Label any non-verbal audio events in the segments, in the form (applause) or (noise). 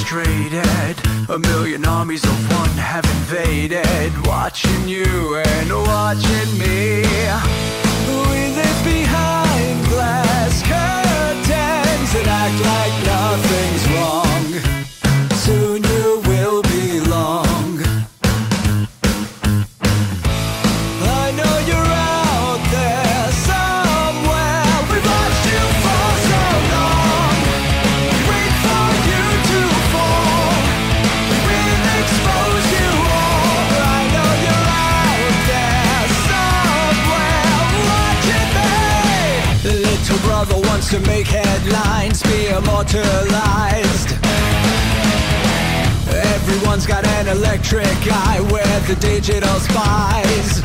frustrated. A million armies of one have invaded, watching you and watching me. Immortalized. Everyone's got an electric eye with the digital spies.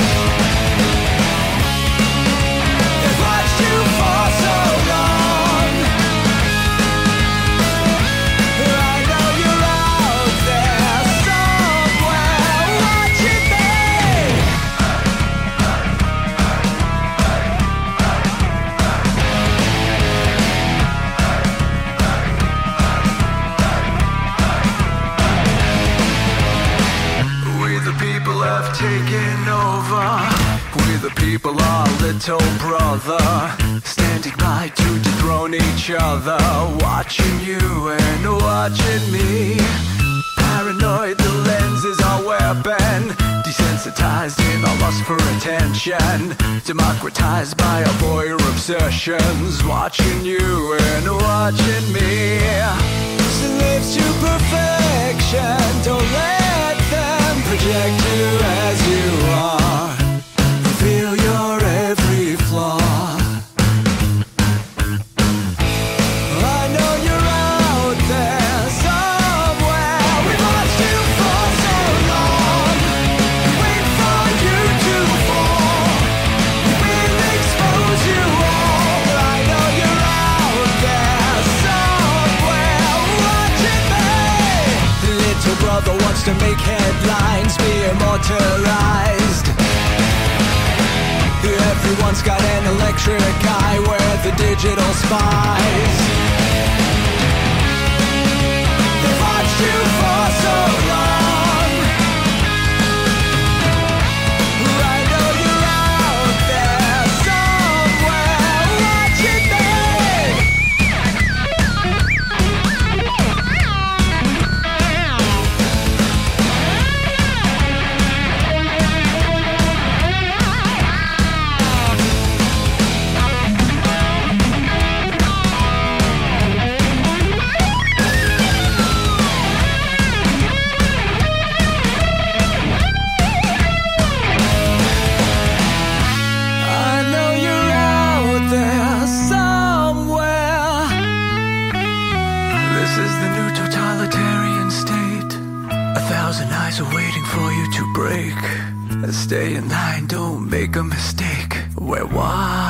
People are little brother. Standing by to dethrone each other. Watching you and watching me. Paranoid, the lens is our weapon. Desensitized in our lust for attention. Democratized by our voyeur obsessions. Watching you and watching me. Slaves to perfection. Don't let them project you as you are. Headlines, be immortalized. Everyone's got an electric eye with the digital spies. Stay in line, don't make a mistake. We're watching.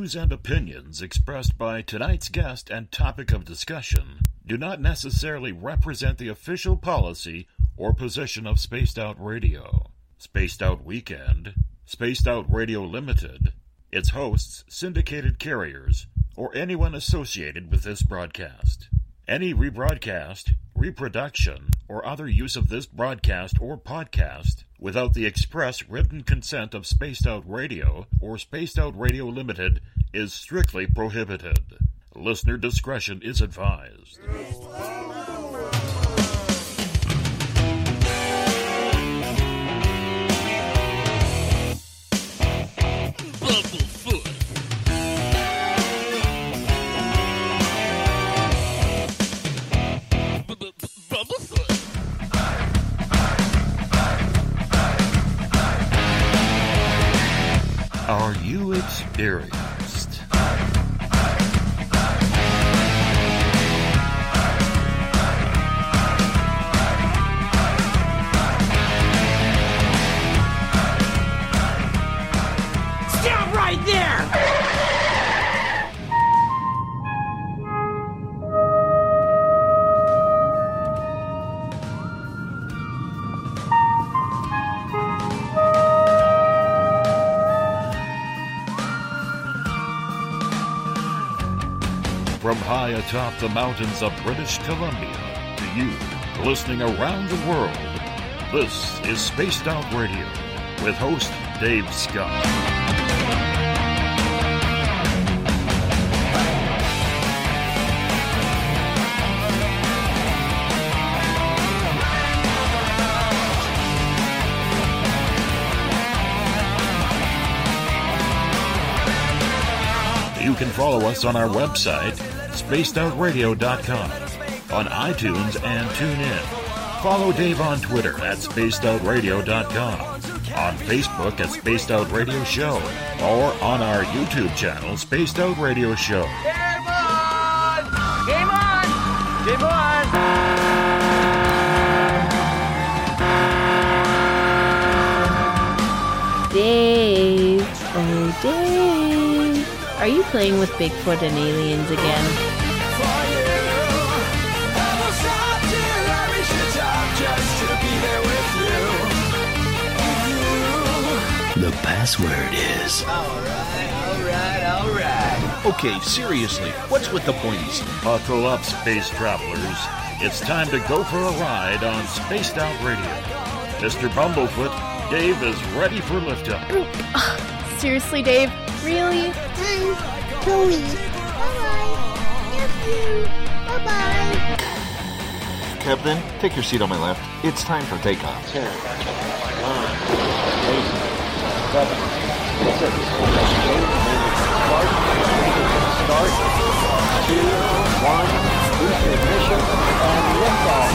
Views and opinions expressed by tonight's guest and topic of discussion do not necessarily represent the official policy or position of Spaced Out Radio, Spaced Out Weekend, Spaced Out Radio Limited, its hosts, syndicated carriers, or anyone associated with this broadcast. Any rebroadcast, reproduction, or other use of this broadcast or podcast without the express written consent of Spaced Out Radio or Spaced Out Radio Limited is strictly prohibited. Listener discretion is advised. You atop the mountains of British Columbia to you, listening around the world, this is Spaced Out Radio with host Dave Scott. You can follow us on our website, spacedoutradio.com, on iTunes and TuneIn. Follow Dave on Twitter at spacedoutradio.com, on Facebook at Spaced Out Radio Show, or on our YouTube channel, Spaced Out Radio Show. Game on! Game on! Game on! Dave, oh Dave, are you playing with Bigfoot and aliens again? Password is Okay, seriously, what's with the pointies? Buckle uh, up, space travelers. It's time to go for a ride on Spaced Out Radio. Mr. Bumblefoot, Dave is ready for liftoff. (laughs) Seriously, Dave? Really? I'm going. Bye bye. Bye bye. Captain, take your seat on my left. It's time for takeoff. That's great. Start, start, two, one, boost ignition, and liftoff.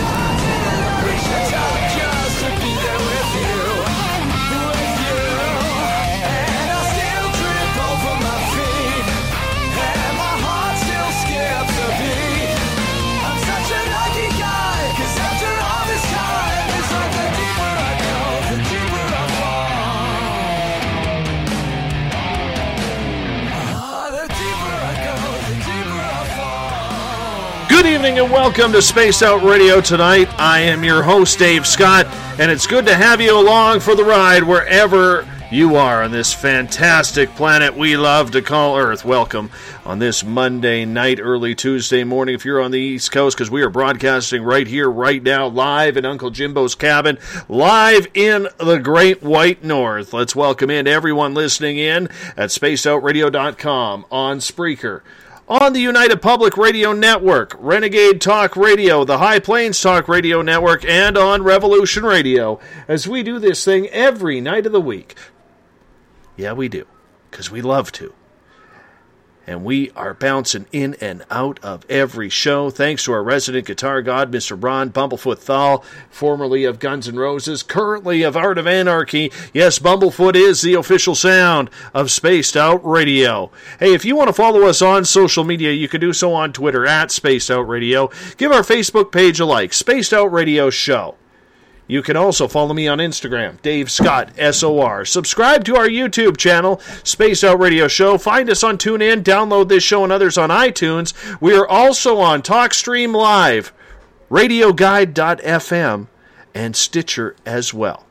Good evening and welcome to Spaced Out Radio tonight. I am your host, Dave Scott, and it's good to have you along for the ride wherever you are on this fantastic planet we love to call Earth. Welcome on this Monday night, early Tuesday morning, if you're on the East Coast, because we are broadcasting right here, right now, live in Uncle Jimbo's cabin, live in the Great White North. Let's welcome in everyone listening in at spacedoutradio.com on Spreaker on the United Public Radio Network, Renegade Talk Radio, the High Plains Talk Radio Network, and on Revolution Radio as we do this thing every night of the week. Yeah, we do, because we love to. And we are bouncing in and out of every show thanks to our resident guitar god, Mr. Ron Bumblefoot Thal, formerly of Guns N' Roses, currently of Art of Anarchy. Yes, Bumblefoot is the official sound of Spaced Out Radio. Hey, if you want to follow us on social media, you can do so on Twitter at Spaced Out Radio. Give our Facebook page a like, Spaced Out Radio Show. You can also follow me on Instagram, Dave Scott SOR. Subscribe to our YouTube channel, Spaced Out Radio Show. Find us on TuneIn. Download this show and others on iTunes. We are also on TalkStream Live, RadioGuide.fm, and Stitcher as well.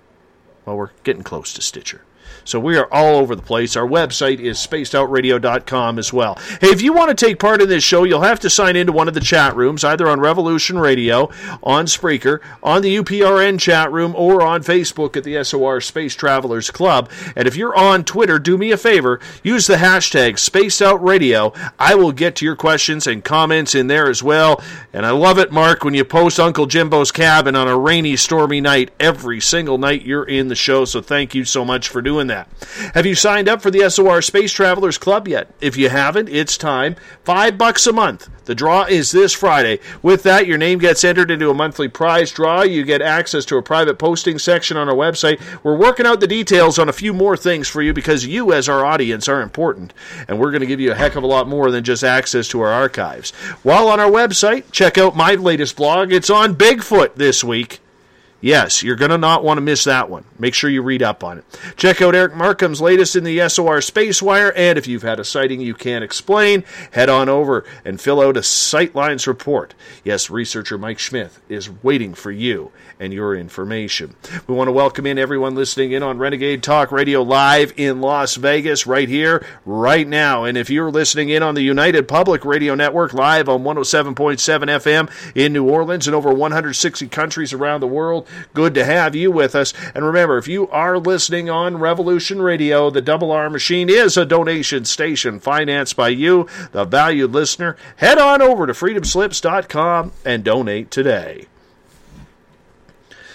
Well, we're getting close to Stitcher. So we are all over the place. Our website is spacedoutradio.com as well. Hey, if you want to take part in this show, you'll have to sign into one of the chat rooms, either on Revolution Radio, on Spreaker, on the UPRN chat room, or on Facebook at the SOR Space Travelers Club. And if you're on Twitter, do me a favor, use the hashtag SpacedOutRadio. I will get to your questions and comments in there as well. And I love it, Mark, when you post Uncle Jimbo's cabin on a rainy, stormy night every single night you're in the show. So thank you so much for doing that that. Have you signed up for the SOR Space Travelers Club yet? If you haven't, it's time. Five bucks a month. The draw is this Friday. With that, your name gets entered into a monthly prize draw. You get access to a private posting section on our website. We're working out the details on a few more things for you because you, as our audience, are important. And we're going to give you a heck of a lot more than just access to our archives. While on our website, check out my latest blog. It's on Bigfoot this week. Yes, you're going to not want to miss that one. Make sure you read up on it. Check out Eric Markham's latest in the SOR Space Wire, and if you've had a sighting you can't explain, head on over and fill out a Sightlines report. Yes, researcher Mike Schmidt is waiting for you and your information. We want to welcome in everyone listening in on Renegade Talk Radio live in Las Vegas, right here, right now. And if you're listening in on the United Public Radio Network live on 107.7 FM in New Orleans and over 160 countries around the world, Good to have you with us. And remember, if you are listening on Revolution Radio, the Double R Machine is a donation station financed by you, the valued listener. Head on over to freedomslips.com and donate today.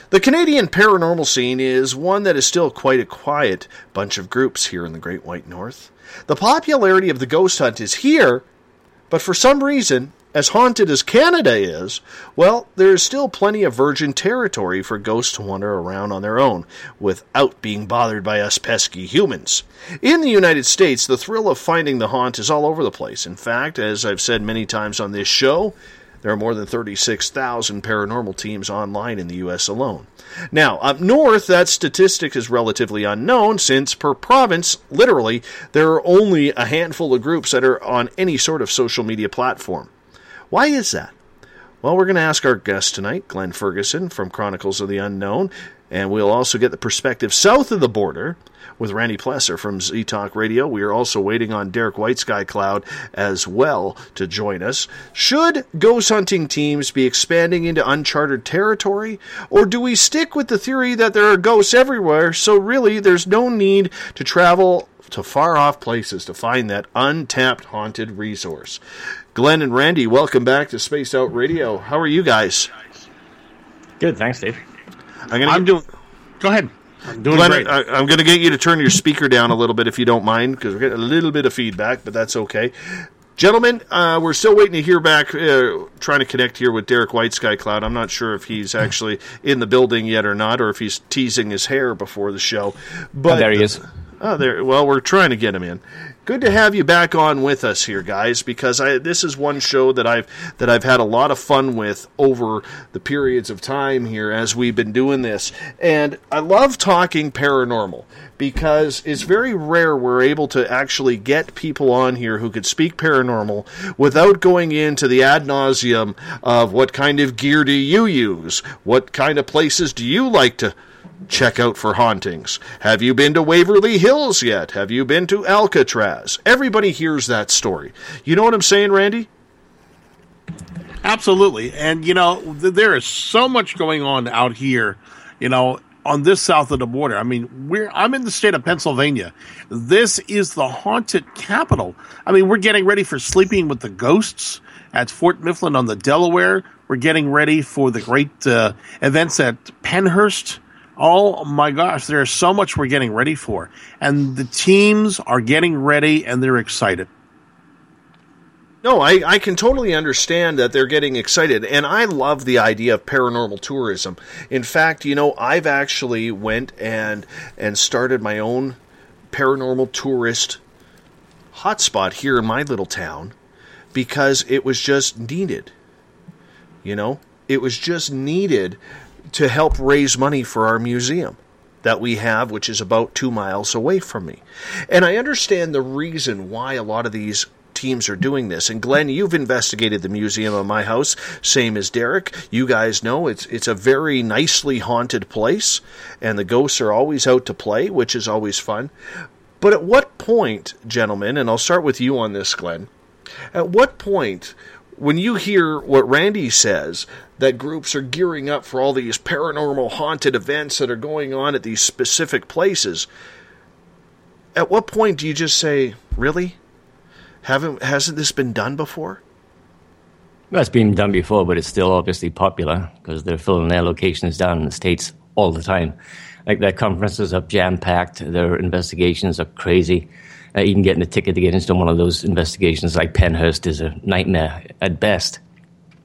The Canadian paranormal scene is one that is still quite a quiet bunch of groups here in the Great White North. The popularity of the ghost hunt is here, but for some reason, as haunted as Canada is, well, there is still plenty of virgin territory for ghosts to wander around on their own without being bothered by us pesky humans. In the United States, the thrill of finding the haunt is all over the place. In fact, as I've said many times on this show, there are more than 36,000 paranormal teams online in the U.S. alone. Now, up north, that statistic is relatively unknown since, per province, literally, there are only a handful of groups that are on any sort of social media platform. Why is that? Well, we're going to ask our guest tonight, Glenn Ferguson from Chronicles of the Unknown, and we'll also get the perspective south of the border with Randy Plesser from Z Talk Radio. We are also waiting on Derek White Sky Cloud as well to join us. Should ghost hunting teams be expanding into uncharted territory, or do we stick with the theory that there are ghosts everywhere, so really there's no need to travel to far off places to find that untapped haunted resource? Glenn and Randy, welcome back to Spaced Out Radio. How are you guys? Good, thanks, Dave. I'm, gonna I'm get, doing. Go ahead. I'm doing Glenn, great. I, I'm going to get you to turn your speaker down a little bit if you don't mind, because we're getting a little bit of feedback, but that's okay. Gentlemen, uh, we're still waiting to hear back, uh, trying to connect here with Derek White Sky Cloud. I'm not sure if he's (laughs) actually in the building yet or not, or if he's teasing his hair before the show. But there he is. Oh, there. Well, we're trying to get him in. Good to have you back on with us here, guys, because I, this is one show that I've that I've had a lot of fun with over the periods of time here as we've been doing this, and I love talking paranormal because it's very rare we're able to actually get people on here who could speak paranormal without going into the ad nauseum of what kind of gear do you use, what kind of places do you like to check out for hauntings. Have you been to Waverly Hills yet? Have you been to Alcatraz? Everybody hears that story. You know what I'm saying, Randy? Absolutely. And, you know, th- there is so much going on out here, you know, on this south of the border. I mean, we're I'm in the state of Pennsylvania. This is the haunted capital. I mean, we're getting ready for sleeping with the ghosts at Fort Mifflin on the Delaware. We're getting ready for the great uh, events at Pennhurst. Oh my gosh, there's so much we're getting ready for. And the teams are getting ready and they're excited. No, I, I can totally understand that they're getting excited, and I love the idea of paranormal tourism. In fact, you know, I've actually went and and started my own paranormal tourist hotspot here in my little town because it was just needed. You know, it was just needed to help raise money for our museum that we have, which is about two miles away from me. And I understand the reason why a lot of these teams are doing this. And Glenn, you've investigated the museum of my house, same as Derek. You guys know it's it's a very nicely haunted place, and the ghosts are always out to play, which is always fun. But at what point, gentlemen, and I'll start with you on this, Glenn. At what point, when you hear what Randy says, that groups are gearing up for all these paranormal haunted events that are going on at these specific places, at what point do you just say, "Really? Haven't hasn't this been done before?" Well, it's been done before, but it's still obviously popular because they're filling their locations down in the states all the time. Like their conferences are jam packed, their investigations are crazy. Uh, even getting a ticket to get into one of those investigations, like Pennhurst, is a nightmare at best.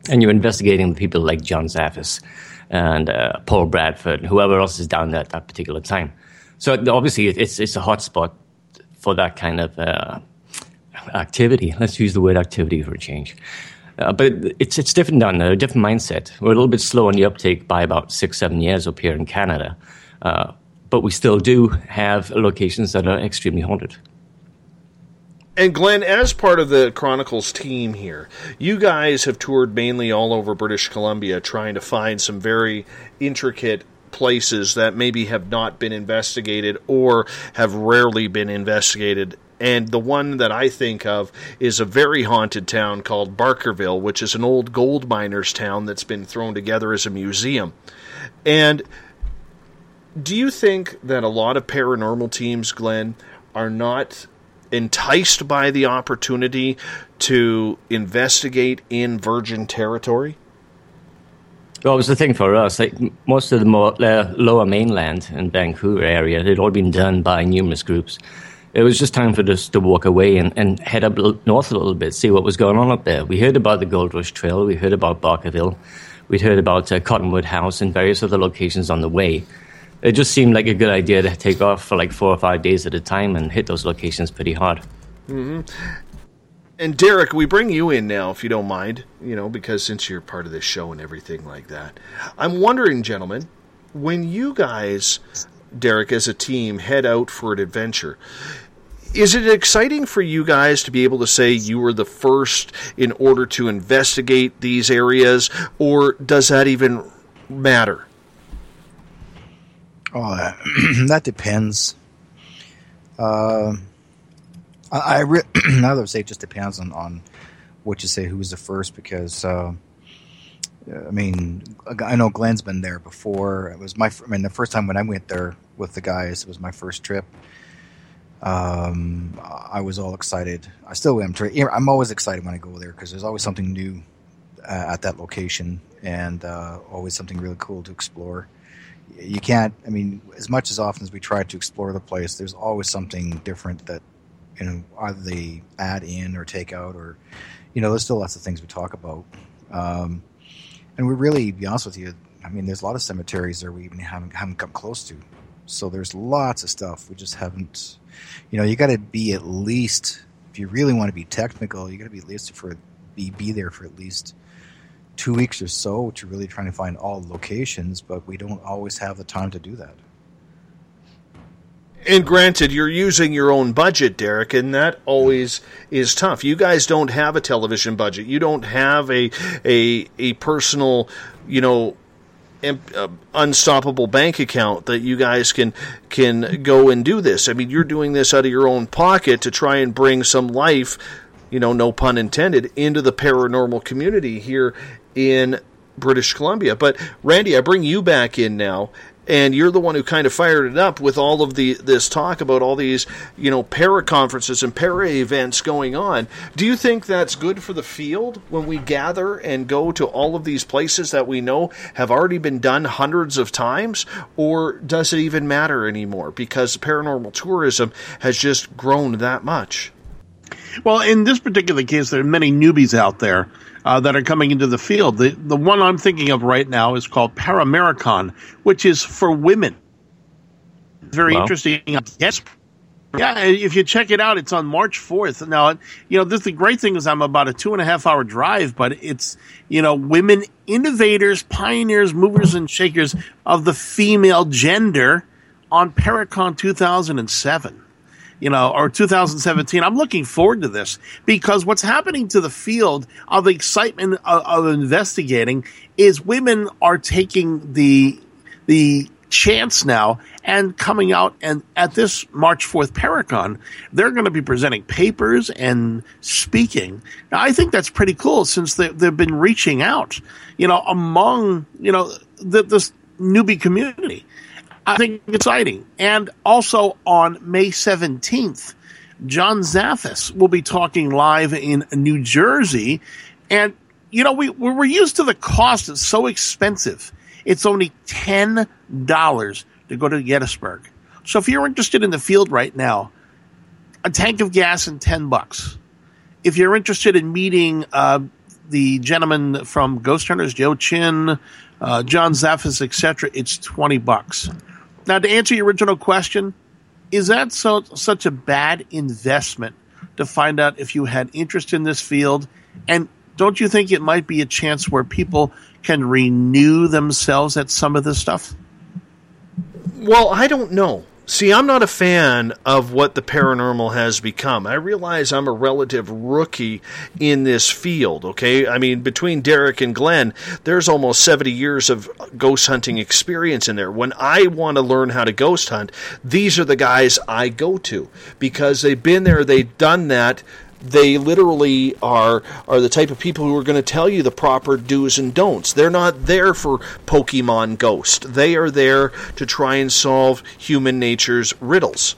And you're investigating people like John Zaffis and uh, Paul Bradford, whoever else is down there at that particular time. So obviously, it's it's a hot spot for that kind of uh, activity. Let's use the word activity for a change. Uh, but it's it's different down there, a different mindset. We're a little bit slow on the uptake by about six, seven years up here in Canada. Uh, but we still do have locations that are extremely haunted. And Glenn, as part of the Chronicles team here, you guys have toured mainly all over British Columbia trying to find some very intricate places that maybe have not been investigated or have rarely been investigated. And the one that I think of is a very haunted town called Barkerville, which is an old gold miners town that's been thrown together as a museum. And do you think that a lot of paranormal teams, Glenn, are not enticed by the opportunity to investigate in virgin territory? Well, it was the thing for us. Like most of the more, uh, lower mainland and Vancouver area, it had all been done by numerous groups. It was just time for us to walk away and, and head up north a little bit, see what was going on up there. We heard about the Gold Rush Trail, we heard about Barkerville, we'd heard about uh, Cottonwood House and various other locations on the way it just seemed like a good idea to take off for like four or five days at a time and hit those locations pretty hard. Mm-hmm. And Derek, we bring you in now, if you don't mind, you know, because since you're part of this show and everything like that. I'm wondering, gentlemen, when you guys, Derek, as a team, head out for an adventure, is it exciting for you guys to be able to say you were the first in order to investigate these areas, or does that even matter? Oh, (clears throat) that depends. Uh, I, I re- (clears throat) I would say it just depends on, on what you say who was the first because uh, I mean I know Glenn's been there before. It was my I mean the first time when I went there with the guys it was my first trip. Um, I was all excited. I still am. I'm always excited when I go there because there's always something new uh, at that location and uh, always something really cool to explore you can't. I mean, as much as often as we try to explore the place, there's always something different that you know either they add in or take out, or you know, there's still lots of things we talk about. Um, and we really, be honest with you, I mean, there's a lot of cemeteries there we even haven't haven't come close to. So there's lots of stuff we just haven't. You know, you got to be at least if you really want to be technical, you got to be at least for be be there for at least two weeks or so to really trying to find all locations, but we don't always have the time to do that. And granted, you're using your own budget, Derek, and that always is tough. You guys don't have a television budget. You don't have a a a personal, you know, uh, unstoppable bank account that you guys can can go and do this. I mean, you're doing this out of your own pocket to try and bring some life, you know, no pun intended, into the paranormal community here in British Columbia. But Randy, I bring you back in now, and you're the one who kind of fired it up with all of the this talk about all these you know para conferences and para events going on. Do you think that's good for the field when we gather and go to all of these places that we know have already been done hundreds of times, or does it even matter anymore because paranormal tourism has just grown that much? Well, in this particular case, there are many newbies out there uh, that are coming into the field. The the one I'm thinking of right now is called Paramericon, which is for women. Very interesting. Yes. Yeah, if you check it out, it's on March 4th. Now, you know, this the great thing is I'm about a two and a half hour drive, but it's, you know, women innovators, pioneers, movers and shakers of the female gender on Paracon 2007 you know, or 2017. I'm looking forward to this because what's happening to the field of the excitement of, of investigating is women are taking the the chance now and coming out and at this March 4th Paracon, they're going to be presenting papers and speaking. Now, I think that's pretty cool since they, they've been reaching out, you know, among, you know, the, this newbie community. I think exciting. And also on May 17th, John Zaffis will be talking live in New Jersey. And, you know, we, we're used to the cost. It's so expensive. It's only $10 to go to Gettysburg. So if you're interested in the field right now, a tank of gas and 10 bucks. If you're interested in meeting uh, the gentleman from Ghost Hunters, Joe Chin, uh, John Zaffis, etc., it's 20 bucks. Now, to answer your original question, is that so such a bad investment to find out if you had interest in this field? And don't you think it might be a chance where people can renew themselves at some of this stuff? Well, I don't know. See, I'm not a fan of what the paranormal has become. I realize I'm a relative rookie in this field, okay? I mean, between Derek and Glenn, there's almost 70 years of ghost hunting experience in there. When I want to learn how to ghost hunt, these are the guys I go to because they've been there, they've done that, they literally are are the type of people who are going to tell you the proper do's and don'ts. They're not there for Pokemon Ghost. They are there to try and solve human nature's riddles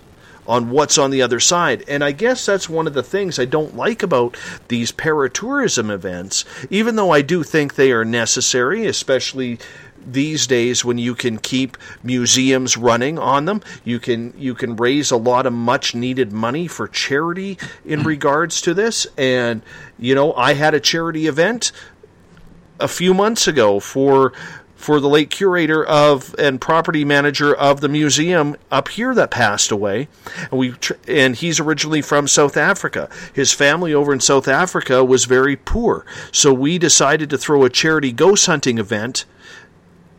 on what's on the other side. And I guess that's one of the things I don't like about these paratourism events, even though I do think they are necessary, especially these days when you can keep museums running on them you can you can raise a lot of much needed money for charity in mm. regards to this. And you know I had a charity event a few months ago for for the late curator of and property manager of the museum up here that passed away. And we and he's originally from South Africa. His family over in South Africa was very poor. So we decided to throw a charity ghost hunting event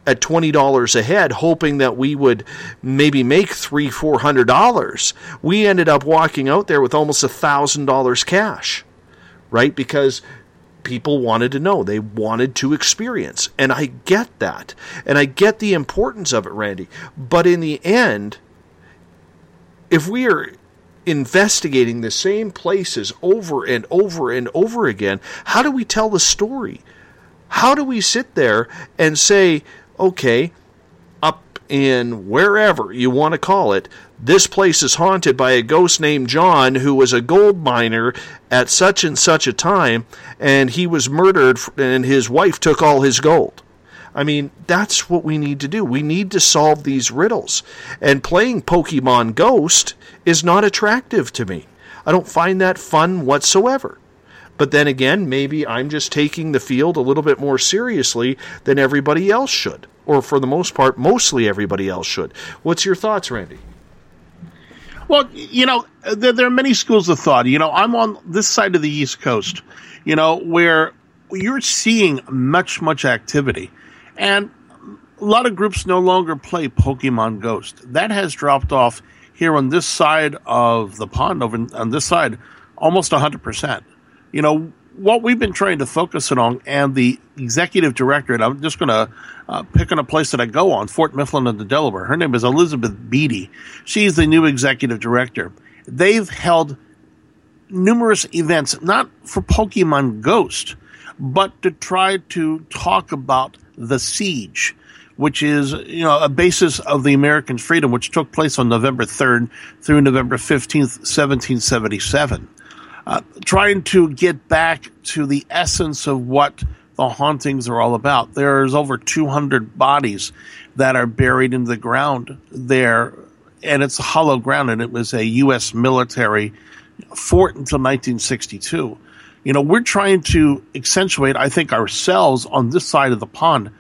at twenty dollars a head, hoping that we would maybe make three, four hundred dollars. We ended up walking out there with almost a thousand dollars cash, right? Because people wanted to know, they wanted to experience, and I get that, and I get the importance of it, Randy. But in the end, if we are investigating the same places over and over and over again, how do we tell the story? How do we sit there and say, okay, up in wherever you want to call it, this place is haunted by a ghost named John who was a gold miner at such and such a time, and he was murdered, and his wife took all his gold. I mean, that's what we need to do. We need to solve these riddles. And playing Pokemon Ghost is not attractive to me. I don't find that fun whatsoever. But then again, maybe I'm just taking the field a little bit more seriously than everybody else should. Or for the most part, mostly everybody else should. What's your thoughts, Randy? Well, you know, there, there, are many schools of thought. You know, I'm on this side of the East Coast, you know, where you're seeing much, much activity. And a lot of groups no longer play Pokemon Ghost. That has dropped off here on this side of the pond, over on this side, almost 100% you know, what we've been trying to focus on, and the executive director, and I'm just going to uh, pick on a place that I go on, Fort Mifflin in the Delaware. Her name is Elizabeth Beatty. She's the new executive director. They've held numerous events, not for Pokemon Ghost, but to try to talk about the siege, which is you know a basis of the American freedom, which took place on November 3rd through November 15th, 1777 uh, trying to get back to the essence of what the hauntings are all about. There's over 200 bodies that are buried in the ground there, and it's hollow ground, and it was a U.S. military fort until 1962. You know, we're trying to accentuate, I think, ourselves on this side of the pond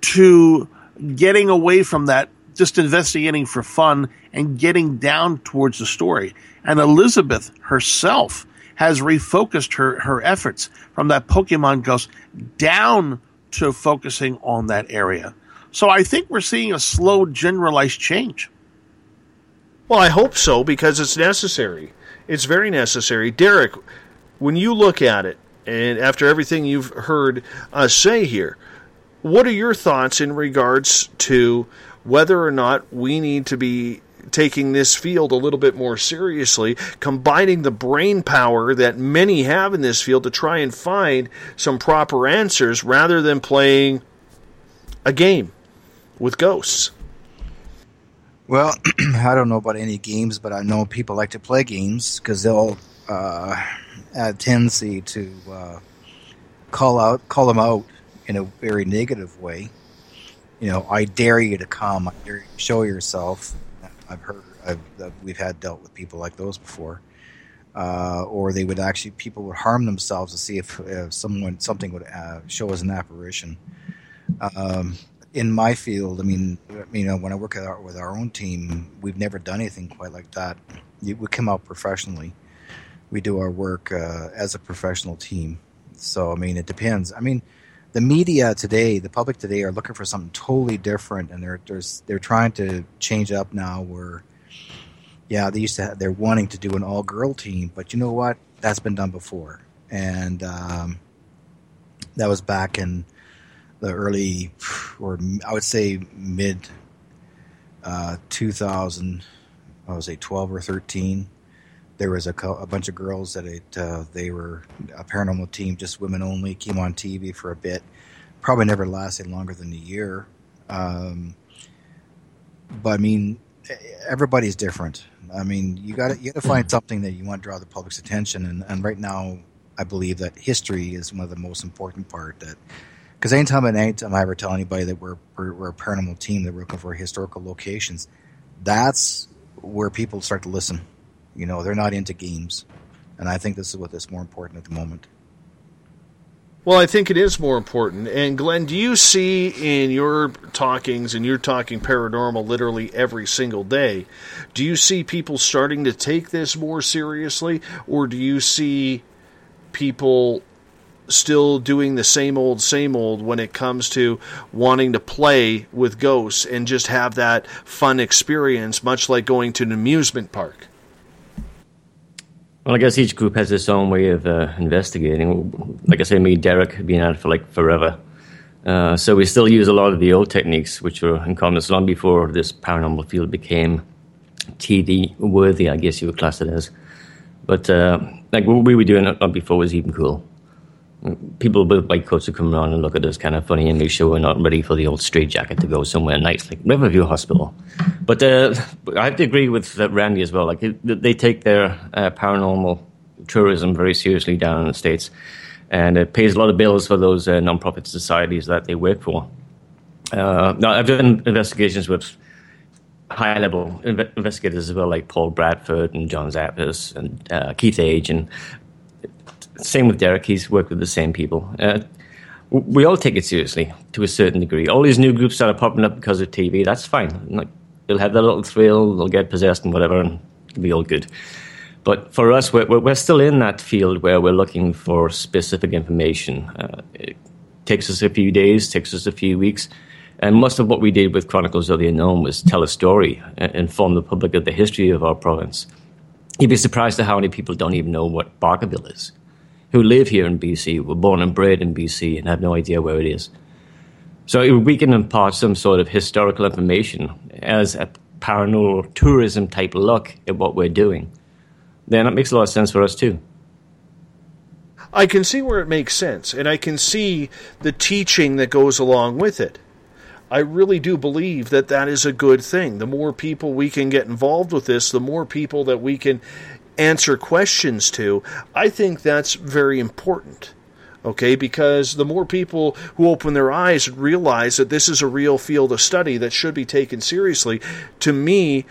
to getting away from that just investigating for fun and getting down towards the story. And Elizabeth herself has refocused her, her efforts from that Pokemon Ghost down to focusing on that area. So I think we're seeing a slow generalized change. Well, I hope so because it's necessary. It's very necessary. Derek, when you look at it, and after everything you've heard us say here, what are your thoughts in regards to whether or not we need to be taking this field a little bit more seriously, combining the brain power that many have in this field to try and find some proper answers rather than playing a game with ghosts? Well, (clears throat) I don't know about any games, but I know people like to play games because they'll uh, have a tendency to uh, call out, call them out in a very negative way. You know, I dare you to come. I dare you to show yourself. I've heard, I've, we've had dealt with people like those before. Uh, or they would actually, people would harm themselves to see if, if someone, something would uh, show as an apparition. Um, in my field, I mean, you know, when I work with our, own team, we've never done anything quite like that. We come out professionally. We do our work uh, as a professional team. So, I mean, it depends. I mean, the media today, the public today, are looking for something totally different, and they're they're, they're trying to change up now. Where, yeah, they used to have, they're wanting to do an all girl team, but you know what? That's been done before, and um, that was back in the early, or I would say mid uh, 2000, I would say 12 or 13. There was a, a bunch of girls that it, uh, they were a paranormal team, just women only, came on TV for a bit. Probably never lasted longer than a year. Um, but I mean, everybody's different. I mean, you got you to find something that you want to draw the public's attention, and, and right now, I believe that history is one of the most important part that because anytime at night I ever tell anybody that we're, we're, we're a paranormal team that we're looking for historical locations, that's where people start to listen. You know, they're not into games, and I think this is what is more important at the moment. Well, I think it is more important. And Glenn, do you see in your talkings, and you're talking paranormal literally every single day, do you see people starting to take this more seriously, or do you see people still doing the same old, same old when it comes to wanting to play with ghosts and just have that fun experience, much like going to an amusement park? Well, I guess each group has its own way of uh, investigating. Like I say, me, Derek, have been at it for like forever. Uh, so we still use a lot of the old techniques, which were in common long before this paranormal field became TV worthy, I guess you would class it as. But uh, like what we were doing before was even cool people with white coats would come around and look at us kind of funny and make sure we're not ready for the old straitjacket to go somewhere nice, like Riverview Hospital. But uh, (laughs) I have to agree with uh, Randy as well. Like they take their uh, paranormal tourism very seriously down in the states, and it pays a lot of bills for those uh, non-profit societies that they work for. Uh, now I've done investigations with high-level investigators as well, like Paul Bradford and John Zaffis and uh, Keith Age, and same with Derek. He's worked with the same people. Uh, we all take it seriously to a certain degree. All these new groups that are popping up because of TV, that's fine. Like, they'll have their little thrill, they'll get possessed and whatever, and it'll be all good. But for us, we're, we're still in that field where we're looking for specific information. Uh, it takes us a few days, takes us a few weeks. And most of what we did with Chronicles of the Unknown was tell a story, inform the public of the history of our province. You'd be surprised at how many people don't even know what Barkerville is who live here in BC, were born and bred in BC, and have no idea where it is. So we can impart some sort of historical information as a paranormal tourism type look at what we're doing. Then it makes a lot of sense for us too. I can see where it makes sense, and I can see the teaching that goes along with it. I really do believe that that is a good thing. The more people we can get involved with this, the more people that we can answer questions to, I think that's very important. Okay, because the more people who open their eyes and realize that this is a real field of study that should be taken seriously, to me,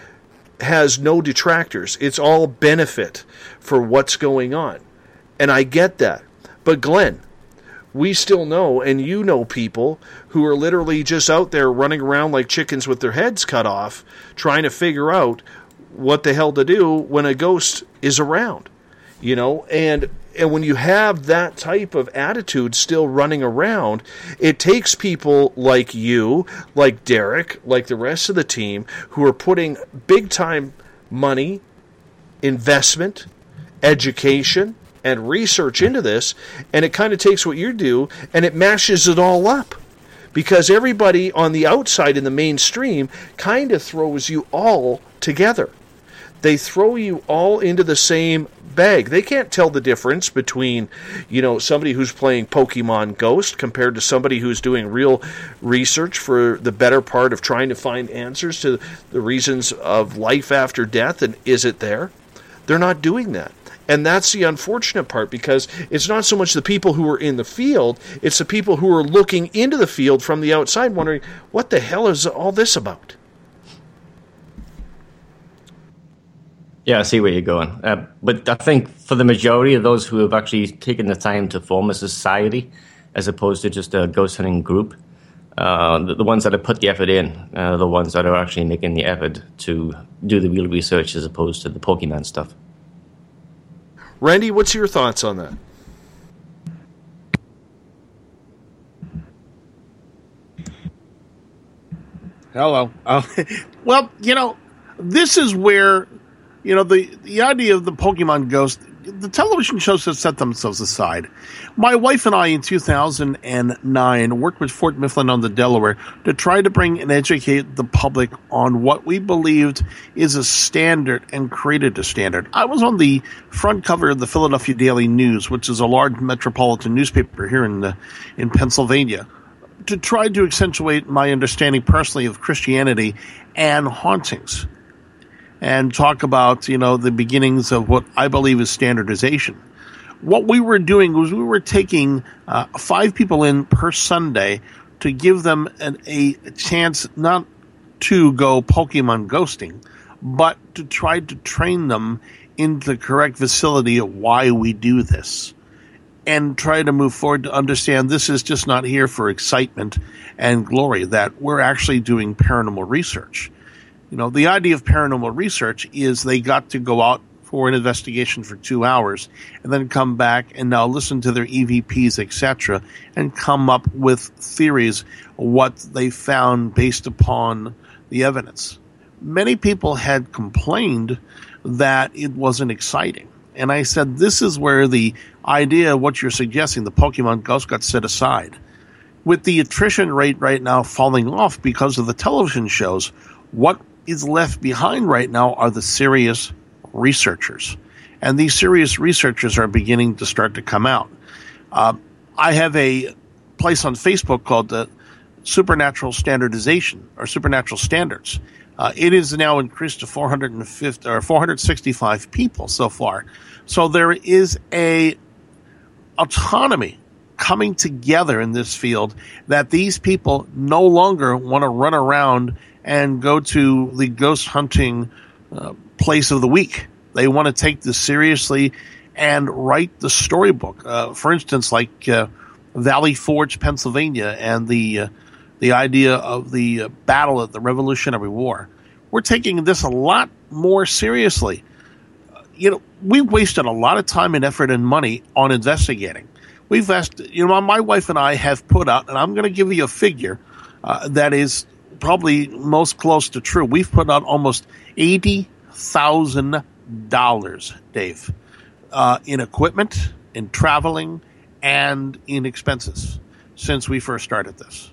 has no detractors. It's all benefit for what's going on. And I get that. But Glenn, we still know, and you know people who are literally just out there running around like chickens with their heads cut off, trying to figure out what the hell to do when a ghost is around you know and and when you have that type of attitude still running around it takes people like you like Derek like the rest of the team who are putting big time money, investment, education, and research into this, and it kind of takes what you do and it mashes it all up. Because everybody on the outside in the mainstream kind of throws you all together. They throw you all into the same bag. They can't tell the difference between, you know, somebody who's playing Pokemon Ghost compared to somebody who's doing real research for the better part of trying to find answers to the reasons of life after death and is it there? They're not doing that. And that's the unfortunate part because it's not so much the people who are in the field, it's the people who are looking into the field from the outside wondering, what the hell is all this about? Yeah, I see where you're going. Uh, but I think for the majority of those who have actually taken the time to form a society, as opposed to just a ghost hunting group, uh, the, the, ones that have put the effort in, uh, the ones that are actually making the effort to do the real research as opposed to the Pokemon stuff. Randy, what's your thoughts on that? Hello. Uh, (laughs) well, you know, this is where you know, the, the idea of the Pokemon Ghost, the television shows have set themselves aside. My wife and I in 2009 worked with Fort Mifflin on the Delaware to try to bring and educate the public on what we believed is a standard and created a standard. I was on the front cover of the Philadelphia Daily News, which is a large metropolitan newspaper here in the, in Pennsylvania to try to accentuate my understanding personally of Christianity and hauntings and talk about, you know, the beginnings of what I believe is standardization. What we were doing was we were taking uh, five people in per Sunday to give them an, a chance not to go Pokemon ghosting, but to try to train them into the correct facility of why we do this and try to move forward to understand this is just not here for excitement and glory, that we're actually doing paranormal research. You know, the idea of paranormal research is they got to go out for an investigation for two hours and then come back and now listen to their EVPs, etc., and come up with theories what they found based upon the evidence. Many people had complained that it wasn't exciting. And I said, this is where the idea of what you're suggesting, the Pokemon Ghost, got set aside. With the attrition rate right now falling off because of the television shows, what is left behind right now are the serious researchers. And these serious researchers are beginning to start to come out. Uh, I have a place on Facebook called the Supernatural Standardization or Supernatural Standards. Uh, it is now increased to 450 or 465 people so far. So there is a autonomy coming together in this field that these people no longer want to run around and go to the ghost hunting uh, place of the week. They want to take this seriously and write the storybook. Uh, for instance, like uh, Valley Forge, Pennsylvania, and the uh, the idea of the uh, battle at the Revolutionary War. We're taking this a lot more seriously. You know, we've wasted a lot of time and effort and money on investigating. We've asked, you know, my wife and I have put out, and I'm going to give you a figure uh, that is probably most close to true. We've put out almost eighty thousand dollars, Dave, uh, in equipment, in traveling, and in expenses since we first started this.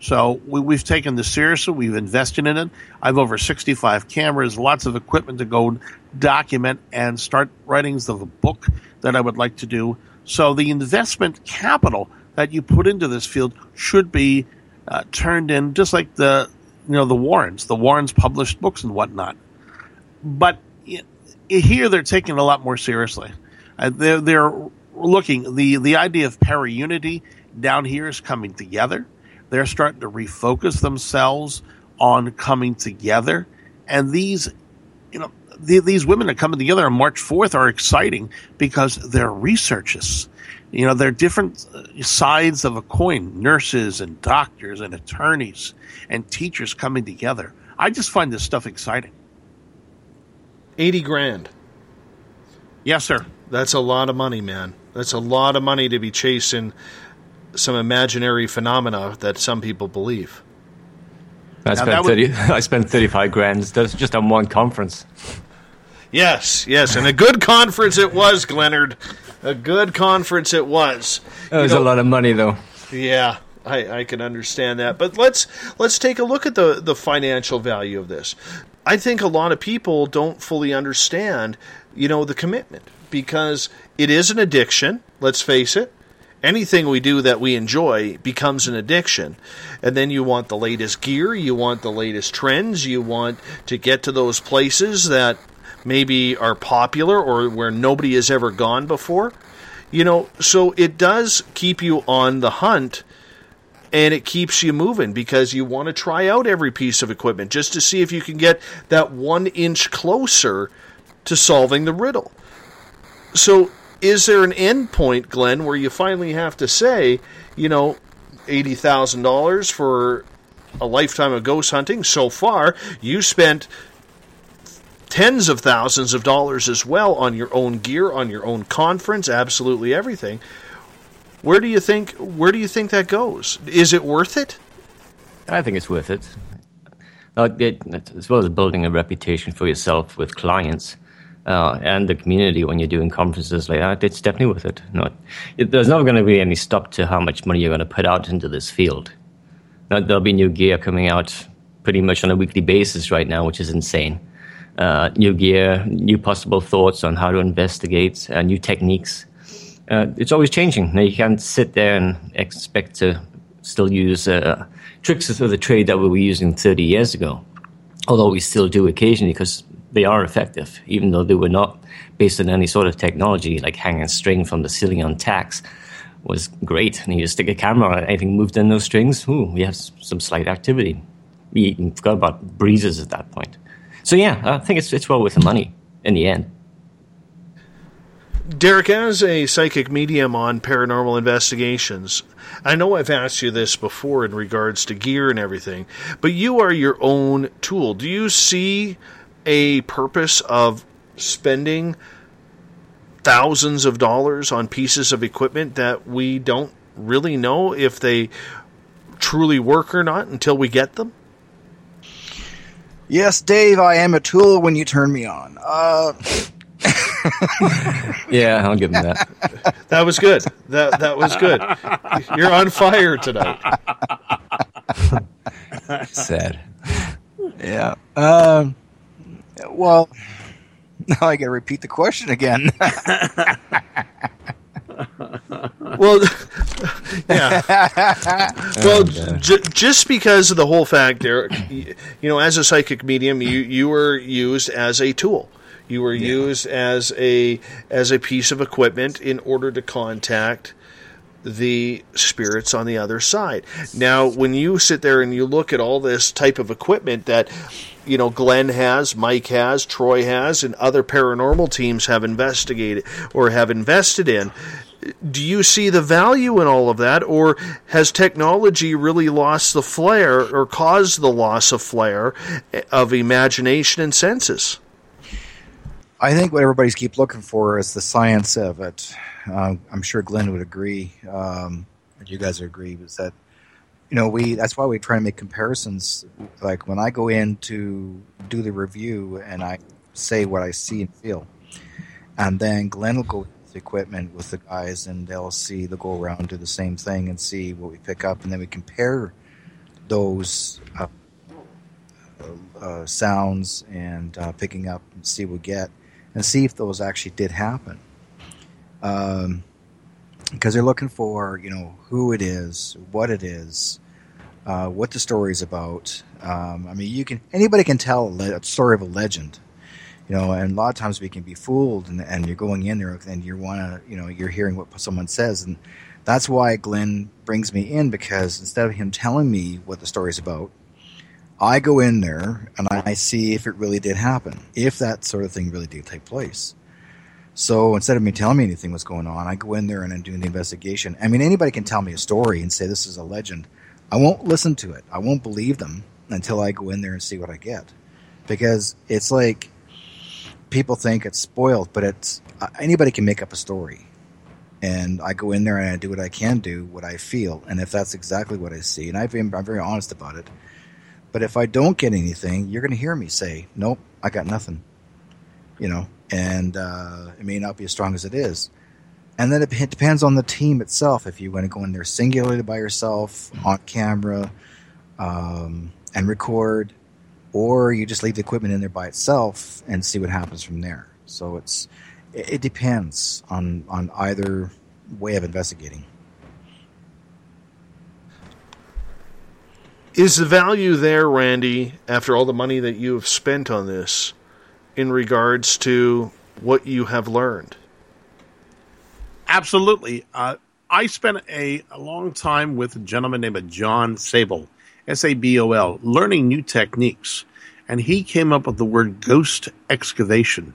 So we, have taken this seriously. We've invested in it. I have over 65 cameras, lots of equipment to go document and start writings of a book that I would like to do. So the investment capital that you put into this field should be uh, turned in just like the you know the Warrens. The Warrens published books and whatnot, but here they're taking it a lot more seriously. Uh, they're they're looking the the idea of para unity down here is coming together. They're starting to refocus themselves on coming together, and these you know the, these women that coming together on March 4th are exciting because they're researchers. You know, they're different uh, sides of a coin nurses and doctors and attorneys and teachers coming together. I just find this stuff exciting. 80 grand. Yes, sir. That's a lot of money, man. That's a lot of money to be chasing some imaginary phenomena that some people believe. I spent, 30, (laughs) I spent 35 grand That's just on one conference. Yes, yes, and a good conference it was, Glennard. A good conference it was. It was You know- a lot of money, though. Yeah, I, I can understand that. But let's let's take a look at the the financial value of this. I think a lot of people don't fully understand, you know, the commitment because it is an addiction. Let's face it. Anything we do that we enjoy becomes an addiction. And then you want the latest gear, you want the latest trends, you want to get to those places that maybe are popular or where nobody has ever gone before. You know, so it does keep you on the hunt and it keeps you moving because you want to try out every piece of equipment just to see if you can get that one inch closer to solving the riddle. So, is there an end point, Glenn, where you finally have to say, you know, $80,000 for a lifetime of ghost hunting? So far, you spent tens of thousands of dollars as well on your own gear, on your own conference, absolutely everything. Where do you think where do you think that goes? Is it worth it? I think it's worth it. It, as well as building a reputation for yourself with clients uh, and the community when you're doing conferences like that, it's definitely worth it. It, there's never going to be any stop to how much money you're going to put out into this field. Now, there'll be new gear coming out pretty much on a weekly basis right now, which is insane. Uh, new gear, new possible thoughts on how to investigate, uh, new techniques. Uh, it's always changing. Now, you can't sit there and expect to still use uh, tricks of the trade that we were using 30 years ago, although we still do occasionally because they are effective, even though they were not based on any sort of technology like hanging string from the ceiling on tacks was great. And you stick a camera on anything moved in those strings, ooh, we have some slight activity. We forgot about breezes at that point. So yeah, I think it's it's well worth the money in the end. Derek, as a psychic medium on paranormal investigations, I know I've asked you this before in regards to gear and everything, but you are your own tool. Do you see a purpose of spending thousands of dollars on pieces of equipment that we don't really know if they truly work or not until we get them? Yes, Dave, I am a tool when you turn me on. Uh, (laughs) Yeah, I'll give him that. (laughs) That was good. That that was good. You're on fire tonight. (laughs) Sad. yeah. Um, well, now I got to repeat the question again. Well, (laughs) yeah. Well, uh, j- just because of the whole fact, Derek, you know, as a psychic medium, you you were used as a tool. You were used as a as a piece of equipment in order to contact the spirits on the other side. Now, when you sit there and you look at all this type of equipment that you know Glenn has, Mike has, Troy has, and other paranormal teams have investigated or have invested in, do you see the value in all of that, or has technology really lost the flair or caused the loss of flair of imagination and senses? I think what everybody's keep looking for is the science of it. Uh, I'm sure Glenn would agree. Um, and you guys would agree is that you know we that's why we try to make comparisons. Like when I go in to do the review and I say what I see and feel, and then Glenn will go equipment with the guys and they'll see they'll go around do the same thing and see what we pick up and then we compare those uh, uh, sounds and uh, picking up and see what we get and see if those actually did happen. Um, because they're looking for you know who it is, what it is, uh, what the story is about. Um, I mean, you can anybody can tell a, le- a story of a legend, you know, and a lot of times we can be fooled, and, and you're going in there and you want to, you know, you're hearing what someone says, and that's why Glenn brings me in because instead of him telling me what the story's about, I go in there and I see if it really did happen, if that sort of thing really did take place. So instead of me telling me anything was going on, I go in there and I'm doing the investigation. I mean, anybody can tell me a story and say this is a legend. I won't listen to it. I won't believe them until I go in there and see what I get, because it's like people think it's spoiled, but it's uh, anybody can make up a story. And I go in there and I do what I can do, what I feel, and if that's exactly what I see, and I've been, I'm very honest about it. But if I don't get anything, you're going to hear me say, "Nope, I got nothing." you know, and uh, it may not be as strong as it is. And then it, depends on the team itself. If you want to go in there singularly by yourself, on camera, um, and record, or you just leave the equipment in there by itself and see what happens from there. So it's it, it depends on on either way of investigating. Is the value there, Randy, after all the money that you have spent on this, in regards to what you have learned? Absolutely. Uh, I spent a, a, long time with a gentleman named John Sabol, S A B O L, learning new techniques. And he came up with the word ghost excavation.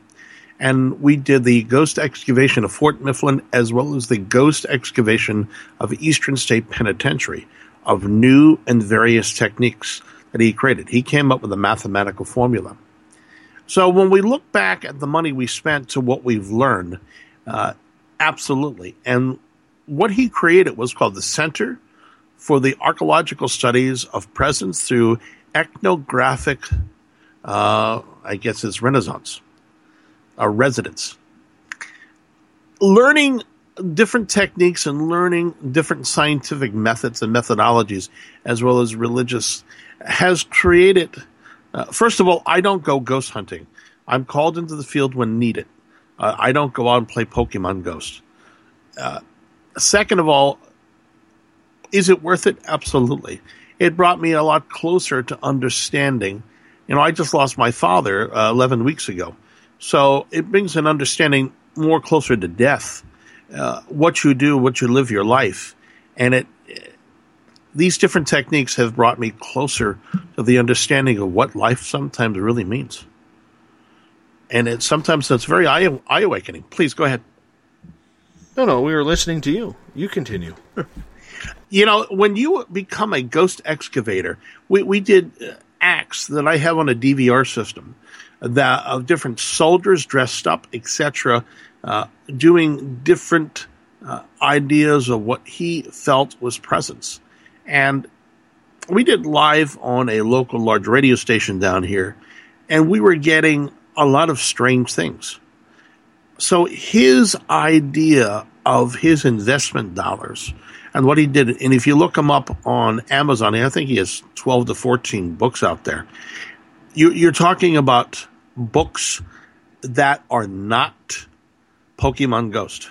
And we did the ghost excavation of Fort Mifflin as well as the ghost excavation of Eastern State Penitentiary of new and various techniques that he created. He came up with a mathematical formula. So when we look back at the money we spent to what we've learned, uh, absolutely. And what he created was called the Center for the Archaeological Studies of Presence through Ethnographic, uh, I guess it's Renaissance, a residence. Learning different techniques and learning different scientific methods and methodologies, as well as religious, has created. Uh, first of all, I don't go ghost hunting. I'm called into the field when needed. Uh, I don't go out and play Pokemon Ghost. Uh, second of all, is it worth it? Absolutely. It brought me a lot closer to understanding. You know, I just lost my father uh, 11 weeks ago. So it brings an understanding more closer to death uh, what you do, what you live your life, and it. These different techniques have brought me closer to the understanding of what life sometimes really means, and it sometimes it's very eye, eye awakening. Please go ahead. No, no, we were listening to you. You continue. You know, when you become a ghost excavator, we, we did uh, acts that I have on a DVR system that of different soldiers dressed up, etc., uh, doing different uh, ideas of what he felt was presence. And we did live on a local large radio station down here, and we were getting a lot of strange things. So his idea of his investment dollars and what he did, and if you look him up on Amazon, I think he has 12 to 14 books out there. You, you're talking about books that are not Pokemon Ghost.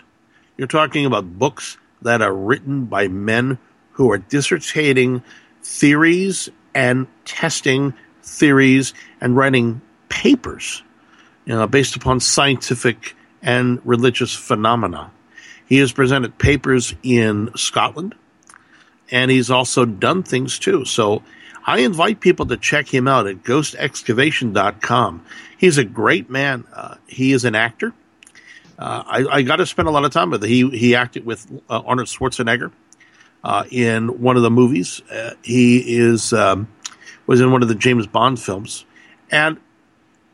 You're talking about books that are written by men who are dissertating theories and testing theories and writing papers you know, based upon scientific and religious phenomena. He has presented papers in Scotland, and he's also done things too. So I invite people to check him out at ghostexcavation.com. He's a great man. Uh, he is an actor. Uh, I, I got to spend a lot of time with him. He he acted with uh, Arnold Schwarzenegger uh, in one of the movies. Uh, he is um, was in one of the James Bond films, and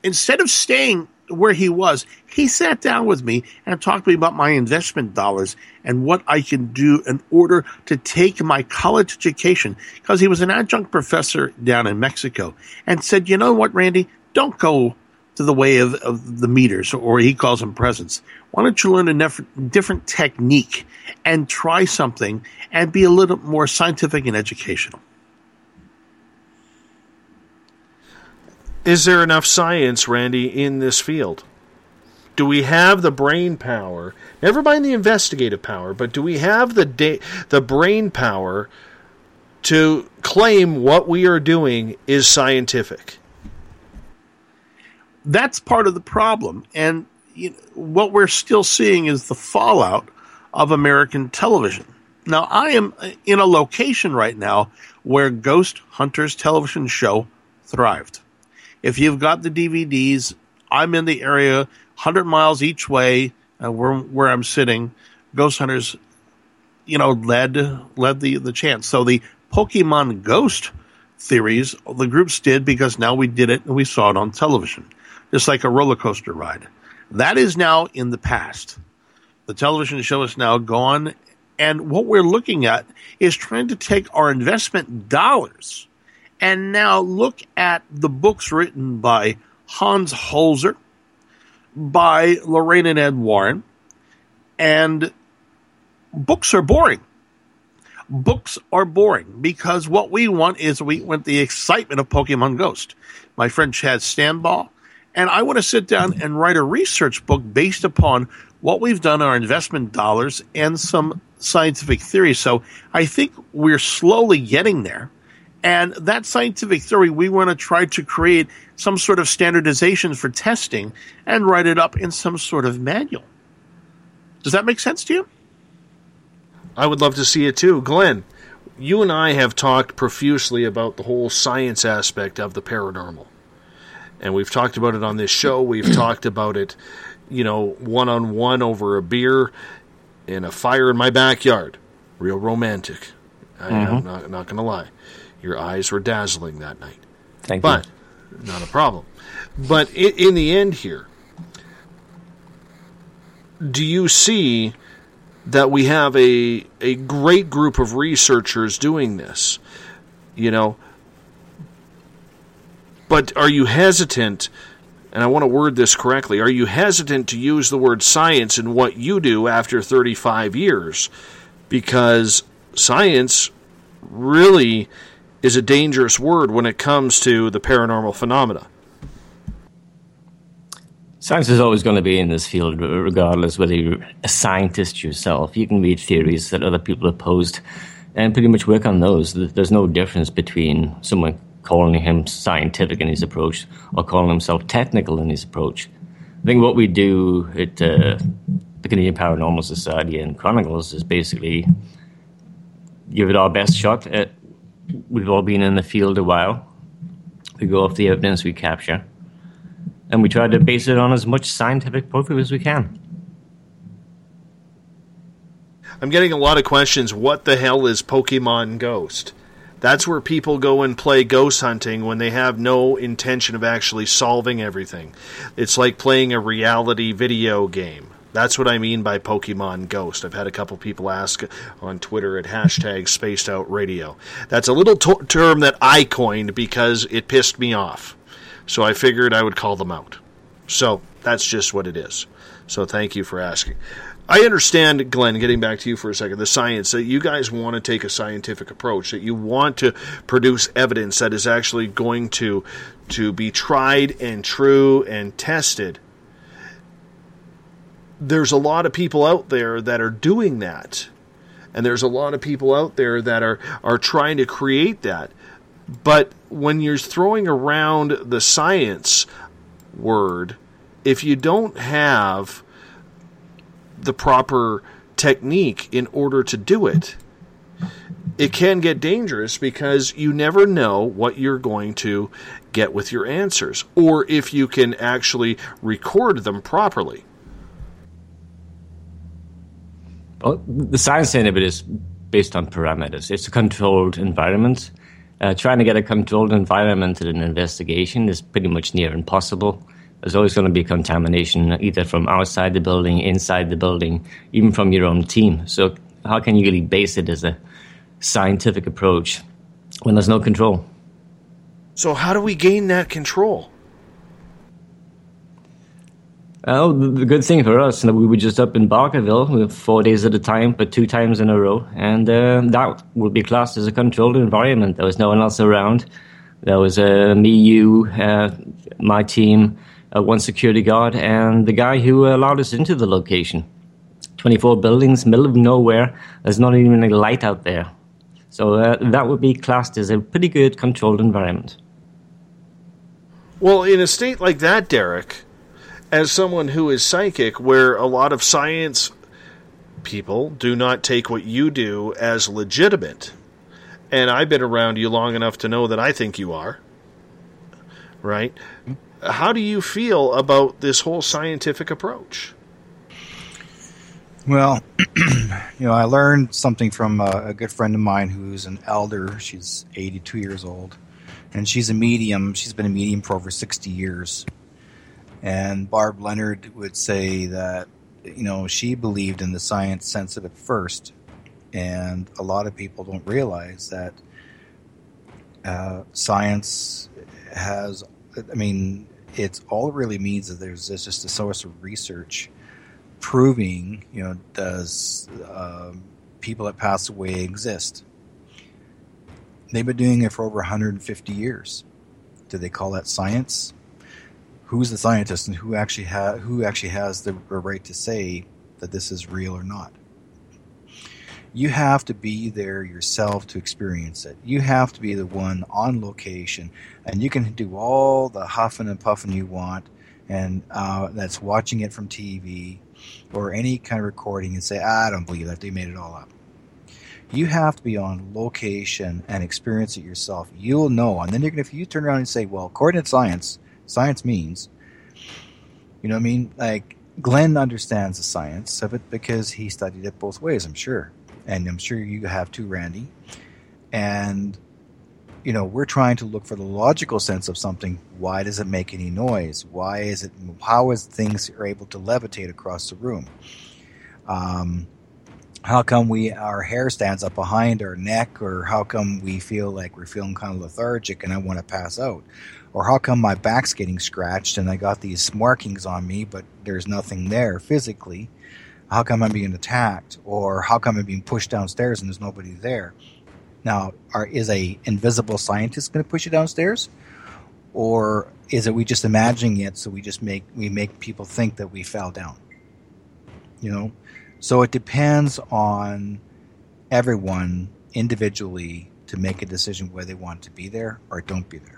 instead of staying where he was, he sat down with me and talked to me about my investment dollars and what I can do in order to take my college education. Because he was an adjunct professor down in Mexico, and said, "You know what, Randy? Don't go to the way of, of the meters, or he calls them presents. Why don't you learn a nef- different technique and try something and be a little more scientific and educational? Is there enough science, Randy, in this field? Do we have the brain power? Never mind the investigative power, but do we have the da- the brain power to claim what we are doing is scientific? that's part of the problem. And you know, what we're still seeing is the fallout of American television. Now, I am uh, in a location right now where Ghost Hunters television show thrived. If you've got the DVDs, I'm in the area, 100 miles each way, uh, where, where I'm sitting. Ghost Hunters, you know, led led the the chance. So the Pokemon Ghost theories, the groups did because now we did it and we saw it on television just like a roller coaster ride. That is now in the past. The television show is now gone. And what we're looking at is trying to take our investment dollars and now look at the books written by Hans Holzer, by Lorraine and Ed Warren, and books are boring. Books are boring because what we want is we want the excitement of Pokemon Ghost. My friend Chad Stanball and I want to sit down and write a research book based upon what we've done, our investment dollars, and some scientific theory. So I think we're slowly getting there. And that scientific theory, we want to try to create some sort of standardization for testing and write it up in some sort of manual. Does that make sense to you? I would love to see it too. Glenn, you and I have talked profusely about the whole science aspect of the paranormal and we've talked about it on this show. We've (clears throat) talked about it, you know, one on one over a beer in a fire in my backyard. Real romantic. I, am mm-hmm. not, not going to lie. Your eyes were dazzling that night. Thank but, you. But not a problem. But in, in the end here, do you see that we have a a great group of researchers doing this? You know, but are you hesitant? And I want to word this correctly. Are you hesitant to use the word science in what you do after 35 years? Because science really is a dangerous word when it comes to the paranormal phenomena. Science is always going to be in this field, regardless whether you're a scientist yourself. You can read theories that other people have posed and pretty much work on those. There's no difference between someone calling him scientific in his approach or calling himself technical in his approach. I think what we do at uh, the Canadian Paranormal Society and Chronicles is basically give it our best shot. At, we've all been in the field a while. We go off the evidence we capture, and we try to base it on as much scientific proof as we can. I'm getting a lot of questions. What the hell is Pokemon Ghost? That's where people go and play ghost hunting when they have no intention of actually solving everything. It's like playing a reality video game. That's what I mean by Pokemon Ghost. I've had a couple people ask on Twitter at hashtag Spaced Out Radio. That's a little to- term that I coined because it pissed me off. So I figured I would call them out. So that's just what it is. So thank you for asking. I understand, Glenn, getting back to you for a second, the science that you guys want to take a scientific approach, that you want to produce evidence that is actually going to to be tried and true and tested. There's a lot of people out there that are doing that. And there's a lot of people out there that are, are trying to create that. But when you're throwing around the science word, if you don't have the proper technique in order to do it, it can get dangerous because you never know what you're going to get with your answers or if you can actually record them properly. Well, the science end of it is based on parameters. It's a controlled environment. Uh, trying to get a controlled environment in an investigation is pretty much near impossible there's always going to be contamination either from outside the building, inside the building, even from your own team. So, how can you really base it as a scientific approach when there's no control? So, how do we gain that control? Well, the good thing for us, that we were just up in Barkerville four days at a time, but two times in a row, and uh, that would be classed as a controlled environment. There was no one else around. There was uh, me, you, uh, my team, uh, one security guard, and the guy who allowed us into the location. 24 buildings, middle of nowhere. There's not even a light out there. So uh, that would be classed as a pretty good controlled environment. Well, in a state like that, Derek, as someone who is psychic, where a lot of science people do not take what you do as legitimate, and I've been around you long enough to know that I think you are, right? how do you feel about this whole scientific approach? Well, (clears throat) you know, I learned something from a, a, good friend of mine who's an elder. She's 82 years old, and she's a medium. She's been a medium for over 60 years. And Barb Leonard would say that, you know, she believed in the science sense of it first. And a lot of people don't realize that uh, science has, I mean, it's all it really means is there's, just a source of research proving, you know, does um, people that pass away exist? They've been doing it for over 150 years. Do they call that science? Who's the scientist, and who actually ha- who actually has the right to say that this is real or not? You have to be there yourself to experience it. You have to be the one on location, and you can do all the huffing and puffing you want, and uh, that's watching it from TV or any kind of recording, and say, "I don't believe that they made it all up." You have to be on location and experience it yourself. You'll know. And then you're gonna, if you turn around and say, well, according to science, science means, you know what I mean? Like, Glenn understands the science of it because he studied it both ways, I'm sure. And I'm sure you have too, Randy. And, you know, we're trying to look for the logical sense of something. Why does it make any noise? Why is it, how is things are able to levitate across the room? Um, how come we our hair stands up behind our neck or how come we feel like we're feeling kind of lethargic and I want to pass out or how come my back's getting scratched and I got these markings on me but there's nothing there physically? How come I'm being attacked? Or how come I'm being pushed downstairs and there's nobody there? Now are, is a invisible scientist going to push you downstairs? Or is it we just imagining it so we just make we make people think that we fell down? You know? So it depends on everyone individually to make a decision whether they want to be there or don't be there.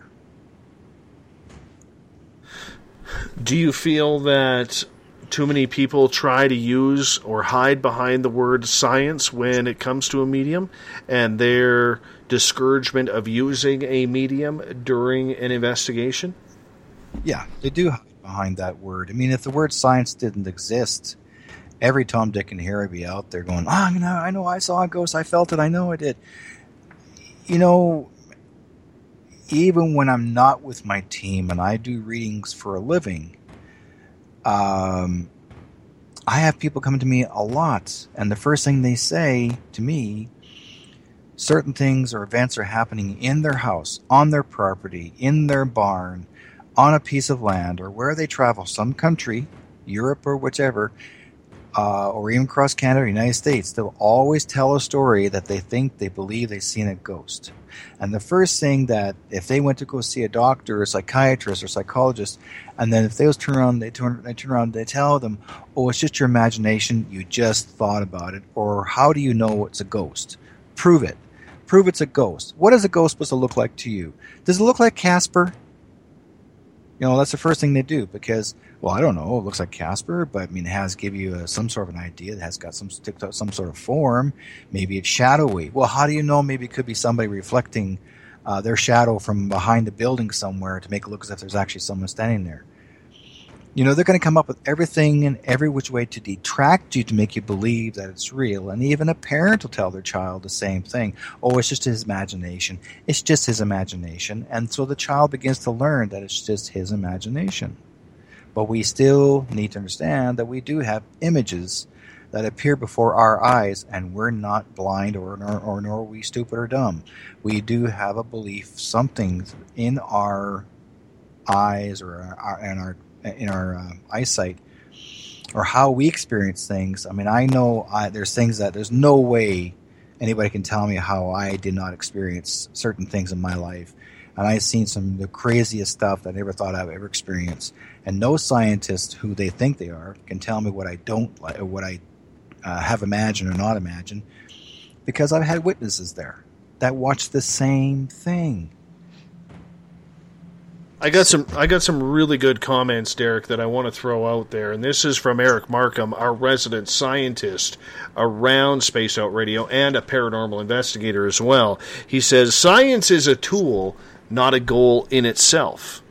Do you feel that too many people try to use or hide behind the word science when it comes to a medium and their discouragement of using a medium during an investigation? Yeah, they do hide behind that word. I mean, if the word science didn't exist, every Tom, Dick, and Harry be out there going, "Ah, oh, know, I know I saw a ghost. I felt it. I know I did." You know, even when I'm not with my team and I do readings for a living, um, I have people come to me a lot, and the first thing they say to me, certain things or events are happening in their house, on their property, in their barn, on a piece of land, or where they travel, some country, Europe or whichever, uh, or even across Canada or United States, they'll always tell a story that they think they believe they've seen a ghost. And the first thing that if they went to go see a doctor or psychiatrist or psychologist, and then if they was turn around, they turn they turn around, they tell them, "Oh, it's just your imagination. You just thought about it." Or how do you know it's a ghost? Prove it. Prove it's a ghost. What is a ghost supposed to look like to you? Does it look like Casper? You know, that's the first thing they do because well, I don't know. It looks like Casper, but I mean, it has give you a, some sort of an idea. It has got some some sort of form. Maybe it's shadowy. Well, how do you know? Maybe it could be somebody reflecting uh, their shadow from behind a building somewhere to make it look as if there's actually someone standing there. You know, they're going to come up with everything and every which way to detract you to make you believe that it's real. And even a parent will tell their child the same thing. Oh, it's just his imagination. It's just his imagination. And so the child begins to learn that it's just his imagination. But we still need to understand that we do have images that appear before our eyes, and we're not blind or, or, or nor are we stupid or dumb. We do have a belief, something in our eyes or our, in our in our uh, eyesight or how we experience things. I mean, I know I, there's things that there's no way anybody can tell me how I did not experience certain things in my life. And I've seen some of the craziest stuff that I never thought I've ever experienced and no scientist who they think they are can tell me what I don't like, or what I uh, have imagined or not imagined, because I've had witnesses there that watch the same thing. I got some I got some really good comments, Derek, that I want to throw out there, and this is from Eric Markham, our resident scientist around Spaced Out Radio and a paranormal investigator as well. He says science is a tool, not a goal in itself.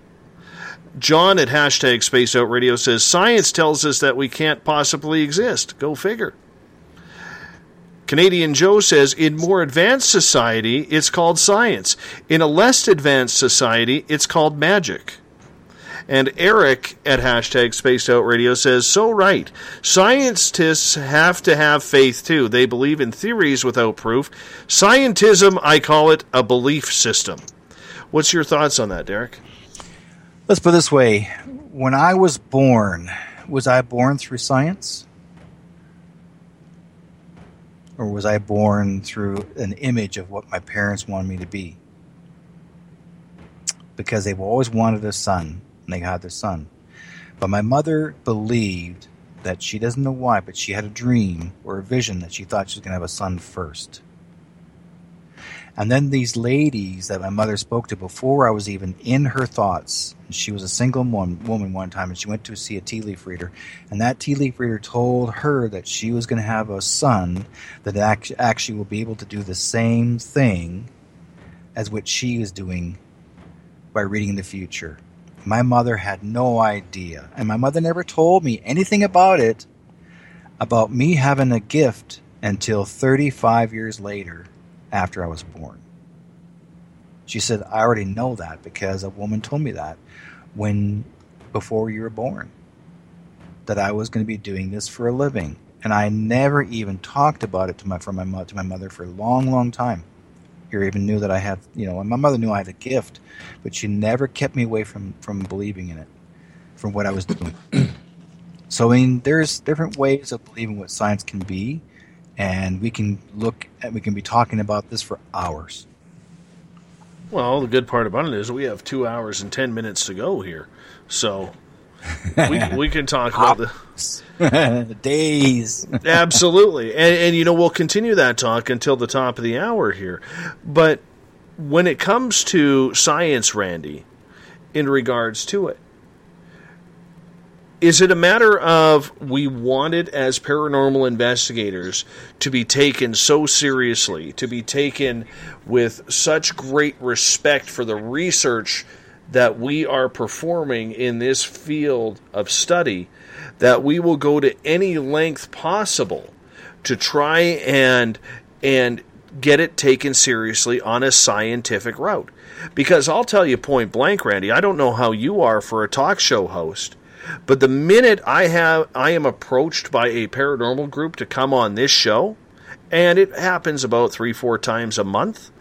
John at hashtag Spaced Out Radio says science tells us that we can't possibly exist. Go figure. Canadian Joe says in more advanced society, it's called science. In a less advanced society, it's called magic. And Eric at hashtag Spaced Out Radio says, so right. Scientists have to have faith too. They believe in theories without proof. Scientism, I call it a belief system. What's your thoughts on that, Derek? Let's put it this way: when I was born, was I born through science, or was I born through an image of what my parents wanted me to be? Because they've always wanted a son, and they had their son. But my mother believed that she doesn't know why, but she had a dream or a vision that she thought she was going to have a son first. And then these ladies that my mother spoke to before I was even in her thoughts, she was a single woman, woman one time, and she went to see a tea leaf reader, and that tea leaf reader told her that she was going to have a son that actually will be able to do the same thing as what she is doing by reading the future. My mother had no idea, and my mother never told me anything about it, about me having a gift until 35 years later after I was born. She said, I already know that because a woman told me that when before you were born that I was going to be doing this for a living. And I never even talked about it to my from my to my mother for a long, long time. Or even knew that I had, you know, my mother knew I had a gift, but she never kept me away from from believing in it, from what I was doing. (clears throat) so I mean, there's different ways of believing what science can be, and we can look at we can be talking about this for hours. Well, the good part about it is we have two hours and ten minutes to go here, so we, (laughs) we can talk about the (laughs) days. (laughs) Absolutely, and, and you know we'll continue that talk until the top of the hour here. But when it comes to science, Randy, in regards to it, is it a matter of we wanted as paranormal investigators to be taken so seriously, to be taken with such great respect for the research that we are performing in this field of study that we will go to any length possible to try and and get it taken seriously on a scientific route. Because I'll tell you point blank, Randy, I don't know how you are for a talk show host but the minute I have I am approached by a paranormal group to come on this show, and it happens about 3-4 times a month,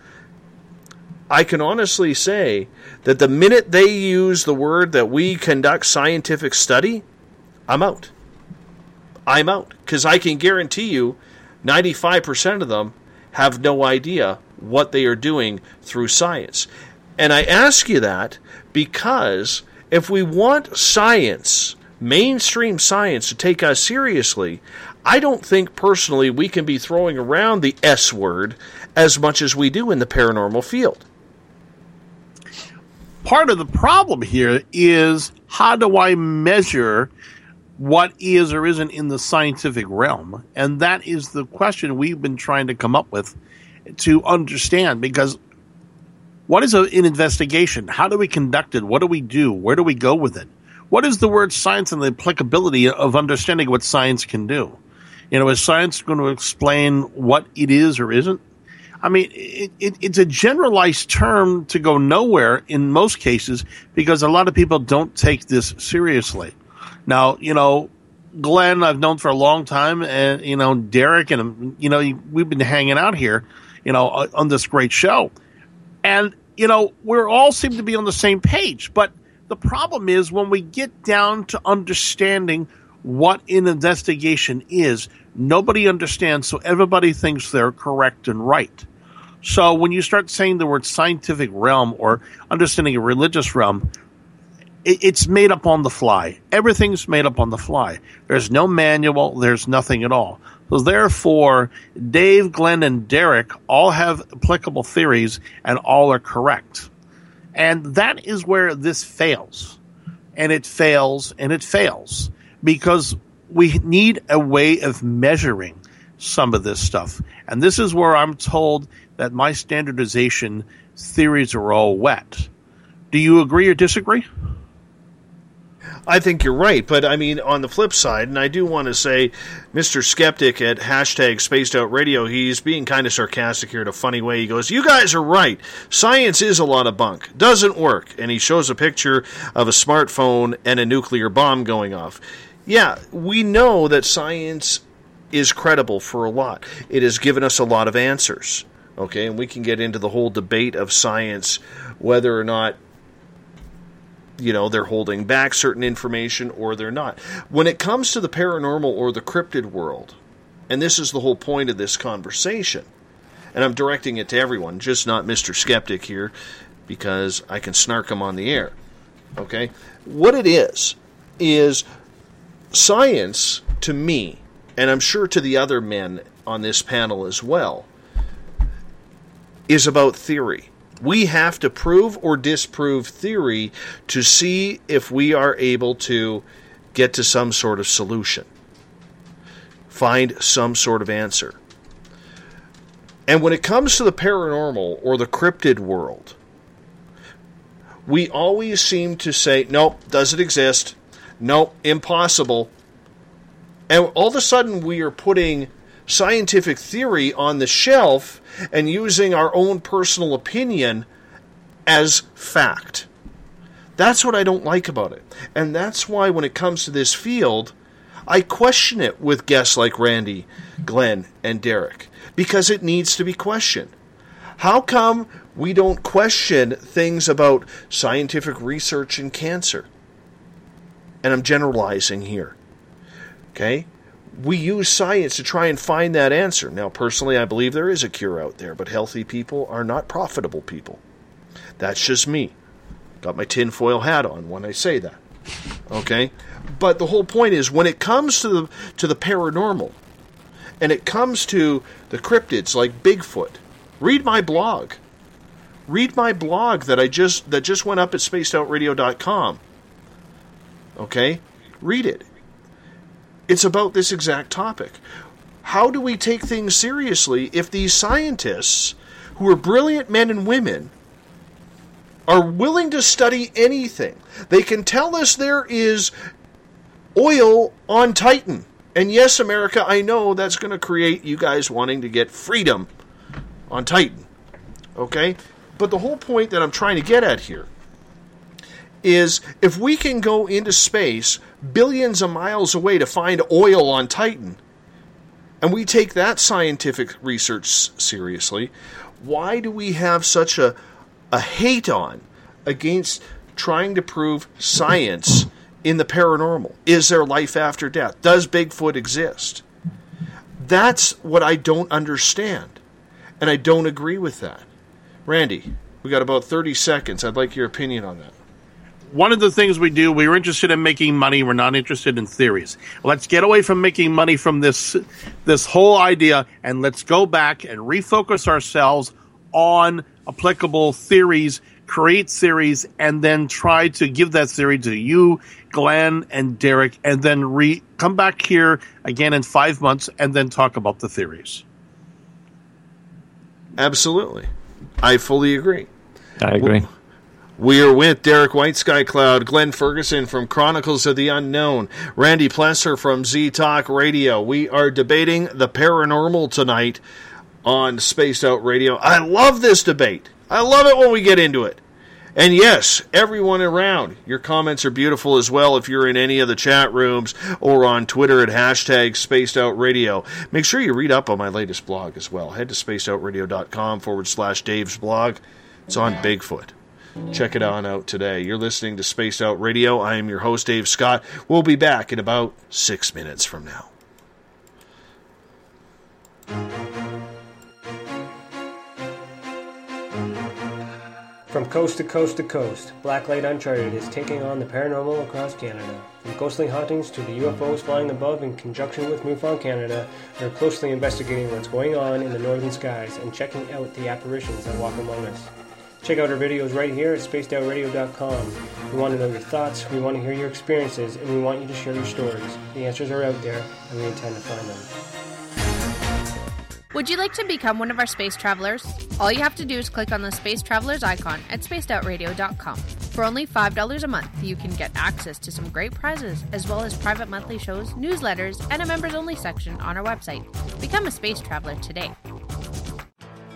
I can honestly say that the minute they use the word that we conduct scientific study, I'm out. I'm out because I can guarantee you 95% of them have no idea what they are doing through science. And I ask you that because if we want science, mainstream science, to take us seriously, I don't think personally we can be throwing around the S word as much as we do in the paranormal field. Part of the problem here is how do I measure what is or isn't in the scientific realm? And that is the question we've been trying to come up with to understand because what is an investigation? How do we conduct it? What do we do? Where do we go with it? What is the word science and the applicability of understanding what science can do? You know, is science going to explain what it is or isn't? I mean, it, it, it's a generalized term to go nowhere in most cases because a lot of people don't take this seriously. Now, you know, Glenn, I've known for a long time, and you know, Derek, and you know, we've been hanging out here, you know, on this great show. And, you know, we're all seem to be on the same page. But the problem is when we get down to understanding what an investigation is, nobody understands, so everybody thinks they're correct and right. So when you start saying the word scientific realm or understanding a religious realm, it's made up on the fly. Everything's made up on the fly. There's no manual, there's nothing at all. So therefore, Dave, Glenn, and Derek all have applicable theories and all are correct. And that is where this fails. And it fails and it fails because we need a way of measuring some of this stuff. And this is where I'm told that my standardization theories are all wet. Do you agree or disagree? I think you're right, but I mean, on the flip side, and I do want to say, Mr. Skeptic at hashtag Spaced Out Radio, he's being kind of sarcastic here in a funny way. He goes, "You guys are right. Science is a lot of bunk. Doesn't work." And he shows a picture of a smartphone and a nuclear bomb going off. Yeah, we know that science is credible for a lot. It has given us a lot of answers. Okay, and we can get into the whole debate of science, whether or not you know they're holding back certain information or they're not. When it comes to the paranormal or the cryptid world, and this is the whole point of this conversation, and I'm directing it to everyone, just not Mr. Skeptic here, because I can snark him on the air. Okay? What it is, is science to me, and I'm sure to the other men on this panel as well, is about theory. We have to prove or disprove theory to see if we are able to get to some sort of solution, find some sort of answer. And when it comes to the paranormal or the cryptid world, we always seem to say, nope, doesn't exist. Nope, impossible. And all of a sudden, we are putting scientific theory on the shelf and using our own personal opinion as fact. That's what I don't like about it. And that's why, when it comes to this field, I question it with guests like Randy, Glenn, and Derek because it needs to be questioned. How come we don't question things about scientific research in cancer? And I'm generalizing here. Okay? We use science to try and find that answer. Now, personally, I believe there is a cure out there, but healthy people are not profitable people. That's just me. Got my tinfoil hat on when I say that. Okay? But the whole point is when it comes to the to the paranormal and it comes to the cryptids like Bigfoot, read my blog. Read my blog that I just that just went up at spacedoutradio.com. Okay? Read it. It's about this exact topic. How do we take things seriously if these scientists, who are brilliant men and women, are willing to study anything? They can tell us there is oil on Titan. And yes, America, I know that's going to create you guys wanting to get freedom on Titan. Okay? But the whole point that I'm trying to get at here is if we can go into space billions of miles away to find oil on Titan, and we take that scientific research seriously, why do we have such a, a hate on against trying to prove science in the paranormal? Is there life after death? Does Bigfoot exist? That's what I don't understand. And I don't agree with that. Randy, we got about 30 seconds. I'd like your opinion on that one of the things we do, we are interested in making money. We're not interested in theories. Let's get away from making money from this this whole idea, and let's go back and refocus ourselves on applicable theories, create theories, and then try to give that theory to you, Glenn, and Derek, and then re come back here again in five months, and then talk about the theories. Absolutely, I fully agree. I agree. Well, we are with Derek White Sky Cloud, Glenn Ferguson from Chronicles of the Unknown, Randy Plesser from Z Talk Radio. We are debating the paranormal tonight on Spaced Out Radio. I love this debate. I love it when we get into it. And yes, everyone around, your comments are beautiful as well if you're in any of the chat rooms or on Twitter at hashtag Spaced Out Radio. Make sure you read up on my latest blog as well. Head to spacedoutradio.com forward slash Dave's blog. It's on Bigfoot. Check it on out today. You're listening to Spaced Out Radio. I am your host, Dave Scott. We'll be back in about six minutes from now. From coast to coast to coast, Blacklight Uncharted is taking on the paranormal across Canada. From ghostly hauntings to the UFOs flying above in conjunction with MUFON Canada, they're closely investigating what's going on in the northern skies and checking out the apparitions that walk among us. Check out our videos right here at spacedoutradio.com. We want to know your thoughts, we want to hear your experiences, and we want you to share your stories. The answers are out there, and we intend to find them. Would you like to become one of our space travelers? All you have to do is click on the Space Travelers icon at spacedoutradio.com. For only $5 a month, you can get access to some great prizes, as well as private monthly shows, newsletters, and a members only section on our website. Become a space traveler today.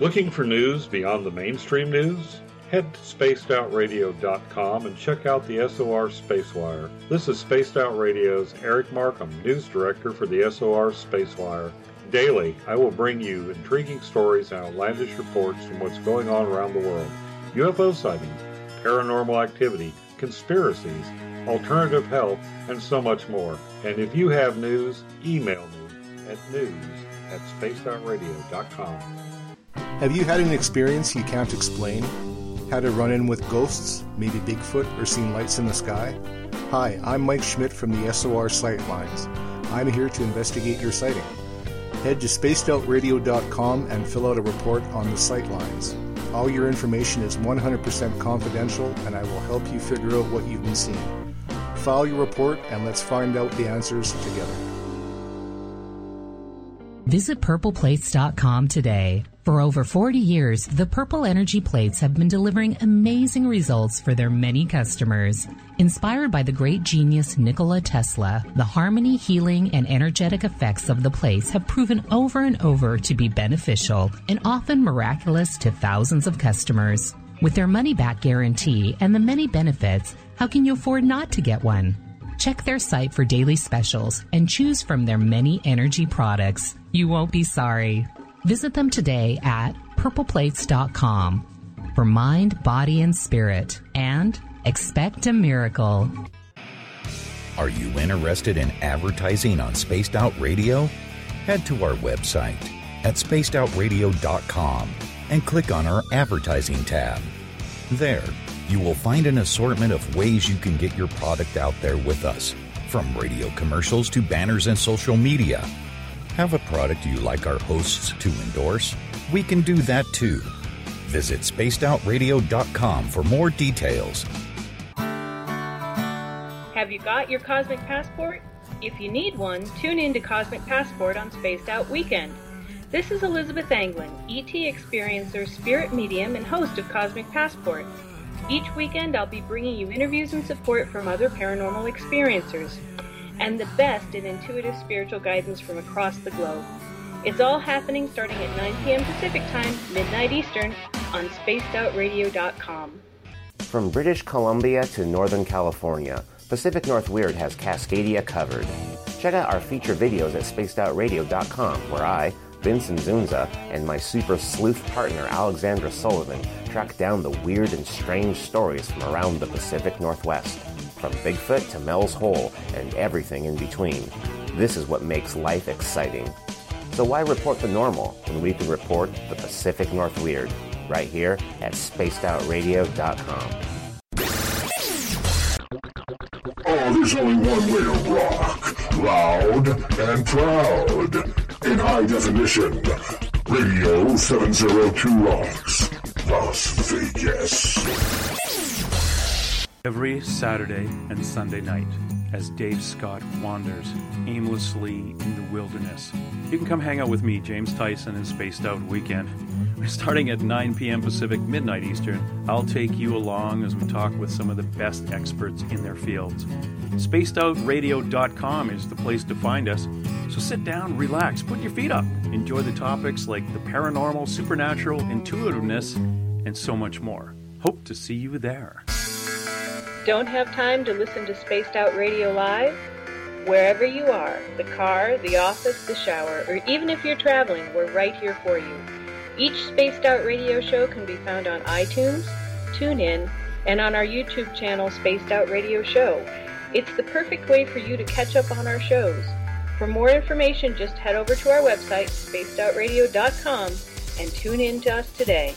Looking for news beyond the mainstream news? Head to spacedoutradio.com and check out the SOR Spacewire. This is Spaced Out Radio's Eric Markham, news director for the SOR Spacewire. Daily, I will bring you intriguing stories and outlandish reports from what's going on around the world. UFO sightings, paranormal activity, conspiracies, alternative health, and so much more. And if you have news, email me at news at spacedoutradio.com. Have you had an experience you can't explain? Had a run in with ghosts, maybe Bigfoot, or seen lights in the sky? Hi, I'm Mike Schmidt from the SOR Sightlines. I'm here to investigate your sighting. Head to spacedoutradio.com and fill out a report on the sightlines. All your information is 100% confidential, and I will help you figure out what you've been seeing. File your report and let's find out the answers together. Visit purpleplates.com today. For over 40 years, the Purple Energy Plates have been delivering amazing results for their many customers. Inspired by the great genius Nikola Tesla, the harmony, healing, and energetic effects of the plates have proven over and over to be beneficial and often miraculous to thousands of customers. With their money back guarantee and the many benefits, how can you afford not to get one? Check their site for daily specials and choose from their many energy products. You won't be sorry. Visit them today at purpleplates.com for mind, body, and spirit, and expect a miracle. Are you interested in advertising on Spaced Out Radio? Head to our website at spacedoutradio.com and click on our advertising tab. There, you will find an assortment of ways you can get your product out there with us, from radio commercials to banners and social media. Have a product you like our hosts to endorse? We can do that too. Visit spacedoutradio.com for more details. Have you got your Cosmic Passport? If you need one, tune in to Cosmic Passport on Spaced Out Weekend. This is Elizabeth Anglin, ET experiencer, spirit medium, and host of Cosmic Passport. Each weekend, I'll be bringing you interviews and support from other paranormal experiencers and the best in intuitive spiritual guidance from across the globe. It's all happening starting at 9 p.m. Pacific Time, midnight Eastern, on spacedoutradio.com. From British Columbia to Northern California, Pacific North Weird has Cascadia covered. Check out our feature videos at spacedoutradio.com, where I, Vincent Zunza, and my super sleuth partner Alexandra Sullivan track down the weird and strange stories from around the Pacific Northwest, from Bigfoot to Mel's Hole and everything in between. This is what makes life exciting. So why report the normal when we can report the Pacific North Weird right here at spacedoutradio.com. Oh, there's only one way to rock. Loud and proud. In high definition. Radio 702 Rocks. Las Vegas. Every Saturday and Sunday night, as Dave Scott wanders aimlessly in the wilderness, you can come hang out with me, James Tyson, in Spaced Out Weekend. (laughs) Starting at 9 p.m. Pacific, midnight Eastern, I'll take you along as we talk with some of the best experts in their fields. SpacedOutRadio.com is the place to find us. So sit down, relax, put your feet up, enjoy the topics like the paranormal, supernatural, intuitiveness, and so much more. Hope to see you there. Don't have time to listen to Spaced Out Radio Live? Wherever you are, the car, the office, the shower, or even if you're traveling, we're right here for you. Each Spaced Out Radio show can be found on iTunes, TuneIn, and on our YouTube channel, Spaced Out Radio Show. It's the perfect way for you to catch up on our shows. For more information, just head over to our website, spacedoutradio.com, and tune in to us today.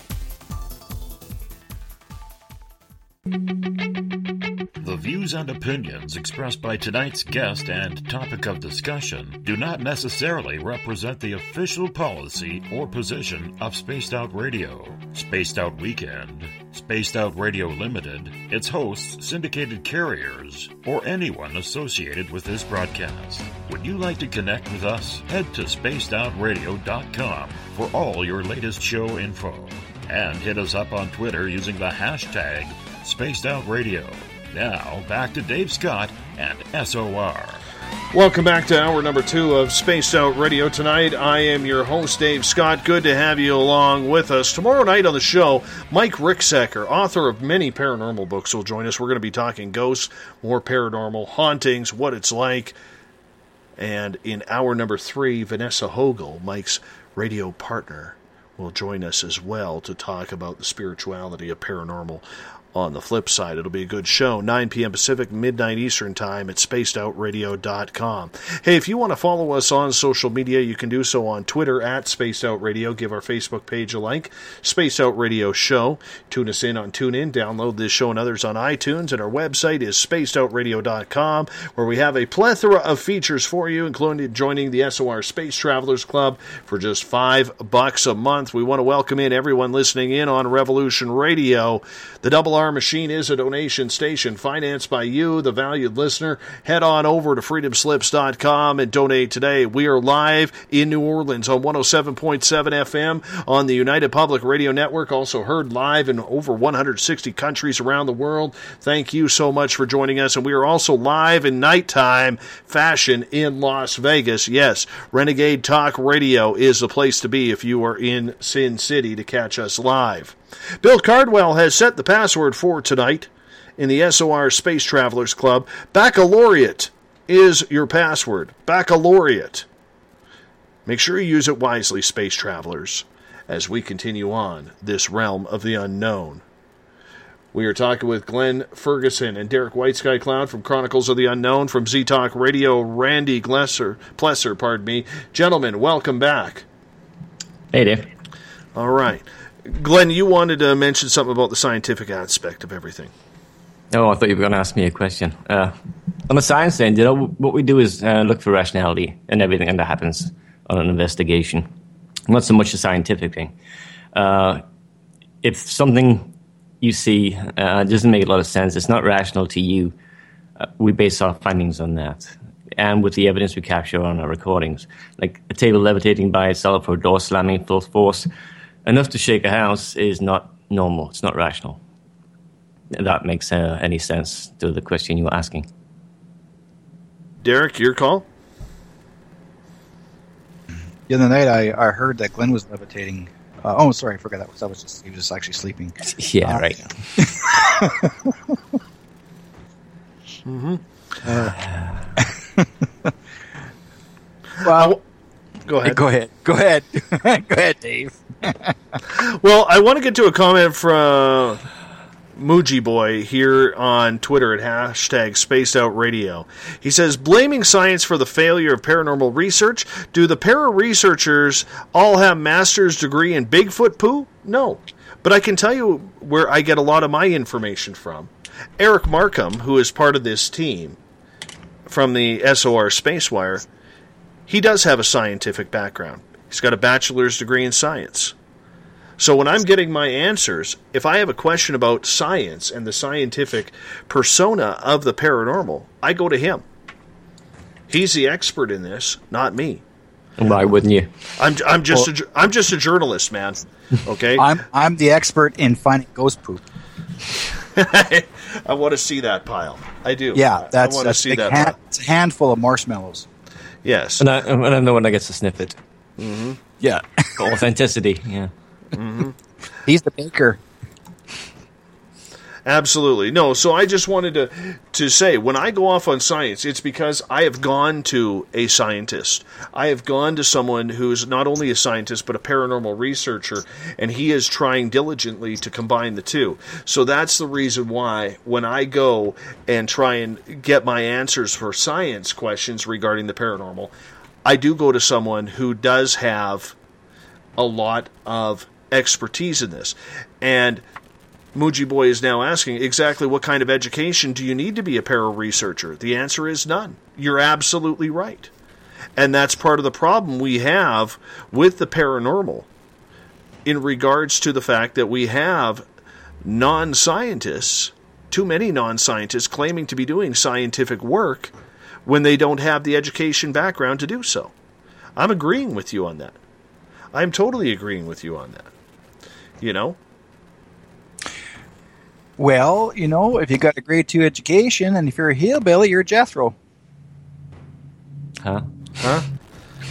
The views and opinions expressed by tonight's guest and topic of discussion do not necessarily represent the official policy or position of Spaced Out Radio, Spaced Out Weekend, Spaced Out Radio Limited, its hosts, syndicated carriers, or anyone associated with this broadcast. Would you like to connect with us? Head to spacedoutradio.com for all your latest show info. And hit us up on Twitter using the hashtag Spaced Out Radio. Now, back to Dave Scott and SOR. Welcome back to hour number two of Spaced Out Radio. Tonight, I am your host, Dave Scott. Good to have you along with us. Tomorrow night on the show, Mike Ricksecker, author of many paranormal books, will join us. We're going to be talking ghosts, more paranormal hauntings, what it's like. And in hour number three, Vanessa Hogel, Mike's radio partner, will join us as well to talk about the spirituality of paranormal. On the flip side. It'll be a good show. 9 p.m. Pacific, midnight Eastern Time at spacedoutradio.com. Hey, if you want to follow us on social media, you can do so on Twitter at Spaced Out Radio. Give our Facebook page a like, Spaced Out Radio Show. Tune us in on TuneIn. Download this show and others on iTunes. And our website is spacedoutradio.com, where we have a plethora of features for you, including joining the SOR Space Travelers Club for just five bucks a month. We want to welcome in everyone listening in on Revolution Radio. The Double R Machine is a donation station financed by you, the valued listener. Head on over to freedomslips.com and donate today. We are live in New Orleans on 107.7 FM on the United Public Radio Network, also heard live in over 160 countries around the world. Thank you so much for joining us. And we are also live in nighttime fashion in Las Vegas. Yes, Renegade Talk Radio is the place to be if you are in Sin City to catch us live. Bill Cardwell has set the password for tonight in the SOR Space Travelers Club. Baccalaureate is your password. Baccalaureate. Make sure you use it wisely, Space Travelers, as we continue on this realm of the unknown. We are talking with Glenn Ferguson and Derek White Sky Cloud from Chronicles of the Unknown from Z Talk Radio. Randy Glesser, Plesser, pardon me. Gentlemen, welcome back. Hey, Dave. All right. Glenn, you wanted to mention something about the scientific aspect of everything. Oh, I thought you were going to ask me a question. Uh, on the science end, you know, what we do is uh, look for rationality in everything that happens on an investigation. Not so much the scientific thing. Uh, if something you see uh, doesn't make a lot of sense, it's not rational to you, uh, we base our findings on that. And with the evidence we capture on our recordings, like a table levitating by itself or a door slamming full force, enough to shake a house is not normal. It's not rational. That makes uh, any sense to the question you were asking. Derek, your call. The other night, I, I heard that Glenn was levitating. Uh, oh, sorry, I forgot that was that was just he was just actually sleeping. Yeah, Uh, right. (laughs) Mm-hmm. (laughs) well, go ahead. Go ahead. Go ahead. (laughs) go ahead, Dave. (laughs) well, I want to get to a comment from Muji Boy here on Twitter at hashtag Spaced Out Radio. He says, blaming science for the failure of paranormal research. Do the para researchers all have master's degree in Bigfoot poo? No. But I can tell you where I get a lot of my information from. Eric Markham, who is part of this team from the SOR Spacewire, he does have a scientific background. He's got a bachelor's degree in science. So when I'm getting my answers, if I have a question about science and the scientific persona of the paranormal, I go to him. He's the expert in this, not me. Why wouldn't you? I'm I'm just a, ju- I'm just a journalist, man. Okay. I'm I'm the expert in finding ghost poop. (laughs) I want to see that pile. I do. Yeah, that's I want to see big that. hand, pile. it's a handful of marshmallows. Yes. And I, and I'm the one that gets to sniff it. Mm-hmm. Yeah. (laughs) Authenticity, yeah. Mm-hmm. He's the baker. Absolutely. No, so I just wanted to to say when I go off on science, it's because I have gone to a scientist. I have gone to someone who's not only a scientist but a paranormal researcher and he is trying diligently to combine the two. So that's the reason why when I go and try and get my answers for science questions regarding the paranormal, I do go to someone who does have a lot of expertise in this. And Muji Boy is now asking exactly what kind of education do you need to be a para researcher? The answer is none. You're absolutely right. And that's part of the problem we have with the paranormal in regards to the fact that we have non scientists, too many non scientists, claiming to be doing scientific work when they don't have the education background to do so. I'm agreeing with you on that. I'm totally agreeing with you on that. You know? Well, you know, if you got a grade two education and if you're a hillbilly, you're Jethro. Huh? Huh?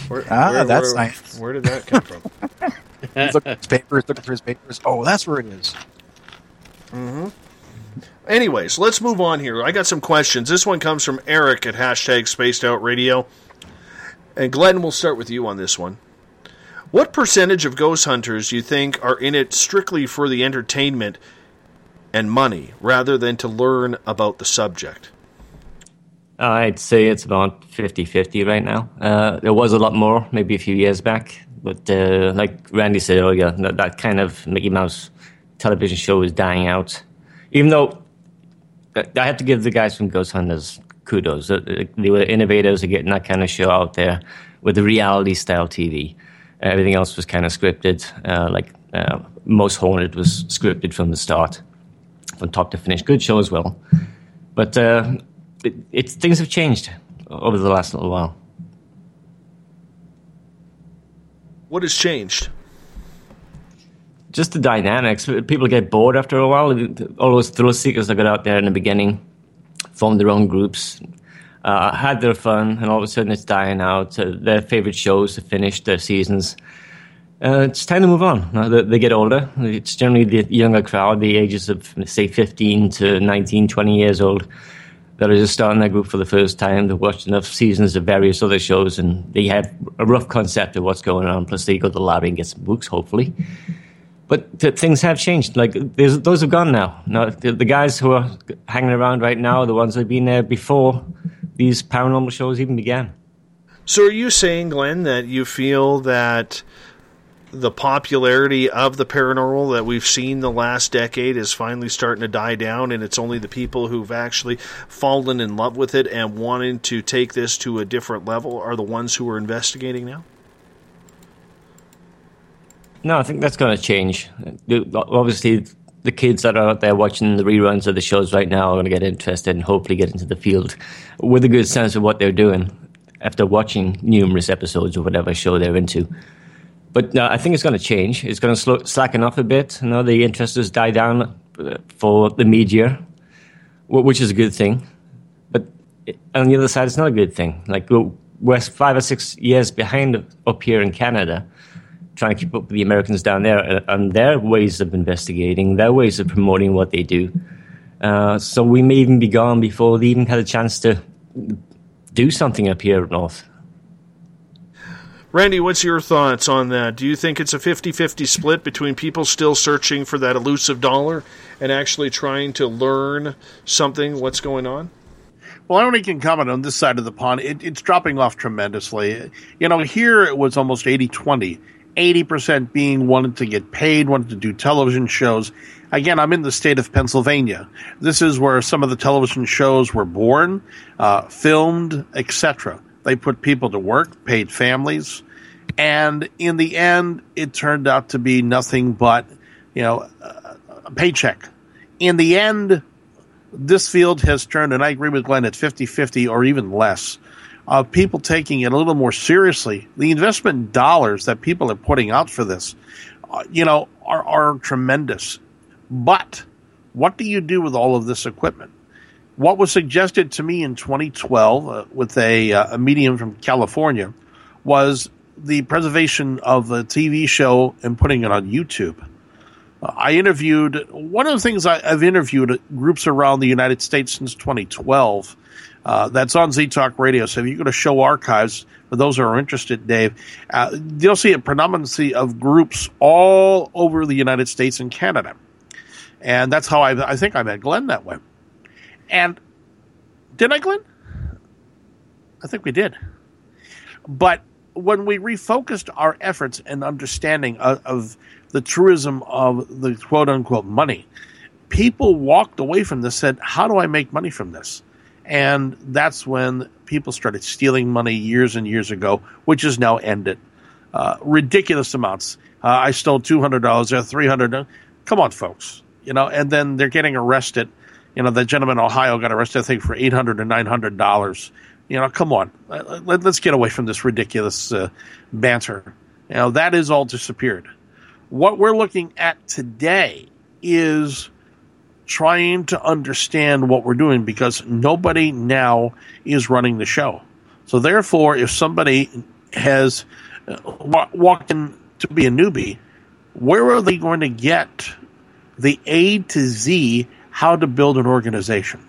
Where, Ah, that's nice. Where did that come from? (laughs) He's looking at his papers, looking through his papers. Oh, that's where it is. Mm-hmm. Anyways, let's move on here. I got some questions. This one comes from Eric at hashtag Spaced Out Radio. And Glenn, we'll start with you on this one. What percentage of ghost hunters do you think are in it strictly for the entertainment and money rather than to learn about the subject? I'd say it's about 50 50 right now. Uh, there was a lot more maybe a few years back, but uh, like Randy said earlier, that, that kind of Mickey Mouse television show is dying out. Even though uh, I have to give the guys from Ghost Hunters kudos. They were innovators of getting that kind of show out there with the reality style TV. Everything else was kind of scripted. Uh, like uh, Most Haunted was scripted from the start, from top to finish. Good show as well. But uh, it, it, things have changed over the last little while. What has changed? Just the dynamics. People get bored after a while. All those thrill seekers that got out there in the beginning formed their own groups, uh, had their fun, and all of a sudden it's dying out. Uh, their favorite shows have finished their seasons. Uh, it's time to move on. They, they, get older. It's generally the younger crowd, the ages of, say, 15 to 19, 20 years old, that are just starting their group for the first time. They've watched enough seasons of various other shows and they have a rough concept of what's going on. Plus, they go to the library and get some books, hopefully. But th- things have changed. Like those have gone now. Now the, the, guys who are hanging around right now are the ones that have been there before these paranormal shows even began. So, are you saying, Glenn, that you feel that the popularity of the paranormal that we've seen the last decade is finally starting to die down, and it's only the people who've actually fallen in love with it and wanting to take this to a different level are the ones who are investigating now? No, I think that's going to change. Obviously, the kids that are out there watching the reruns of the shows right now are going to get interested and hopefully get into the field with a good sense of what they're doing after watching numerous episodes of whatever show they're into. But uh, I think it's going to change. It's going to slow, slacken off a bit. You know, the interest has died down uh, for the media, which is a good thing. But on the other side, it's not a good thing. Like we're five or six years behind up here in Canada, trying to keep up with the Americans down there uh, and their ways of investigating, their ways of promoting what they do. Uh, so we may even be gone before they even had a chance to do something up here north. Randy, what's your thoughts on that? Do you think it's a 50 50 split between people still searching for that elusive dollar and actually trying to learn something, what's going on? Well, I only can comment on this side of the pond. It, it's dropping off tremendously. You know, here it was almost 80 20. 80% being wanted to get paid, wanted to do television shows. Again, I'm in the state of Pennsylvania. This is where some of the television shows were born, uh, filmed, etc. They put people to work, paid families, and in the end, it turned out to be nothing but, you know, a paycheck. In the end, this field has turned, and I agree with Glenn, at 50 50 or even less, of people taking it a little more seriously. The investment dollars that people are putting out for this, uh, you know, are, are tremendous. But what do you do with all of this equipment? what was suggested to me in 2012 uh, with a, uh, a medium from California was the preservation of the TV show and putting it on YouTube. Uh, I interviewed one of the things I, have interviewed groups around the United States since 2012. Uh, that's on Z Talk Radio. So if you go to show archives, for those who are interested, Dave, uh, you'll see a predominancy of groups all over the United States and Canada. And that's how I, I think I met Glenn that way. And did I, Glenn? I think we did. But when we refocused our efforts and understanding of, of the truism of the quote unquote money, people walked away from this and said, How do I make money from this? And that's when people started stealing money years and years ago, which is now ended. Uh, ridiculous amounts. Uh, I stole two hundred dollars or three hundred. Come on, folks. You know, and then they're getting arrested you know, the gentleman in Ohio got arrested, I think, for eight hundred or nine hundred dollars. You know, come on, let, us get away from this ridiculous uh, banter. You know, that is all disappeared. What we're looking at today is trying to understand what we're doing because nobody now is running the show. So therefore, if somebody has uh, walked in to be a newbie, where are they going to get the A to Z how to build an organization.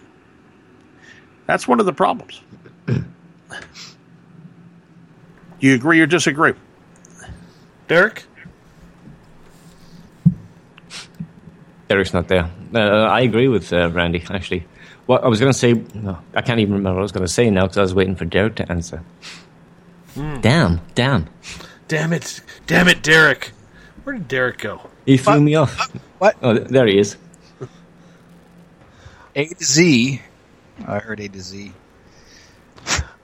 That's one of the problems. Do (clears throat) you agree or disagree? Derek? Derek's not there. Uh, I agree with uh, Randy, actually. What I was going to say, no, I can't even remember what I was going to say now because I was waiting for Derek to answer. Hmm. Damn, damn. Damn it. Damn it, Derek. Where did Derek go? He threw me off. What? Oh, there he is. A to Z. I heard A to Z.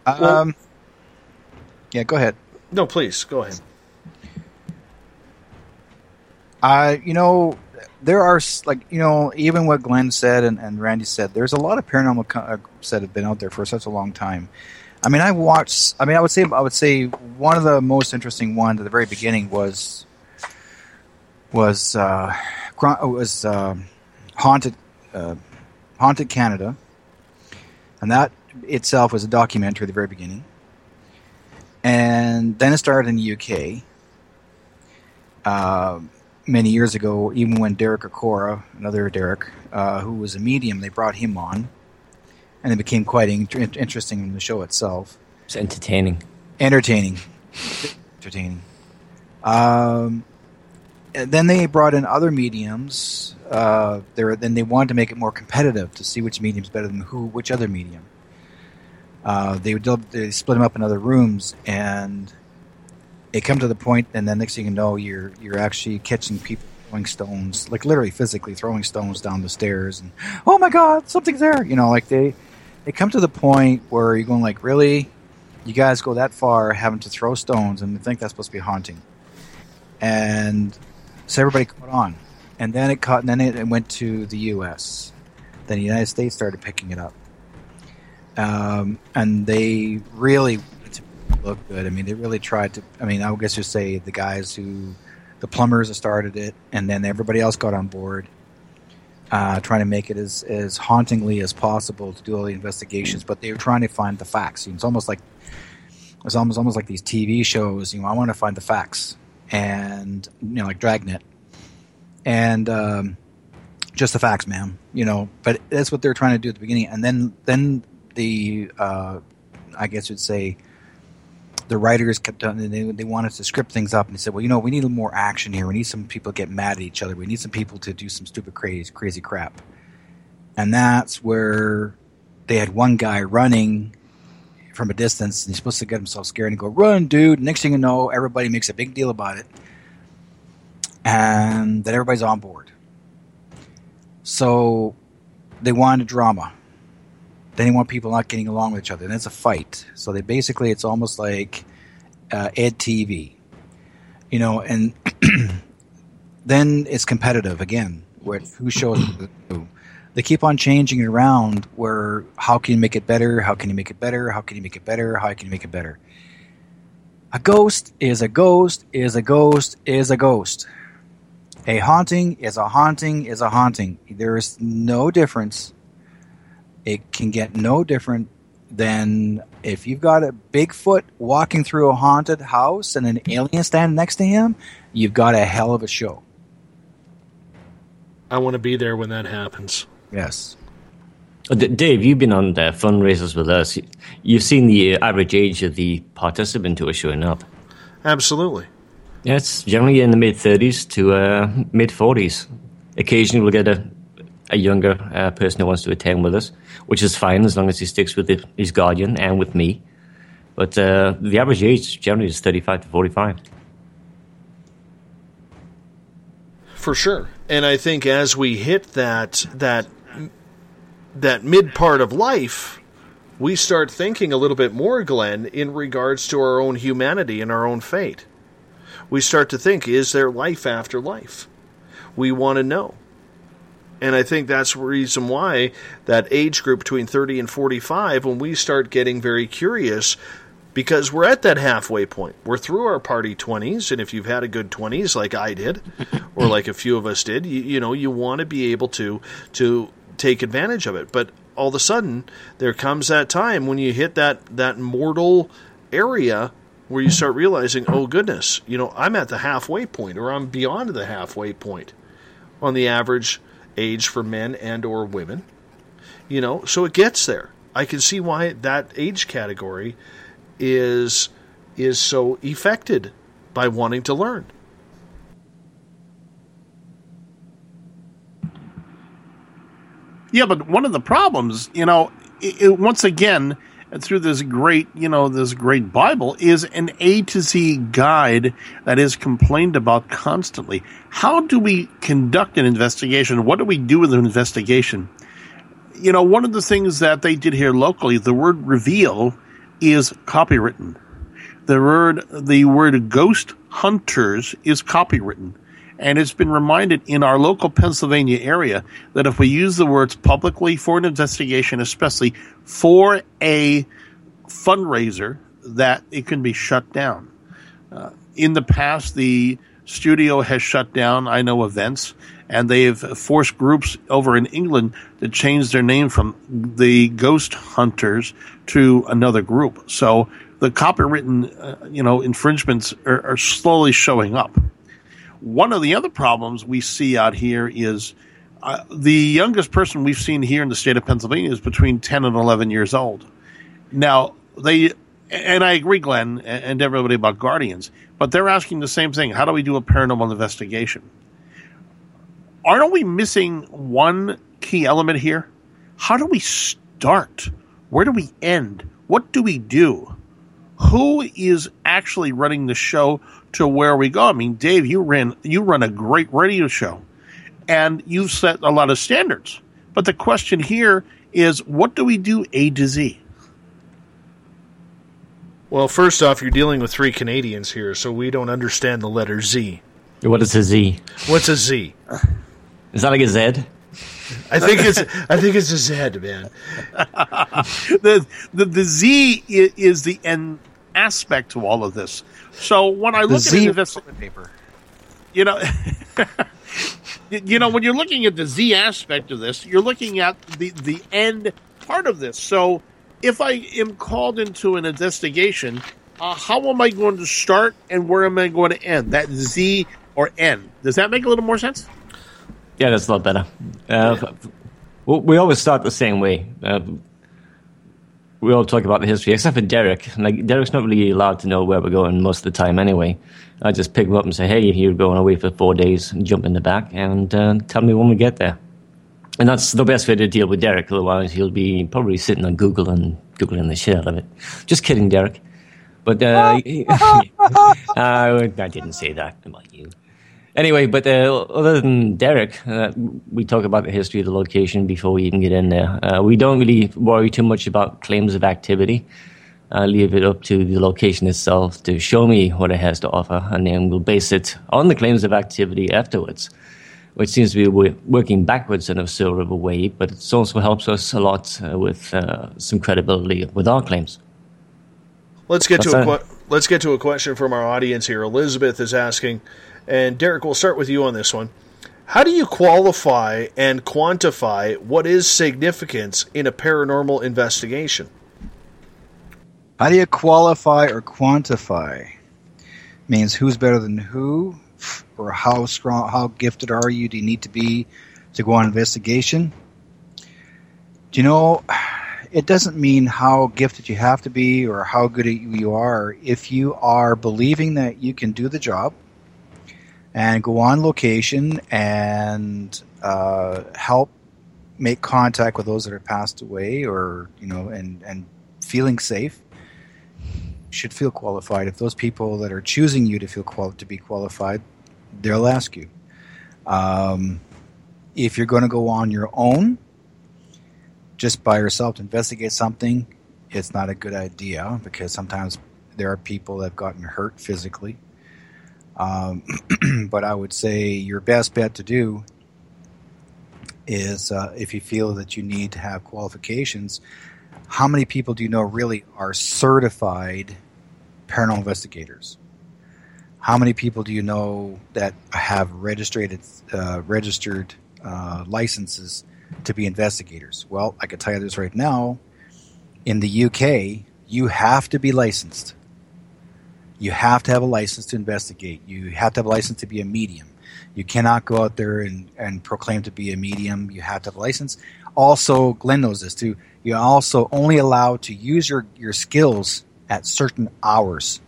Um, Well- yeah, go ahead. No, please, go ahead. Uh, you know, there are like you know, even what Glenn said and, and Randy said. There's a lot of paranormal co- uh, that have been out there for such a long time. I mean, I watched. I mean, I would say I would say one of the most interesting ones at the very beginning was was uh, was um haunted uh, haunted Canada, and that itself was a documentary at the very beginning. And then it started in the UK. Many years ago, even when Derek Acorah, another Derek, uh, who was a medium, they brought him on, and it became quite in- interesting in the show itself. It's entertaining. Entertaining, entertaining. Um, and then they brought in other mediums. Uh, there, then they wanted to make it more competitive to see which medium's better than who, which other medium. Uh, they would they split them up in other rooms, and it come to the point, and then next thing you know, you're you're actually catching people throwing stones, like literally physically throwing stones down the stairs, and oh my god, something's there. You know, like they they come to the point where you're going like, really, you guys go that far having to throw stones, and think that's supposed to be haunting, and so everybody caught on, and then it caught, and then it, went to the U.S. Then the United States started picking it up, um, and they really look good. I mean, they really tried to. I mean, I would guess you say the guys who, the plumbers started it, and then everybody else got on board, uh, trying to make it as as hauntingly as possible to do all the investigations. But they were trying to find the facts. It's almost like it's almost almost like these TV shows. You know, I want to find the facts, and you know, like Dragnet, and um, just the facts, ma'am. You know, but that's what they're trying to do at the beginning, and then then the uh, I guess you'd say the writers kept on they, they wanted to script things up and they said, well, you know, we need more action here. We need some people to get mad at each other. We need some people to do some stupid, crazy, crazy crap. And that's where they had one guy running from a distance, and he's supposed to get himself scared and go, "Run, dude!" Next thing you know, everybody makes a big deal about it, and that everybody's on board. So they wanted drama. Then they want people not getting along with each other. And it's a fight. So they basically, it's almost like uh, Ed TV, you know. And (clears throat) then it's competitive again, where who shows who. They keep on changing it around. Where how can you make it better? How can you make it better? How can you make it better? How can you make it better? A ghost is a ghost is a ghost is a ghost. A haunting is a haunting is a haunting. There is no difference. It can get no different than if you've got a Bigfoot walking through a haunted house and an alien standing next to him, you've got a hell of a show. I want to be there when that happens. Yes. Uh, Dave, you've been on the fundraisers with us. You- You've seen the uh, average age of the participant who are showing up. Absolutely. Yeah, it's generally in the mid 30s to uh, mid 40s. Occasionally, we'll get a, a younger uh, person who wants to attend with us, which is fine as long as he sticks with the, his guardian and with me. But uh, the average age generally is 35 to 45. for sure. And I think as we hit that that that mid part of life, we start thinking a little bit more, Glenn, in regards to our own humanity and our own fate. We start to think: Is there life after life? We want to know. And I think that's the reason why that age group between 30 and 45, when we start getting very curious, because we're at that halfway point. We're through our party 20s, and if you've had a good 20s like I did, or (laughs) like a few of us did, you, you know, you want to be able to to take advantage of it. But all of a sudden, there comes that time when you hit that that mortal area where you start realizing, oh goodness, you know, I'm at the halfway point, or I'm beyond the halfway point on the average age for men and or women. You know, so it gets there. I can see why that age category is is so affected by wanting to learn. Yeah, but one of the problems, you know, it, it, once again, through this great, you know, this great Bible is an A to Z guide that is complained about constantly. How do we conduct an investigation? What do we do with an investigation? You know, one of the things that they did here locally, the word reveal is copywritten. The word, the word ghost hunters is copywritten. And it's been reminded in our local Pennsylvania area that if we use the words publicly for an investigation, especially for a fundraiser, that it can be shut down. Uh, in the past, the studio has shut down, I know, events, and they've forced groups over in England to change their name from the Ghost Hunters to another group. So the copywritten, uh, you know, infringements are, are slowly showing up. One of the other problems we see out here is uh, the youngest person we've seen here in the state of Pennsylvania is between 10 and 11 years old. Now, they, and I agree, Glenn, and everybody about Guardians, but they're asking the same thing. How do we do a paranormal investigation? Aren't we missing one key element here? How do we start? Where do we end? What do we do? Who is actually running the show to where we go. I mean, Dave, you ran you run a great radio show, and you've set a lot of standards. But the question here is, what do we do A to Z? Well, first off, you're dealing with three Canadians here, so we don't understand the letter Z. What is a Z? What's a Z? Is that like a Z? I think it's I think it's a Z, man. (laughs) the, the the Z is the end aspect to all of this. So when I look at the at investment paper, you know, (laughs) you know, when you're looking at the Z aspect of this, you're looking at the the end part of this. So if I am called into an investigation, uh, how am I going to start and where am I going to end? That Z or N. Does that make a little more sense? Yeah, that's a lot better. Uh, yeah. We always start the same way. Uh, we all talk about the history, except for Derek. Like Derek's not really allowed to know where we're going most of the time anyway. I just pick him up and say, "Hey, you're going away for four days," jump in the back and uh, tell me when we get there. And that's the best way to deal with Derek. Otherwise, he'll be probably sitting on Google and googling the shit out of it. Just kidding, Derek. But uh, (laughs) (laughs) uh, I didn't say that about you. Anyway, but uh, other than Derek, uh, we talk about the history of the location before we even get in there. Uh, we don't really worry too much about claims of activity. I leave it up to the location itself to show me what it has to offer, and then we'll base it on the claims of activity afterwards, which seems to be working backwards in a sort of a way, but it also helps us a lot uh, with uh, some credibility with our claims. Let's get That's to a, let's get to a question from our audience here. Elizabeth is asking. And Derek, we'll start with you on this one. How do you qualify and quantify what is significance in a paranormal investigation? How do you qualify or quantify? Means who's better than who, or how strong, how gifted are you? Do you need to be to go on investigation? Do you know? It doesn't mean how gifted you have to be or how good you are. If you are believing that you can do the job, and go on location and uh, help make contact with those that are passed away or you know and and feeling safe should feel qualified. If those people that are choosing you to feel qual- to be qualified they'll ask you. Um, if you're going to go on your own just by yourself to investigate something it's not a good idea because sometimes there are people that have gotten hurt physically um, (clears throat) but I would say your best bet to do is uh, if you feel that you need to have qualifications, how many people do you know really are certified paranormal investigators? How many people do you know that have registered uh, registered uh, licenses to be investigators? Well, I can tell you this right now. In the UK, you have to be licensed you have to have a license to investigate. You have to have a license to be a medium. You cannot go out there and, and proclaim to be a medium. You have to have a license. Also, Glenn knows this too. You're also only allowed to use your, your skills at certain hours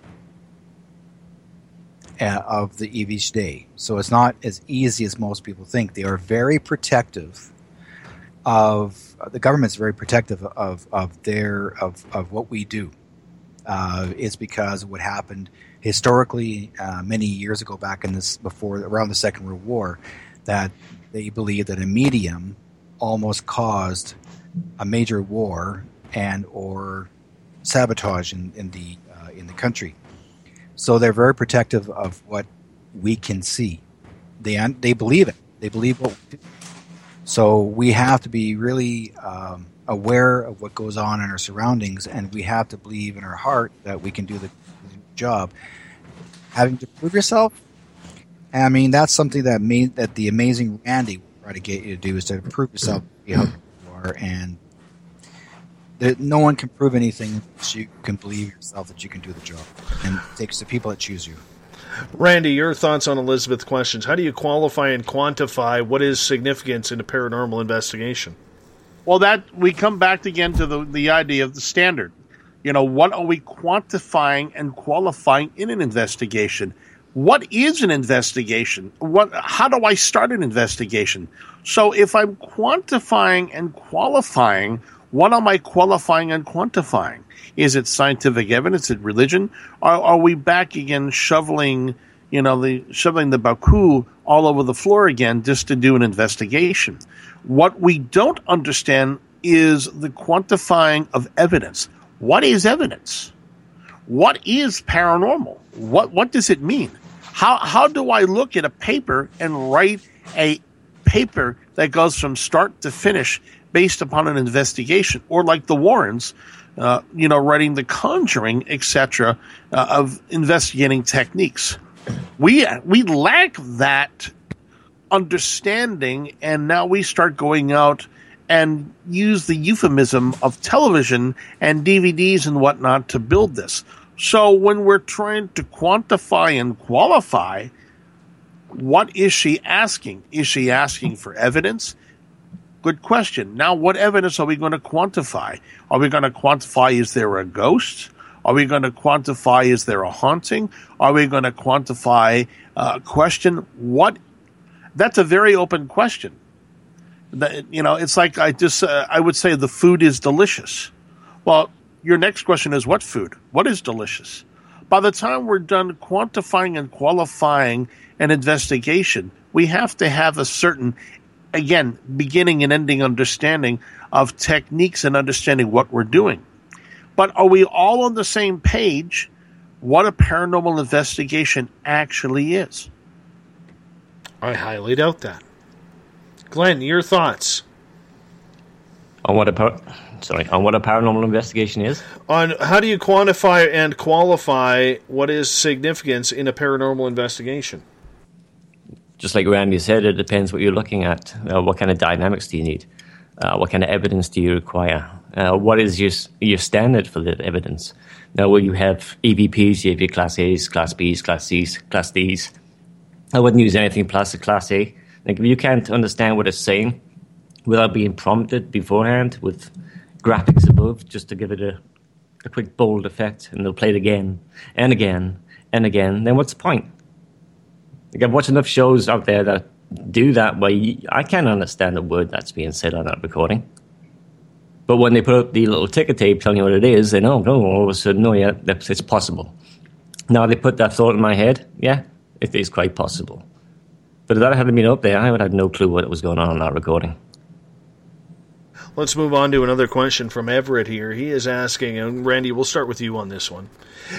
uh, of the each day. So it's not as easy as most people think. They are very protective of the government's very protective of of their of of what we do. Uh, is because what happened historically uh, many years ago, back in this before around the Second World War, that they believed that a medium almost caused a major war and or sabotage in, in the uh, in the country. So they're very protective of what we can see. They they believe it. They believe what. So we have to be really um, aware of what goes on in our surroundings, and we have to believe in our heart that we can do the job. Having to prove yourself, I mean, that's something that that the amazing Randy will try to get you to do is to prove yourself, you know, you are, and that no one can prove anything unless you can believe yourself that you can do the job. And it takes the people that choose you. Randy, your thoughts on Elizabeth's questions. How do you qualify and quantify what is significance in a paranormal investigation? Well, that we come back again to the, the idea of the standard. You know, what are we quantifying and qualifying in an investigation? What is an investigation? What how do I start an investigation? So if I'm quantifying and qualifying, what am I qualifying and quantifying? Is it scientific evidence? Is it religion? Are, are we back again shoveling, you know, the shoveling the Baku all over the floor again just to do an investigation? What we don't understand is the quantifying of evidence. What is evidence? What is paranormal? What what does it mean? How how do I look at a paper and write a paper that goes from start to finish based upon an investigation, or like the Warrens, uh, you know, writing The Conjuring, etc., uh, of investigating techniques. We we lack that understanding, and now we start going out and use the euphemism of television and DVDs and whatnot to build this. So when we're trying to quantify and qualify, what is she asking? Is she asking for evidence? Good question. Now, what evidence are we going to quantify? Are we going to quantify is there a ghost? Are we going to quantify is there a haunting? Are we going to quantify a uh, question? What? That's a very open question. You know, it's like I just uh, I would say the food is delicious. Well, your next question is what food? What is delicious? By the time we're done quantifying and qualifying an investigation, we have to have a certain again, beginning and ending understanding of techniques and understanding what we're doing. But are we all on the same page what a paranormal investigation actually is? I highly doubt that. Glenn, your thoughts on what a par- sorry on what a paranormal investigation is? On how do you quantify and qualify what is significance in a paranormal investigation? just like Randy said, it depends what you're looking at. Uh, what kind of dynamics do you need? Uh, what kind of evidence do you require? Uh, what is your your standard for the evidence? Now, will you have EVPs? You have your Class A's, Class B's, Class C's, Class D's. I wouldn't use anything plus a Class A. Like if you can't understand what it's saying without being prompted beforehand with graphics above, just to give it a, a quick bold effect, and they'll play it again and again and again. Then what's the point? Like I've watched enough shows out there that do that where I can't understand a word that's being said on that recording. But when they put up the little ticker tape telling you what it is, they know, oh, all of a sudden, no, yeah, it's possible. Now they put that thought in my head, yeah, it is quite possible. But if that hadn't been up there, I would have no clue what was going on in that recording. Let's move on to another question from Everett here. He is asking, and Randy, we'll start with you on this one.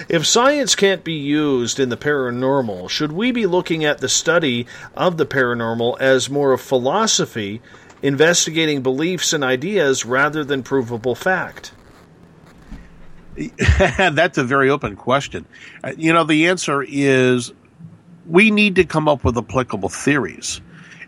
If science can't be used in the paranormal, should we be looking at the study of the paranormal as more of philosophy, investigating beliefs and ideas rather than provable fact? (laughs) That's a very open question. Uh, you know, the answer is we need to come up with applicable theories.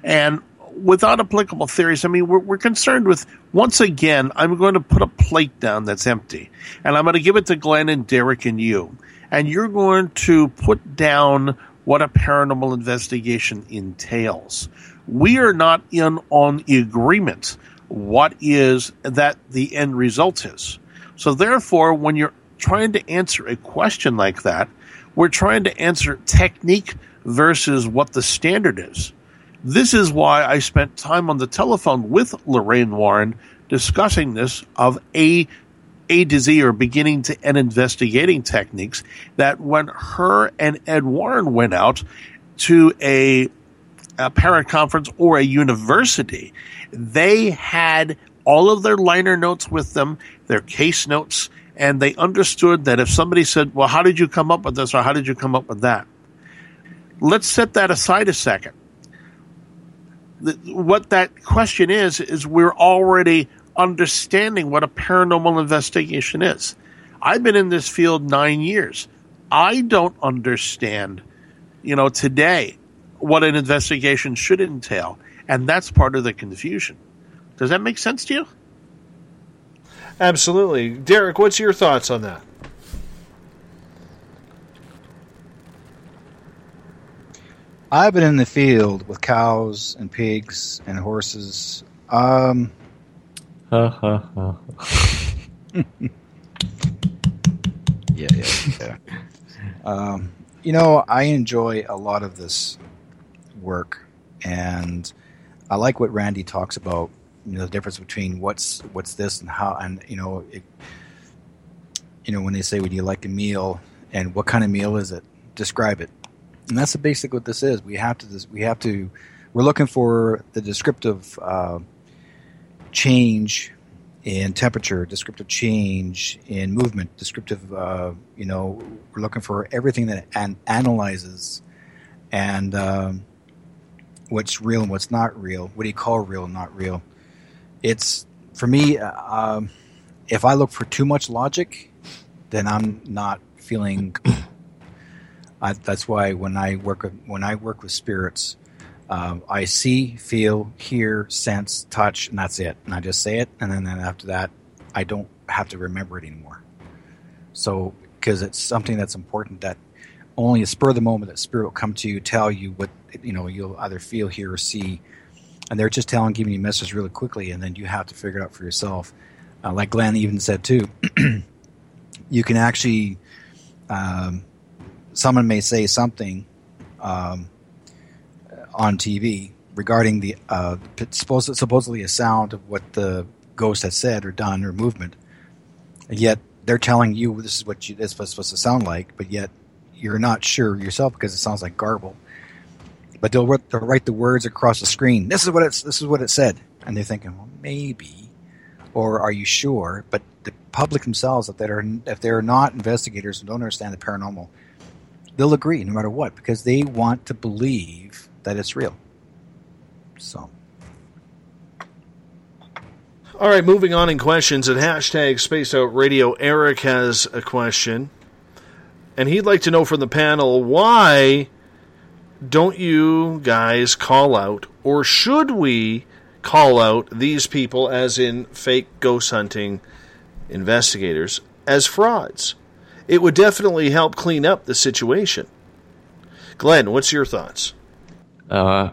And without applicable theories, I mean, we're, we're concerned with, once again, I'm going to put a plate down that's empty, and I'm going to give it to Glenn and Derek and you. And you're going to put down what a paranormal investigation entails. We are not in on agreement what is that the end result is. So therefore, when you're trying to answer a question like that, we're trying to answer technique versus what the standard is. This is why I spent time on the telephone with Lorraine Warren discussing this of A A to Z or beginning to end investigating techniques that when her and Ed Warren went out to a, a parent conference or a university, they had all of their liner notes with them, their case notes, and they understood that if somebody said, Well, how did you come up with this or how did you come up with that? Let's set that aside a second. What that question is, is we're already understanding what a paranormal investigation is. I've been in this field nine years. I don't understand, you know, today what an investigation should entail. And that's part of the confusion. Does that make sense to you? Absolutely. Derek, what's your thoughts on that? I've been in the field with cows and pigs and horses. Um, Ha ha ha. (laughs) yeah, yeah, yeah. um, you know, I enjoy a lot of this work, and I like what Randy talks about. You know, the difference between what's what's this and how, and you know, it, you know, when they say, "Would you like a meal?" and what kind of meal is it? Describe it, and that's the basic what this is. We have to, we have to, we're looking for the descriptive uh, change in temperature, descriptive change in movement, descriptive. Uh, you know, we're looking for everything that an- analyzes and um, what's real and what's not real. What do you call real and not real? It's for me. uh, Um, if I look for too much logic, then I'm not feeling. (clears throat) I, that's why when I work with, when I work with spirits, um, I see, feel, hear, sense, touch, and that's it. And I just say it, and then, then after that, I don't have to remember it anymore. So, because it's something that's important that only a spur of the moment that spirit will come to you, tell you what you know you'll either feel, hear, or see, and they're just telling, giving you a message really quickly, and then you have to figure it out for yourself. Uh, like Glenn even said too, (clears throat) you can actually. Um, someone may say something um, on TV regarding the uh, supposed, supposedly a sound of what the ghost has said or done or movement, and yet they're telling you this is what you, this is supposed to sound like, but yet you're not sure yourself because it sounds like garble. But they'll, write- they'll write the words across the screen. This is what it's. This is what it said, and they're thinking, well, maybe, or are you sure? But the public themselves, if they're if they're not investigators and don't understand the paranormal, they'll agree no matter what because they want to believe that it's real. So. All right, moving on in questions at hashtag Spaced Out Radio. Eric has a question, and he'd like to know from the panel why don't you guys call out, or should we call out these people, as in fake ghost hunting investigators, as frauds? It would definitely help clean up the situation. Glenn, what's your thoughts? Uh,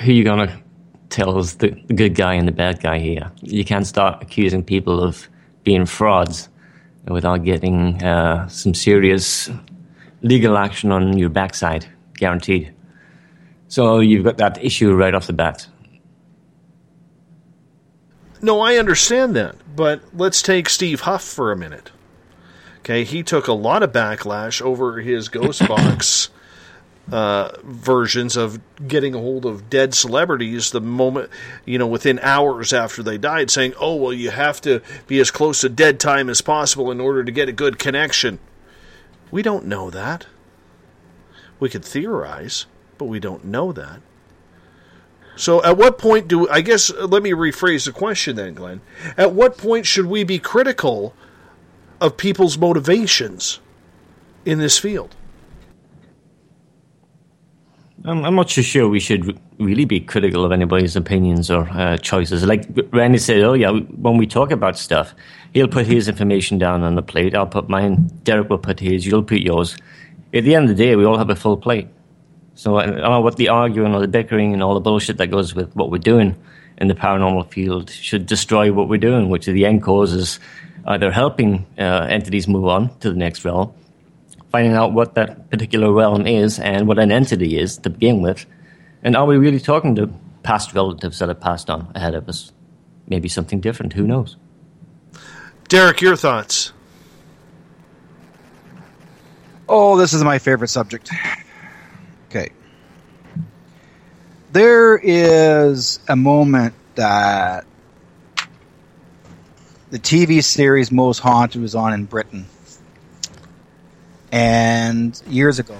who you gonna tell is the, good guy and the bad guy here? You can't start accusing people of being frauds without getting uh, some serious legal action on your backside, guaranteed. So you've got that issue right off the bat. No, I understand that, but let's take Steve Huff for a minute. Okay, he took a lot of backlash over his Ghost (coughs) Box uh, versions of getting a hold of dead celebrities the moment, you know, within hours after they died, saying, oh, well, you have to be as close to dead time as possible in order to get a good connection. We don't know that. We could theorize, but we don't know that. So, at what point do I guess? uh, Let me rephrase the question then, Glenn. At what point should we be critical of people's motivations in this field? I'm, not so sure we should really be critical of anybody's opinions or uh, choices. Like Randy said, oh yeah, when we talk about stuff, he'll put his information down on the plate. I'll put mine. Derek will put his. You'll put yours. At the end of the day, we all have a full plate. So I know what the arguing or the bickering and all the bullshit that goes with what we're doing in the paranormal field should destroy what we're doing, which is the end cause is either helping uh, entities move on to the next realm, finding out what that particular realm is and what an entity is to begin with, And are we really talking to past relatives that have passed on ahead of us? Maybe something different. Who knows? Derek, your thoughts? Oh, this is my favorite subject. Okay. There is a moment that the TV series Most Haunted was on in Britain. And years ago,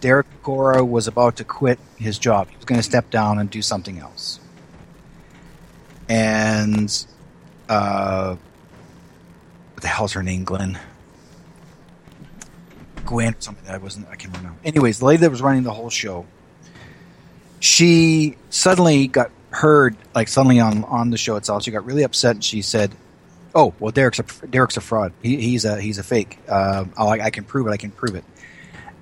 Derek Acorah was about to quit his job. He was going to step down and do something else. And, uh, what the hell's her name, Glenn? Gwen, something I wasn't, I can't remember. Anyways, the lady that was running the whole show, she suddenly got heard, like suddenly on, on the show itself, she got really upset and she said, "Oh, well, Derek's a Derek's a fraud. He, he's a he's a fake. Uh, I, I can prove it. I can prove it.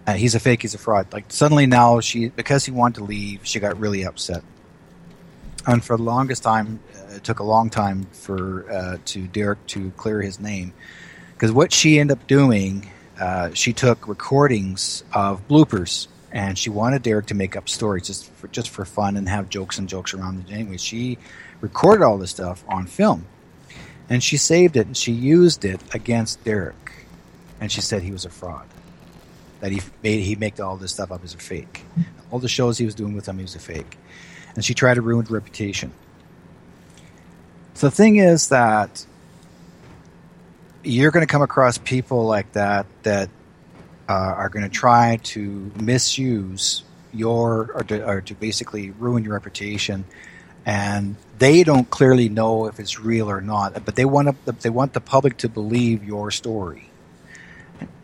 Uh, he's a fake. He's a fraud." Like suddenly now she because he wanted to leave, she got really upset. And for the longest time, uh, it took a long time for uh, to Derek to clear his name because what she ended up doing, uh, she took recordings of bloopers and she wanted Derek to make up stories just for just for fun and have jokes and jokes around it. Anyway, she recorded all this stuff on film and she saved it and she used it against Derek, and she said he was a fraud. That he made he made all this stuff up as a fake. All the shows he was doing with him, he was a fake, and she tried to ruin his reputation. So the thing is that you're going to come across people like that that uh, are going to try to misuse your or to, or to basically ruin your reputation and they don't clearly know if it's real or not, but they want to, they want the public to believe your story.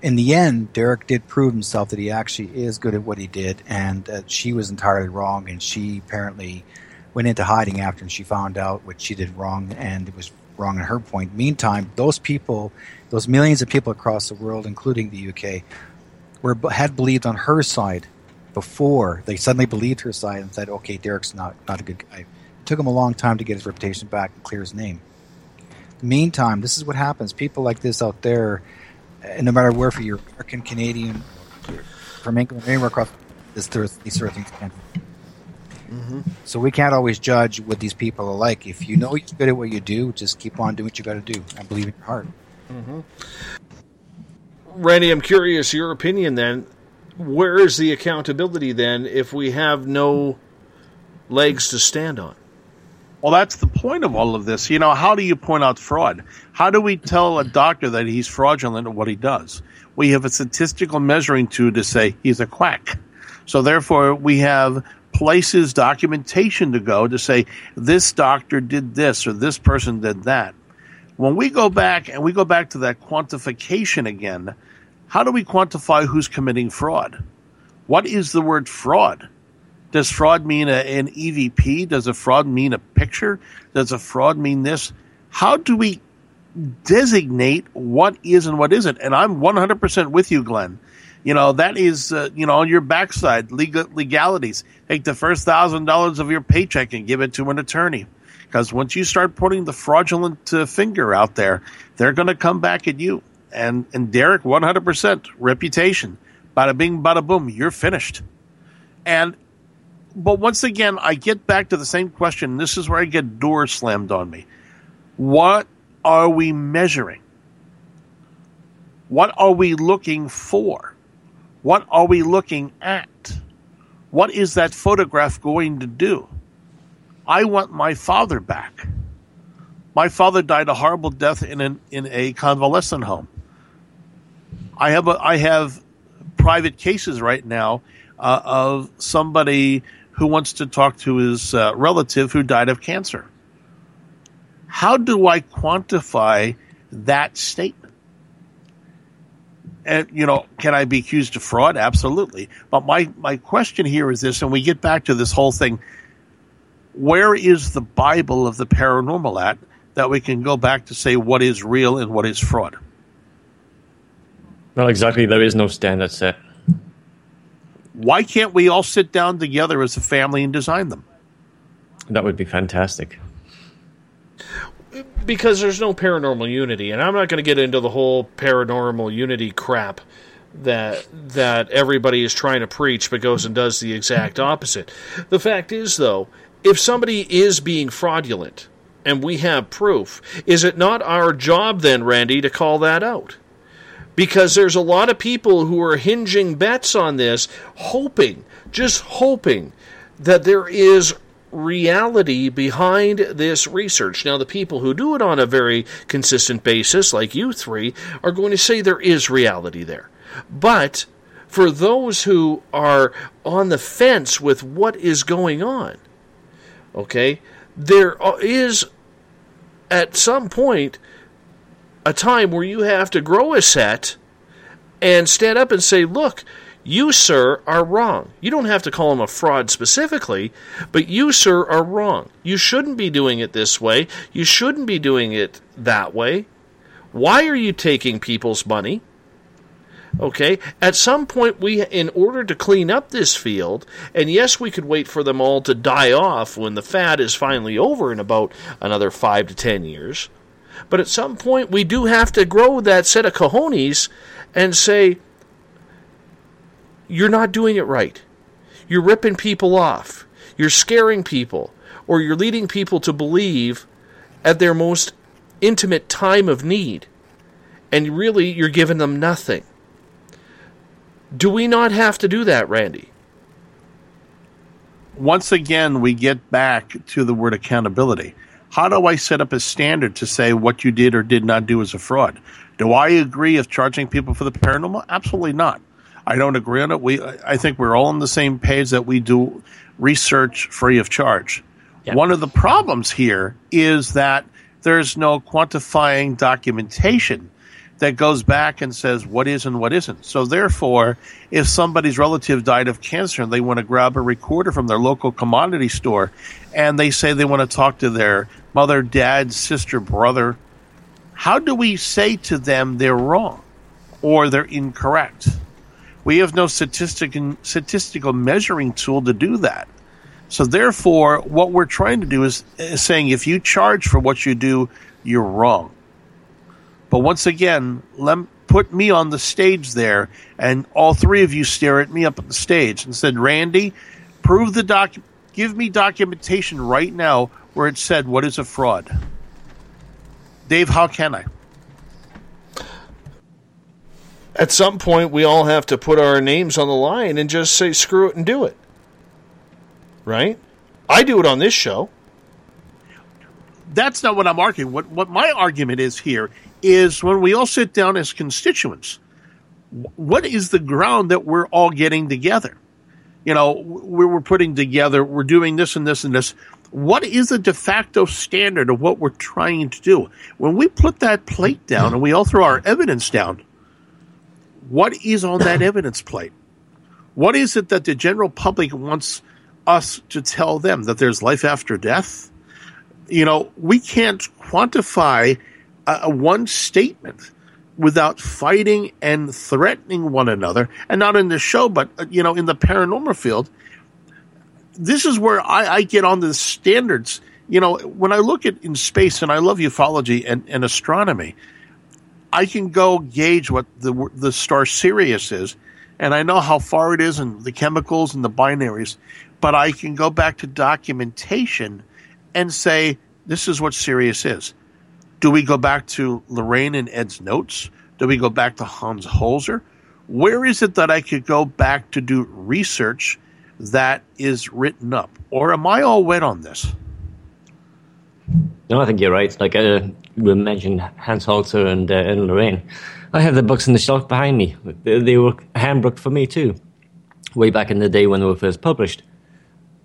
In the end, Derek did prove himself that he actually is good at what he did, and that she was entirely wrong, and she apparently went into hiding after and she found out what she did wrong, and it was wrong in her point. Meantime, those people, those millions of people across the world, including the UK, were had believed on her side before they suddenly believed her side and said, "Okay, Derek's not not a good guy." It took him a long time to get his reputation back and clear his name. Meantime, this is what happens. People like this out there, no matter where for you're American, Canadian, from England, anywhere across this, these sort of things can. Mm-hmm. So we can't always judge what these people are like. If you know you're good at what you do, just keep on doing what you got to do and believe in your heart. Mm-hmm. Randy, I'm curious your opinion. Then, where is the accountability then if we have no legs to stand on? Well, that's the point of all of this. You know, how do you point out fraud? How do we tell a doctor that he's fraudulent at what he does? We have a statistical measuring tool to say he's a quack. So therefore, we have places, documentation to go to say this doctor did this or this person did that. When we go back and we go back to that quantification again, how do we quantify who's committing fraud? What is the word fraud? Does fraud mean a, an EVP? Does a fraud mean a picture? Does a fraud mean this? How do we designate what is and what isn't? And I'm 100% with you, Glenn. You know, that is, uh, you know, on your backside, legal, legalities. Take the first thousand dollars of your paycheck and give it to an attorney. Because once you start putting the fraudulent uh, finger out there, they're going to come back at you. And, and Derek, 100% reputation. Bada bing, bada boom, you're finished. And but once again, I get back to the same question. This is where I get doors slammed on me. What are we measuring? What are we looking for? What are we looking at? What is that photograph going to do? I want my father back. My father died a horrible death in an in a convalescent home. I have a, I have private cases right now uh, of somebody who wants to talk to his uh, relative who died of cancer. How do I quantify that statement? And, you know, can I be accused of fraud? Absolutely. But my, my question here is this, and we get back to this whole thing. Where is the Bible of the paranormal at that we can go back to say what is real and what is fraud? Well, exactly. There is no standard set why can't we all sit down together as a family and design them? That would be fantastic. Because there's no paranormal unity, and I'm not going to get into the whole paranormal unity crap, that that everybody is trying to preach but goes and does the exact opposite. The fact is though, if somebody is being fraudulent and we have proof, is it not our job then, Randy, to call that out? Because there's a lot of people who are hinging bets on this, hoping, just hoping, that there is reality behind this research. Now, the people who do it on a very consistent basis, like you three, are going to say there is reality there. But for those who are on the fence with what is going on, okay, there is at some point a time where you have to grow a set and stand up and say, look, you, sir, are wrong. You don't have to call him a fraud specifically, but you, sir, are wrong. You shouldn't be doing it this way. You shouldn't be doing it that way. Why are you taking people's money? Okay, at some point, we, in order to clean up this field, and yes, we could wait for them all to die off when the fad is finally over in about another five to ten years. But at some point, we do have to grow that set of cojones and say, you're not doing it right. You're ripping people off. You're scaring people. Or you're leading people to believe at their most intimate time of need. And really, you're giving them nothing. Do we not have to do that, Randy? Once again, we get back to the word accountability. How do I set up a standard to say what you did or did not do is a fraud? Do I agree with charging people for the paranormal? Absolutely not. I don't agree on it. We, I think we're all on the same page that we do research free of charge. Yep. One of the problems here is that there's no quantifying documentation that goes back and says what is and what isn't. So therefore, if somebody's relative died of cancer and they want to grab a recorder from their local commodity store and they say they want to talk to their mother, dad, sister, brother, how do we say to them they're wrong or they're incorrect? We have no statistic statistical measuring tool to do that. So therefore, what we're trying to do is, is saying if you charge for what you do, you're wrong. But once again, let put me on the stage there, and all three of you stare at me up at the stage and said, "Randy, prove the doc. Give me documentation right now where it said what is a fraud." Dave, how can I? At some point, we all have to put our names on the line and just say, screw it and do it. Right? I do it on this show. That's not what I'm arguing. What, what my argument is here is when we all sit down as constituents, what is the ground that we're all getting together? You know, we we're putting together, we're doing this and this and this. What is the de facto standard of what we're trying to do? When we put that plate down and we all throw our evidence down, what is on that evidence plate? What is it that the general public wants us to tell them? That there's life after death? You know, we can't quantify a one statement without fighting and threatening one another, and not in the show, but uh, you know, in the paranormal field. This is where I, I get on the standards. You know, when I look at in space, and I love ufology and, and astronomy, I can go gauge what the the star Sirius is, and I know how far it is and the chemicals and the binaries, but I can go back to documentation and say this is what Sirius is. Do we go back to Lorraine and Ed's notes? Do we go back to Hans Holzer? Where is it that I could go back to do research that is written up, or am I all wet on this? No, I think you're right. Like uh, we mentioned, Hans Holzer and, uh, and Lorraine. I have the books in the shelf behind me. They, they were handbooked for me too, way back in the day when they were first published.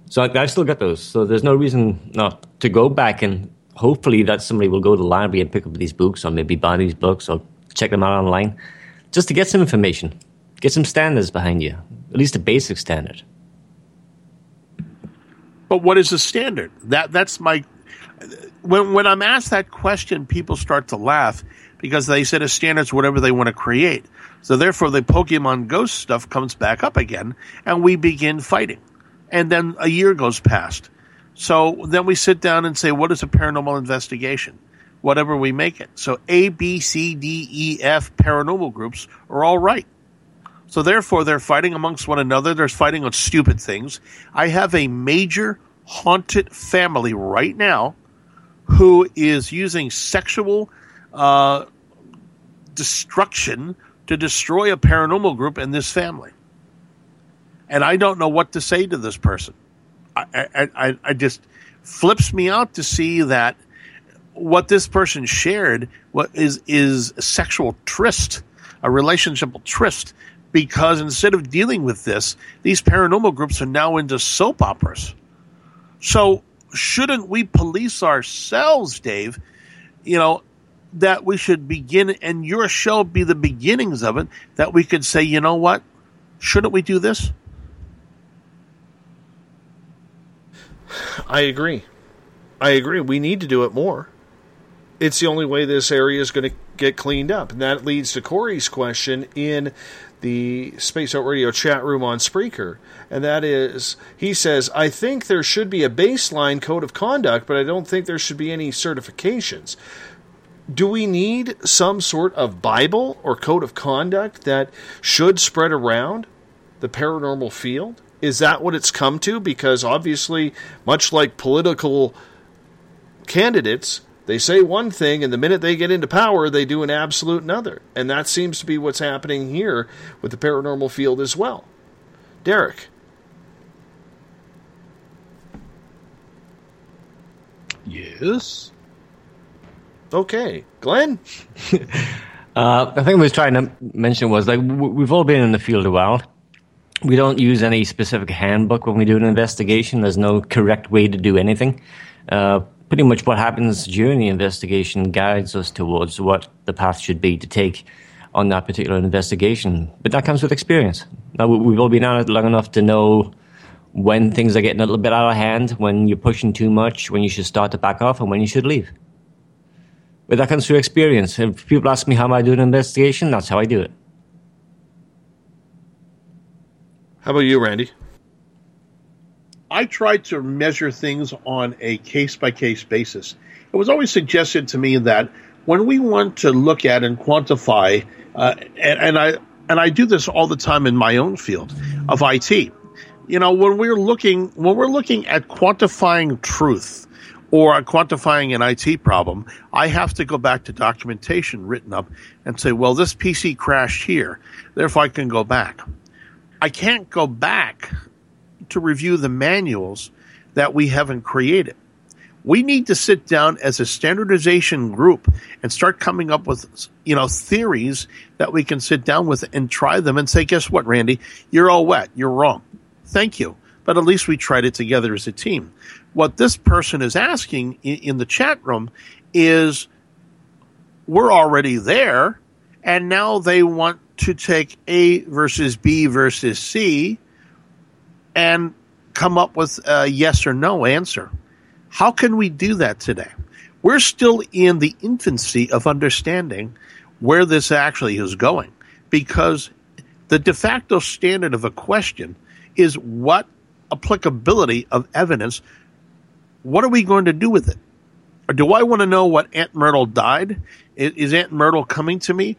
So I, I've still got those. So there's no reason not to go back and hopefully that somebody will go to the library and pick up these books, or maybe buy these books, or check them out online, just to get some information, get some standards behind you, at least a basic standard. But what is a standard? That that's my when when I'm asked that question, people start to laugh because they said a standard's whatever they want to create. So therefore, the Pokemon Ghost stuff comes back up again, and we begin fighting. And then a year goes past. So then we sit down and say, what is a paranormal investigation? Whatever we make it. So A, B, C, D, E, F paranormal groups are all right. So therefore, they're fighting amongst one another. They're fighting on stupid things. I have a major haunted family right now who is using sexual uh, destruction to destroy a paranormal group in this family. And I don't know what to say to this person. I, I, I, just flips me out to see that what this person shared what is is sexual tryst, a relationship tryst, because instead of dealing with this, these paranormal groups are now into soap operas. So shouldn't we police ourselves, Dave? You know, that we should begin and your show be the beginnings of it, that we could say, you know what? Shouldn't we do this? I agree. I agree. We need to do it more. It's the only way this area is going to get cleaned up. And that leads to Corey's question in the Spaced Out Radio chat room on Spreaker. And that is, he says, I think there should be a baseline code of conduct, but I don't think there should be any certifications. Do we need some sort of Bible or code of conduct that should spread around the paranormal field? Is that what it's come to? Because obviously, much like political candidates, they say one thing, and the minute they get into power, they do an absolute another. And that seems to be what's happening here with the paranormal field as well. Derek. Yes. Okay. Glenn? (laughs) uh, I think I was trying to mention was like we've all been in the field a while we don't use any specific handbook when we do an investigation. There's no correct way to do anything. Uh, pretty much what happens during the investigation guides us towards what the path should be to take on that particular investigation. But that comes with experience. Now, we've all been on it long enough to know when things are getting a little bit out of hand, when you're pushing too much, when you should start to back off, and when you should leave. But that comes through experience. If people ask me how I do an investigation, that's how I do it. How about you, Randy? I try to measure things on a case by case basis. It was always suggested to me that when we want to look at and quantify, uh, and, and I and I do this all the time in my own field of IT. You know, when we're looking when we're looking at quantifying truth or quantifying an IT problem, I have to go back to documentation written up and say, well, this PC crashed here, therefore I can go back. I can't go back to review the manuals that we haven't created. We need to sit down as a standardization group and start coming up with, you know, theories that we can sit down with and try them and say, guess what, Randy? You're all wet. You're wrong. Thank you. But at least we tried it together as a team. What this person is asking in, the chat room is we're already there and now they want to take A versus B versus C and come up with a yes or no answer. How can we do that today? We're still in the infancy of understanding where this actually is going because the de facto standard of a question is what applicability of evidence, what are we going to do with it? Or do I want to know what Aunt Myrtle died? Is Aunt Myrtle coming to me?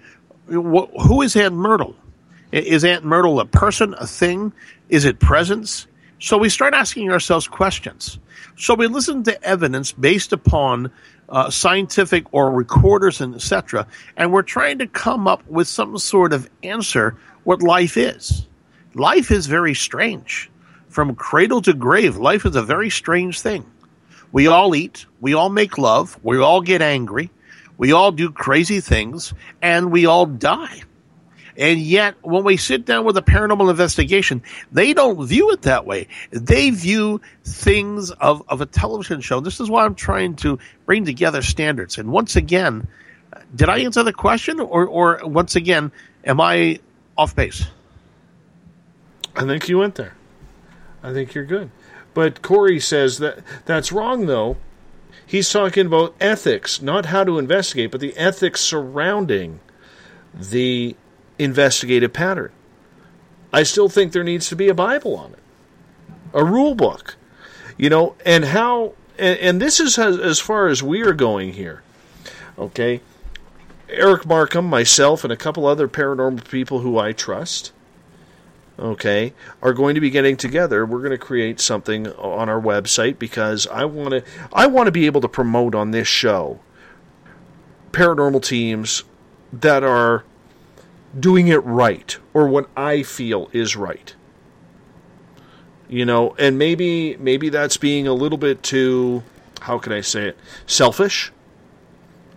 Who is Aunt Myrtle? Is Aunt Myrtle a person, a thing? Is it presence? So we start asking ourselves questions. So we listen to evidence based upon uh, scientific or recorders and etc. And we're trying to come up with some sort of answer what life is. Life is very strange. From cradle to grave, life is a very strange thing. We all eat, we all make love, we all get angry, we all do crazy things and we all die. And yet, when we sit down with a paranormal investigation, they don't view it that way. They view things of, of a television show. This is why I'm trying to bring together standards. And once again, did I answer the question, or, or once again, am I off base? I think you went there. I think you're good. But Corey says that that's wrong, though, He's talking about ethics, not how to investigate, but the ethics surrounding the investigative pattern. I still think there needs to be a Bible on it, a rule book, you know, and how, and, and this is as, as far as we are going here, okay? Eric Markham, myself, and a couple other paranormal people who I trust okay, are going to be getting together. We're going to create something on our website because I want to I want to be able to promote on this show paranormal teams that are doing it right or what I feel is right. You know, and maybe maybe that's being a little bit too how can I say it? selfish.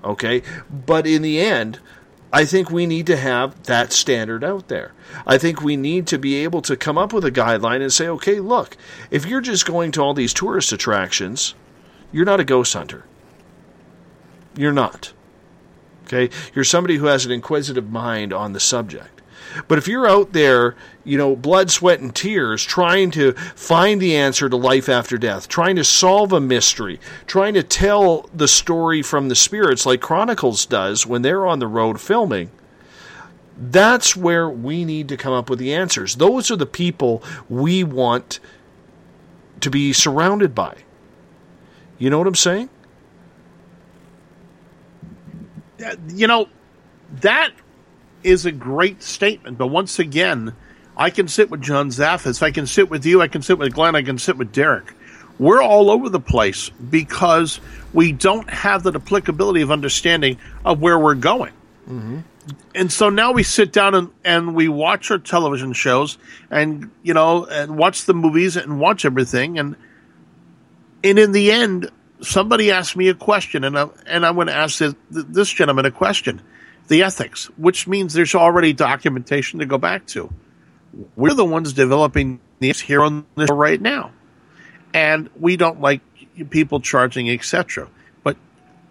Okay? But in the end, I think we need to have that standard out there. I think we need to be able to come up with a guideline and say, okay, look, if you're just going to all these tourist attractions, you're not a ghost hunter. You're not. Okay? You're somebody who has an inquisitive mind on the subject. But if you're out there, you know, blood, sweat, and tears, trying to find the answer to life after death, trying to solve a mystery, trying to tell the story from the spirits like Chronicles does when they're on the road filming, that's where we need to come up with the answers. Those are the people we want to be surrounded by. You know what I'm saying? You know, that is a great statement. But once again, I can sit with John Zaffis. I can sit with you. I can sit with Glenn. I can sit with Derek. We're all over the place because we don't have that applicability of understanding of where we're going. Mm-hmm. And so now we sit down and, and we watch our television shows and, you know, and watch the movies and watch everything. And, and in the end, somebody asked me a question and I, and I'm going to ask this, this gentleman a question the ethics, which means there's already documentation to go back to. We're the ones developing this here on show right now. And we don't like people charging, etc. But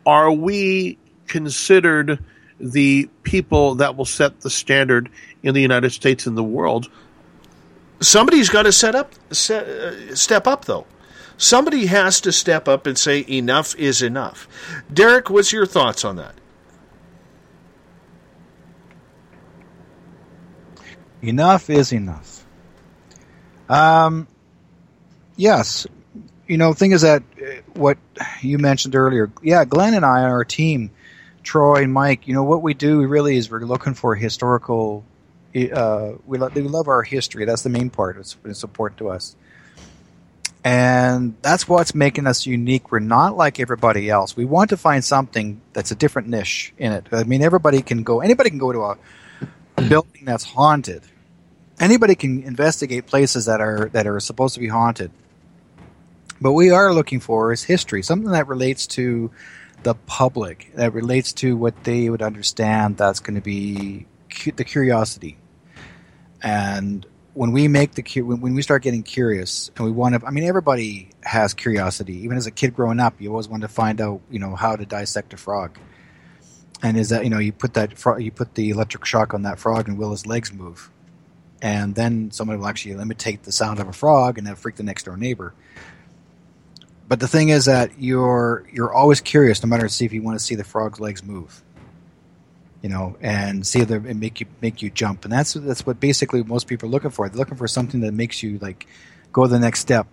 are we considered the people that will set the standard in the United States and the world? Somebody's got to set up, set, uh, step up, though. Somebody has to step up and say enough is enough. Derek, what's your thoughts on that? Enough is enough. Um, yes, you know, the thing is that uh, what you mentioned earlier. Yeah, Glenn and I, our team, Troy and Mike. You know what we do really is we're looking for historical. Uh, we, lo- we love our history. That's the main part. It's, it's important to us, and that's what's making us unique. We're not like everybody else. We want to find something that's a different niche in it. I mean, everybody can go. Anybody can go to a building that's haunted. Anybody can investigate places that are that are supposed to be haunted. But we are looking for is history, something that relates to the public, that relates to what they would understand. That's going to be cu- the curiosity. And when we make the cu- when we start getting curious, and we want to, I mean, everybody has curiosity. Even as a kid growing up, you always want to find out, you know, how to dissect a frog and is that you know you put that fro- you put the electric shock on that frog and will his legs move. And then somebody will actually imitate the sound of a frog and then freak the next door neighbor. But the thing is that you're you're always curious no matter see if you want to see the frog's legs move. You know and see if and make you make you jump. And that's that's what basically most people are looking for. They're looking for something that makes you like go the next step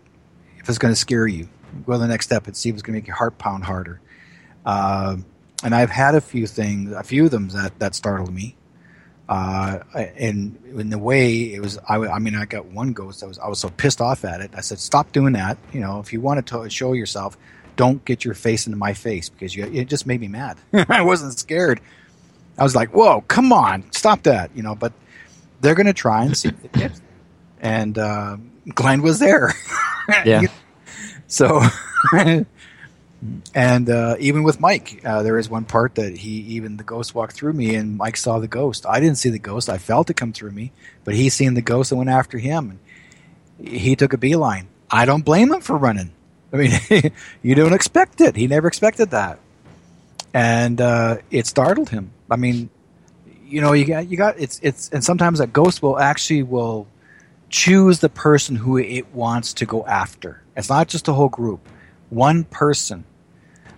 if it's going to scare you. Go the next step and see if it's going to make your heart pound harder. Uh, and I've had a few things, a few of them that that startled me. Uh, and in the way it was, I, I mean, I got one ghost. I was, I was so pissed off at it. I said, "Stop doing that. You know, if you want to show yourself, don't get your face into my face because you, it just made me mad. (laughs) I wasn't scared. I was like, "Whoa, come on, stop that!" You know, but they're going to try and see if it. And uh, Glenn was there. (laughs) Yeah. (laughs) so and uh, even with Mike, uh, there is one part that he even the ghost walked through me, and Mike saw the ghost. I didn't see the ghost; I felt it come through me, but he seen the ghost and went after him. And he took a beeline. I don't blame him for running. I mean, (laughs) you don't expect it. He never expected that, and uh, it startled him. I mean, you know, you got you got it's it's and sometimes that ghost will actually will choose the person who it wants to go after. It's not just a whole group one person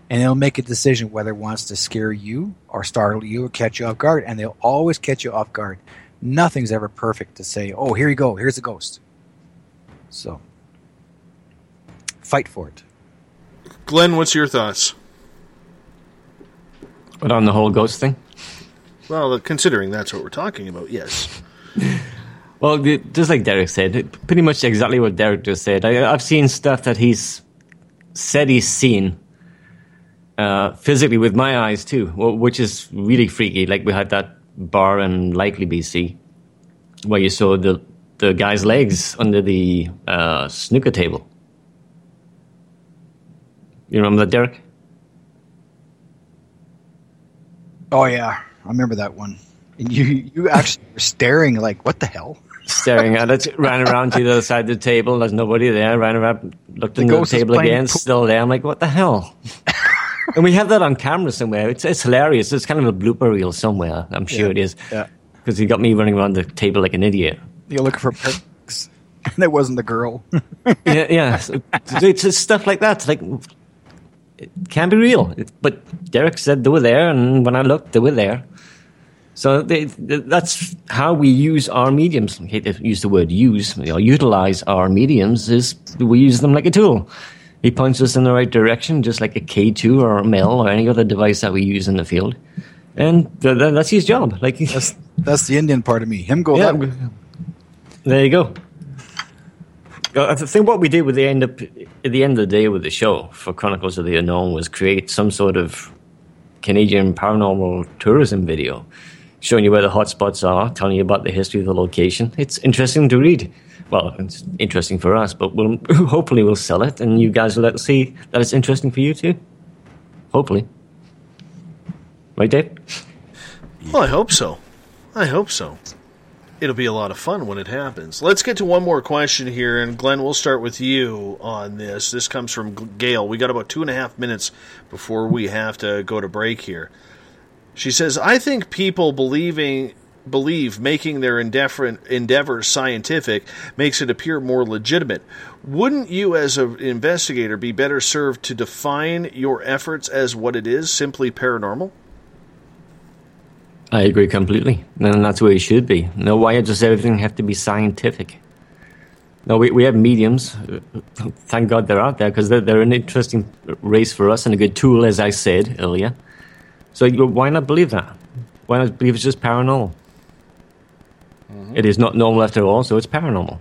and it'll make a decision whether it wants to scare you or startle you or catch you off guard and they'll always catch you off guard nothing's ever perfect to say oh here you go here's a ghost so fight for it Glenn, what's your thoughts? But on the whole ghost thing? Well, considering that's what we're talking about, yes. (laughs) Well, just like Derek said, pretty much exactly what Derek just said. I, I've seen stuff that he's he's seen uh, physically with my eyes too, which is really freaky. Like we had that bar in Likely, BC, where you saw the the guy's legs under the uh, snooker table. You remember that, Derek? Oh yeah, I remember that one. And you you actually were staring like, what the hell? Staring at it, ran around to the other side of the table. There's nobody there. Ran around, looked The the table again, pool. still there. I'm like, what the hell? (laughs) and we have that on camera somewhere. It's, it's hilarious. It's kind of a blooper reel somewhere. I'm sure Yeah, it is. yeah. Because he got me running around the table like an idiot. You're looking for pics, (laughs) and it wasn't the girl. (laughs) yeah, yeah. So it's just stuff like that. It's like it can't be real. But Derek said they were there, and when I looked, they were there. So they, that's how we use our mediums. I hate to use the word use, know, utilize our mediums is we use them like a tool. He points us in the right direction, just like a K2 or a Mel or any other device that we use in the field. And th- th- that's his job. Like that's that's the Indian part of me. Him go Yeah. that. There you go. I think what we did with the end up at the end of the day with the show for Chronicles of the Unknown was create some sort of Canadian paranormal tourism video, showing you where the hotspots are, telling you about the history of the location. It's interesting to read. Well, it's interesting for us, but we'll (laughs) hopefully we'll sell it, and you guys will let see that it's interesting for you too. Hopefully, right, Dave? Well, I hope so. I hope so. It'll be a lot of fun when it happens. Let's get to one more question here, and Glenn, we'll start with you on this. This comes from Gail. We got about two and a half minutes before we have to go to break here. She says, "I think people believing believe making their endeavor, endeavors scientific makes it appear more legitimate. Wouldn't you, as an investigator, be better served to define your efforts as what it is, simply paranormal?" I agree completely, and that's where it should be. No, why does everything have to be scientific? No, we, we have mediums. Thank God they're out there because they're, they're an interesting race for us and a good tool, as I said earlier. So why not believe that? Why not believe it's just paranormal? It is not normal after all, so it's paranormal.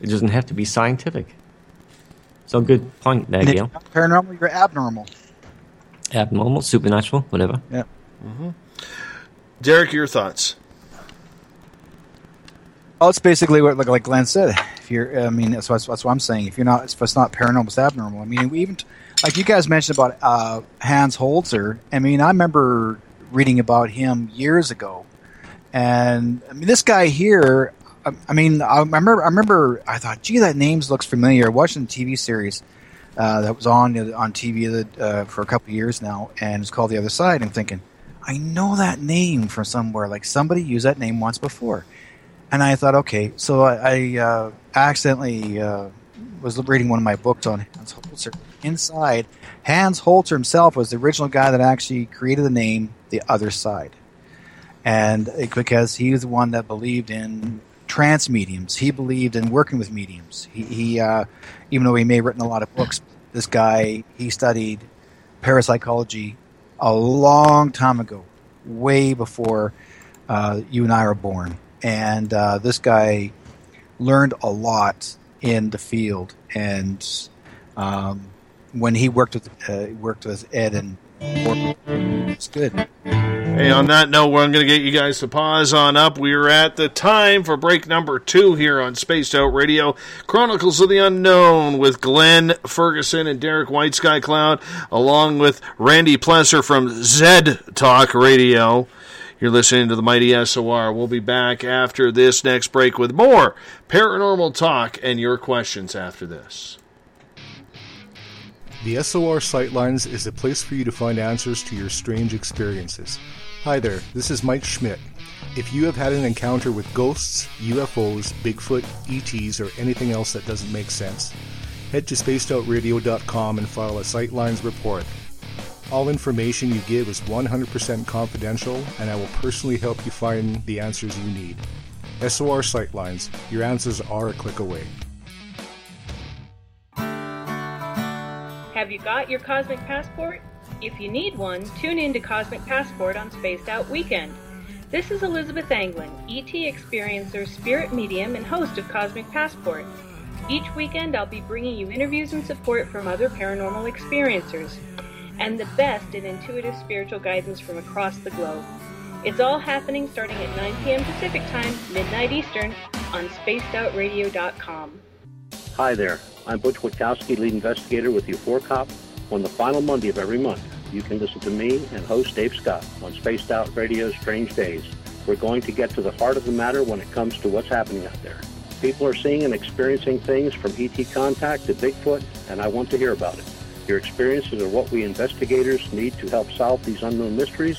It doesn't have to be scientific. So good point there, And if Gail. you're not paranormal, you're abnormal. Abnormal, supernatural, whatever. Yeah. Mm-hmm. Derek, your thoughts? Oh, it's basically what like, like Glenn said. If you're, I mean, that's what, that's what I'm saying. If you're not, if it's not paranormal, it's abnormal. I mean, we even like you guys mentioned about uh, Hans Holzer. I mean, I remember reading about him years ago, and I mean, this guy here. I, I mean, I remember, I remember, I thought, gee, that name looks familiar. Watching the TV series uh, that was on on TV uh, for a couple years now, and it's called The Other Side. I'm thinking, I know that name from somewhere. Like somebody used that name once before. And I thought, okay, so I, I uh, accidentally uh, was reading one of my books on Hans Holzer. Inside, Hans Holzer himself was the original guy that actually created the name The Other Side. And it, because he was the one that believed in trance mediums, he believed in working with mediums. He, he uh, even though he may have written a lot of books, this guy, he studied parapsychology a long time ago, way before uh, you and I were born. And uh, this guy learned a lot in the field. And um, when he worked with uh, worked with Ed and it's good. Hey, on that note, we're going to get you guys to pause on up. We're at the time for break number two here on Spaced Out Radio, Chronicles of the Unknown with Glenn Ferguson and Derek White Sky Cloud, along with Randy Plesser from Zed Talk Radio. You're listening to the Mighty SOR. We'll be back after this next break with more paranormal talk and your questions after this. The SOR Sightlines is a place for you to find answers to your strange experiences. Hi there, this is Mike Schmidt. If you have had an encounter with ghosts, UFOs, Bigfoot, ETs, or anything else that doesn't make sense, head to spacedoutradio.com and file a Sightlines report. All information you give is 100% confidential, and I will personally help you find the answers you need. SOR Sightlines, your answers are a click away. Have you got your Cosmic Passport? If you need one, tune in to Cosmic Passport on Spaced Out Weekend. This is Elizabeth Anglin, ET experiencer, spirit medium, and host of Cosmic Passport. Each weekend, I'll be bringing you interviews and support from other paranormal experiencers and the best in intuitive spiritual guidance from across the globe. It's all happening starting at 9 p.m. Pacific Time, midnight Eastern, on spacedoutradio.com. Hi there. I'm Butch Witkowski, lead investigator with U4COP. On the final Monday of every month, you can listen to me and host Dave Scott on Spaced Out Radio's Strange Days. We're going to get to the heart of the matter when it comes to what's happening out there. People are seeing and experiencing things from ET contact to Bigfoot, and I want to hear about it. Your experiences are what we investigators need to help solve these unknown mysteries.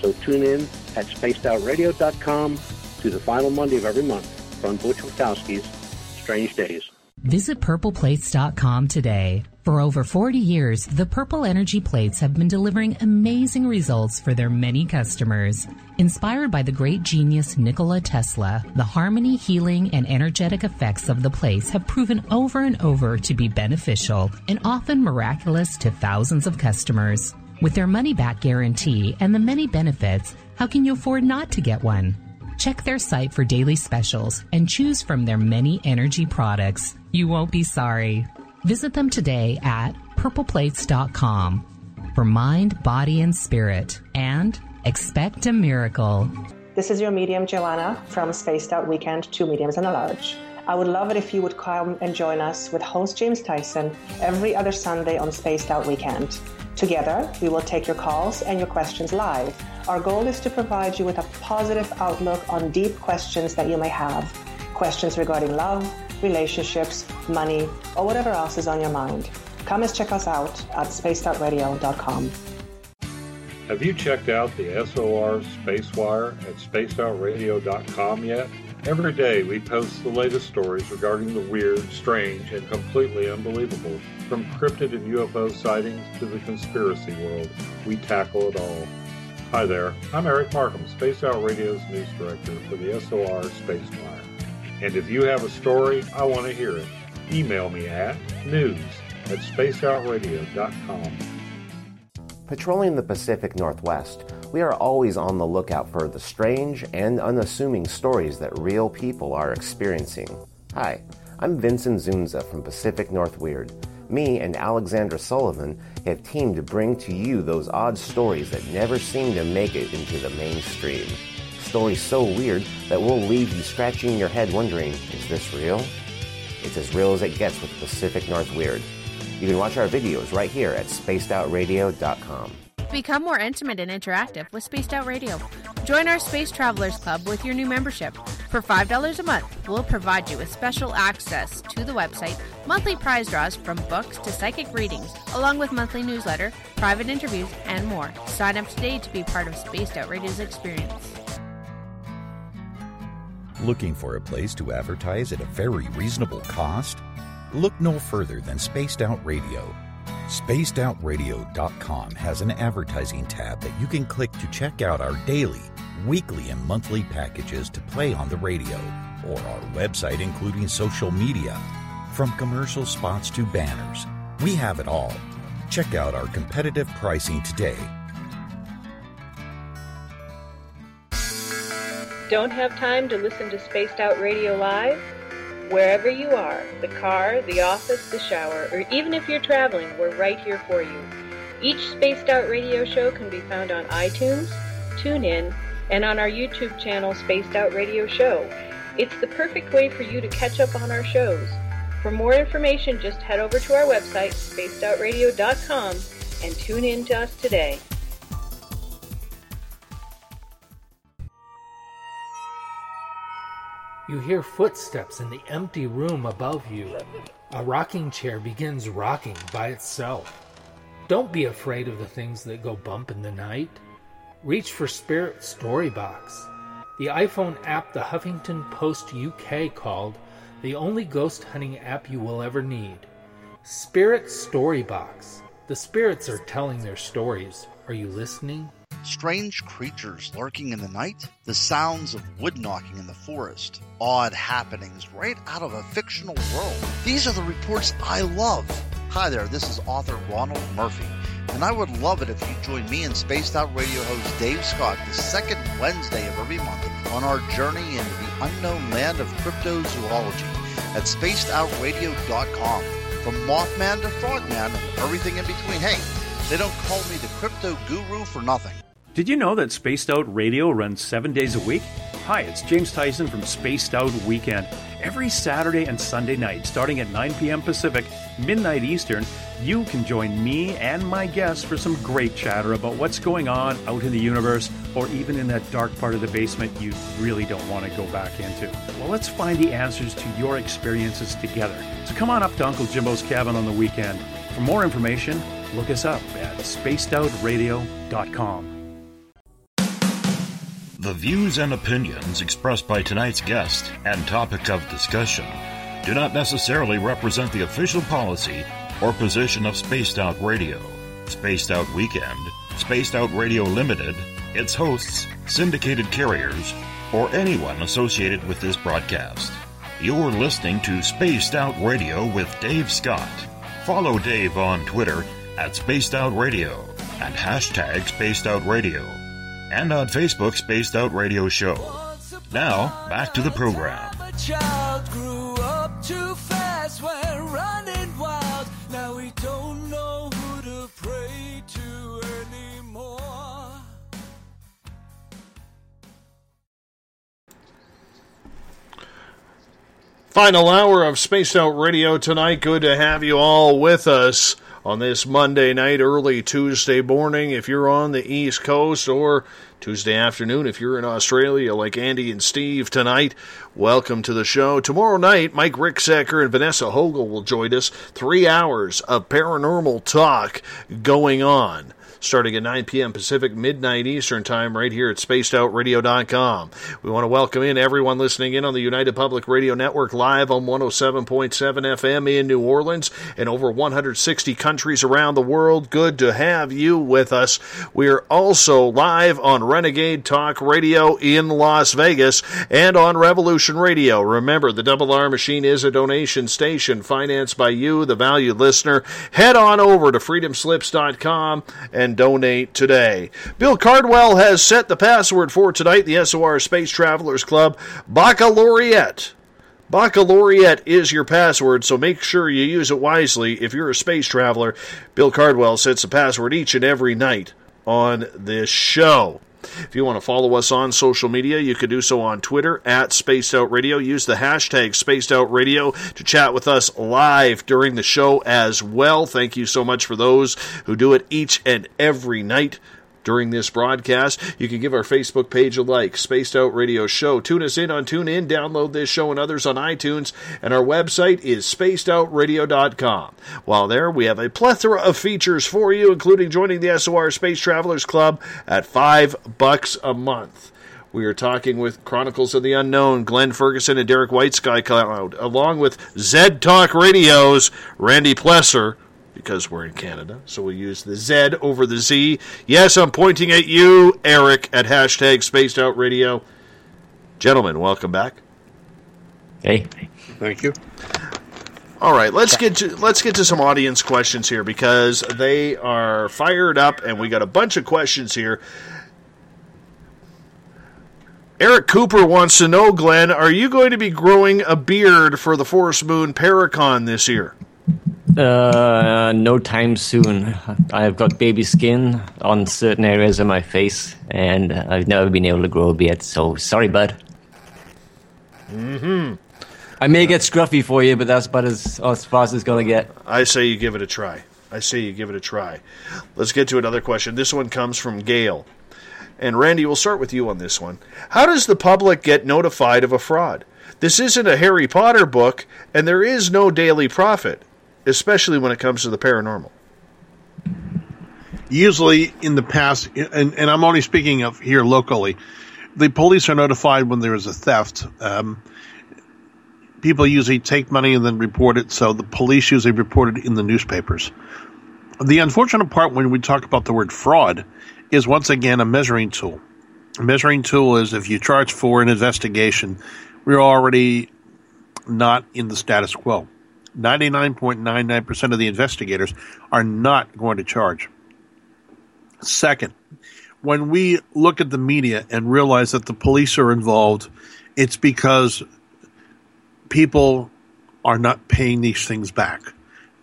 So tune in at spacedoutradio.com to the final Monday of every month from Butch Witkowski's Strange Days. Visit purpleplates.com today. For over 40 years, the Purple Energy Plates have been delivering amazing results for their many customers. Inspired by the great genius Nikola Tesla, the harmony, healing, and energetic effects of the plates have proven over and over to be beneficial and often miraculous to thousands of customers. With their money back guarantee and the many benefits, how can you afford not to get one? Check their site for daily specials and choose from their many energy products. You won't be sorry. Visit them today at purpleplates.com for mind, body, and spirit, and expect a miracle. This is your medium, Joanna, from Spaced Out Weekend, Two Mediums and a Large. I would love it if you would come and join us with host James Tyson every other Sunday on Spaced Out Weekend. Together, we will take your calls and your questions live. Our goal is to provide you with a positive outlook on deep questions that you may have. Questions regarding love, relationships, money, or whatever else is on your mind. Come and check us out at spacedoutradio.com. Have you checked out the SOR Spacewire at spacedoutradio.com yet? Every day we post the latest stories regarding the weird, strange, and completely unbelievable. From cryptid and UFO sightings to the conspiracy world, we tackle it all. Hi there, I'm Eric Markham, Spaced Out Radio's news director for the SOR Spacewire. And if you have a story, I want to hear it. Email me at news at spacedoutradio.com. Patrolling the Pacific Northwest, we are always on the lookout for the strange and unassuming stories that real people are experiencing. Hi, I'm Vincent Zunza from Pacific North Weird. Me and Alexandra Sullivan have teamed to bring to you those odd stories that never seem to make it into the mainstream. Stories so weird that will leave you scratching your head wondering, is this real? It's as real as it gets with Pacific North Weird. You can watch our videos right here at spacedoutradio.com. Become more intimate and interactive with Spaced Out Radio. Join our Space Travelers Club with your new membership. For $5 a month, we'll provide you with special access to the website, monthly prize draws from books to psychic readings, along with monthly newsletter, private interviews, and more. Sign up today to be part of Spaced Out Radio's experience. Looking for a place to advertise at a very reasonable cost? Look no further than Spaced Out Radio. SpacedOutRadio.com has an advertising tab that you can click to check out our daily, weekly, and monthly packages to play on the radio, or our website, including social media. From commercial spots to banners, we have it all. Check out our competitive pricing today. Don't have time to listen to Spaced Out Radio Live? Wherever you are, the car, the office, the shower, or even if you're traveling, we're right here for you. Each Spaced Out Radio show can be found on iTunes, TuneIn, and on our YouTube channel, Spaced Out Radio Show. It's the perfect way for you to catch up on our shows. For more information, just head over to our website, spacedoutradio.com, and tune in to us today. You hear footsteps in the empty room above you. A rocking chair begins rocking by itself. Don't be afraid of the things that go bump in the night. Reach for Spirit Storybox, the iPhone app the Huffington Post UK called the only ghost hunting app you will ever need. Spirit Storybox. The spirits are telling their stories. Are you listening? Strange creatures lurking in the night, the sounds of wood knocking in the forest, odd happenings right out of a fictional world. These are the reports I love. Hi there, this is author Ronald Murphy. And I would love it if you join me and Spaced Out Radio host Dave Scott the second Wednesday of every month on our journey into the unknown land of cryptozoology at spacedoutradio.com. From Mothman to Frogman and everything in between. Hey, they don't call me the crypto guru for nothing. Did you know that Spaced Out Radio runs seven days a week? Hi, it's James Tyson from Spaced Out Weekend. Every Saturday and Sunday night, starting at 9 p.m. Pacific, midnight Eastern, you can join me and my guests for some great chatter about what's going on out in the universe or even in that dark part of the basement you really don't want to go back into. Well, let's find the answers to your experiences together. So come on up to Uncle Jimbo's cabin on the weekend. For more information, look us up at spacedoutradio.com. The views and opinions expressed by tonight's guest and topic of discussion do not necessarily represent the official policy or position of Spaced Out Radio, Spaced Out Weekend, Spaced Out Radio Limited, its hosts, syndicated carriers, or anyone associated with this broadcast. You're listening to Spaced Out Radio with Dave Scott. Follow Dave on Twitter at Spaced Out Radio and hashtag Spaced Out Radio and on Facebook Spaced Out Radio Show. Now, back to the program. A child grew up too fast, went running wild. Now we don't know who to pray to anymore. Final hour of Spaced Out Radio tonight. Good to have you all with us on this Monday night, early Tuesday morning. If you're on the East Coast or Tuesday afternoon, if you're in Australia like Andy and Steve tonight, welcome to the show. Tomorrow night, Mike Ricksecker and Vanessa Hogel will join us. Three hours of paranormal talk going on starting at 9 p.m. Pacific, midnight Eastern Time, right here at spacedoutradio.com. We want to welcome in everyone listening in on the United Public Radio Network live on 107.7 FM in New Orleans and over 160 countries around the world. Good to have you with us. We are also live on Renegade Talk Radio in Las Vegas and on Revolution Radio. Remember, the Double R Machine is a donation station financed by you, the valued listener. Head on over to freedomslips.com and donate today. Bill Cardwell has set the password for tonight, the SOR Space Travelers Club, Baccalaureate. Baccalaureate is your password, so make sure you use it wisely. If you're a space traveler, Bill Cardwell sets the password each and every night on this show. If you want to follow us on social media, you can do so on Twitter at Spaced Out Radio. Use the hashtag Spaced Out Radio to chat with us live during the show as well. Thank you so much for those who do it each and every night during this broadcast. You can give our Facebook page a like, Spaced Out Radio Show. Tune us in on TuneIn, download this show and others on iTunes, and our website is spacedoutradio.com. While there, we have a plethora of features for you, including joining the SOR Space Travelers Club at five bucks a month. We are talking with Chronicles of the Unknown, Glenn Ferguson and Derek White Sky Cloud, along with Zed Talk Radio's Randy Plesser because we're in Canada. So we use the Z over the Z. Yes, I'm pointing at you, Eric, at hashtag Spaced Out Radio. Gentlemen, welcome back. Hey. Thank you. All right, let's get to let's get to some audience questions here because they are fired up, and we got a bunch of questions here. Eric Cooper wants to know, Glenn, are you going to be growing a beard for the Forest Moon Paracon this year? Uh, no time soon. I've got baby skin on certain areas of my face, and I've never been able to grow a beard. So sorry, bud. Mm-hmm. I may get scruffy for you, but that's about as, as far as it's gonna get. I say you give it a try. I say you give it a try. Let's get to another question. This one comes from Gail. And Randy, we'll start with you on this one. How does the public get notified of a fraud? This isn't a Harry Potter book, and there is no Daily Prophet, especially when it comes to the paranormal. Usually in the past, and, and I'm only speaking of here locally, the police are notified when there is a theft. Um, people usually take money and then report it, so the police usually report it in the newspapers. The unfortunate part when we talk about the word fraud is once again a measuring tool. A measuring tool is if you charge for an investigation, we're already not in the status quo. 99.99% of the investigators are not going to charge. Second, when we look at the media and realize that the police are involved, it's because people are not paying these things back.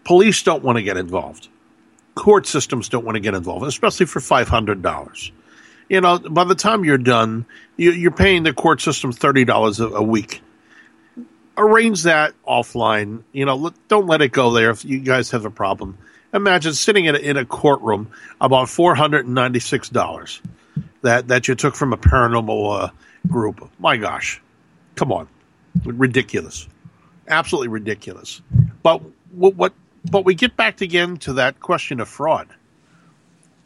Police don't want to get involved. Court systems don't want to get involved, especially for five hundred dollars. You know, by the time you're done, you, you're paying the court system thirty dollars a week. Arrange that offline. You know, don't let it go there if you guys have a problem. Imagine sitting in a, in a courtroom about four hundred and ninety six dollars that that you took from a paranormal uh, group. My gosh, come on, ridiculous, absolutely ridiculous. But what, what? But we get back again to that question of fraud.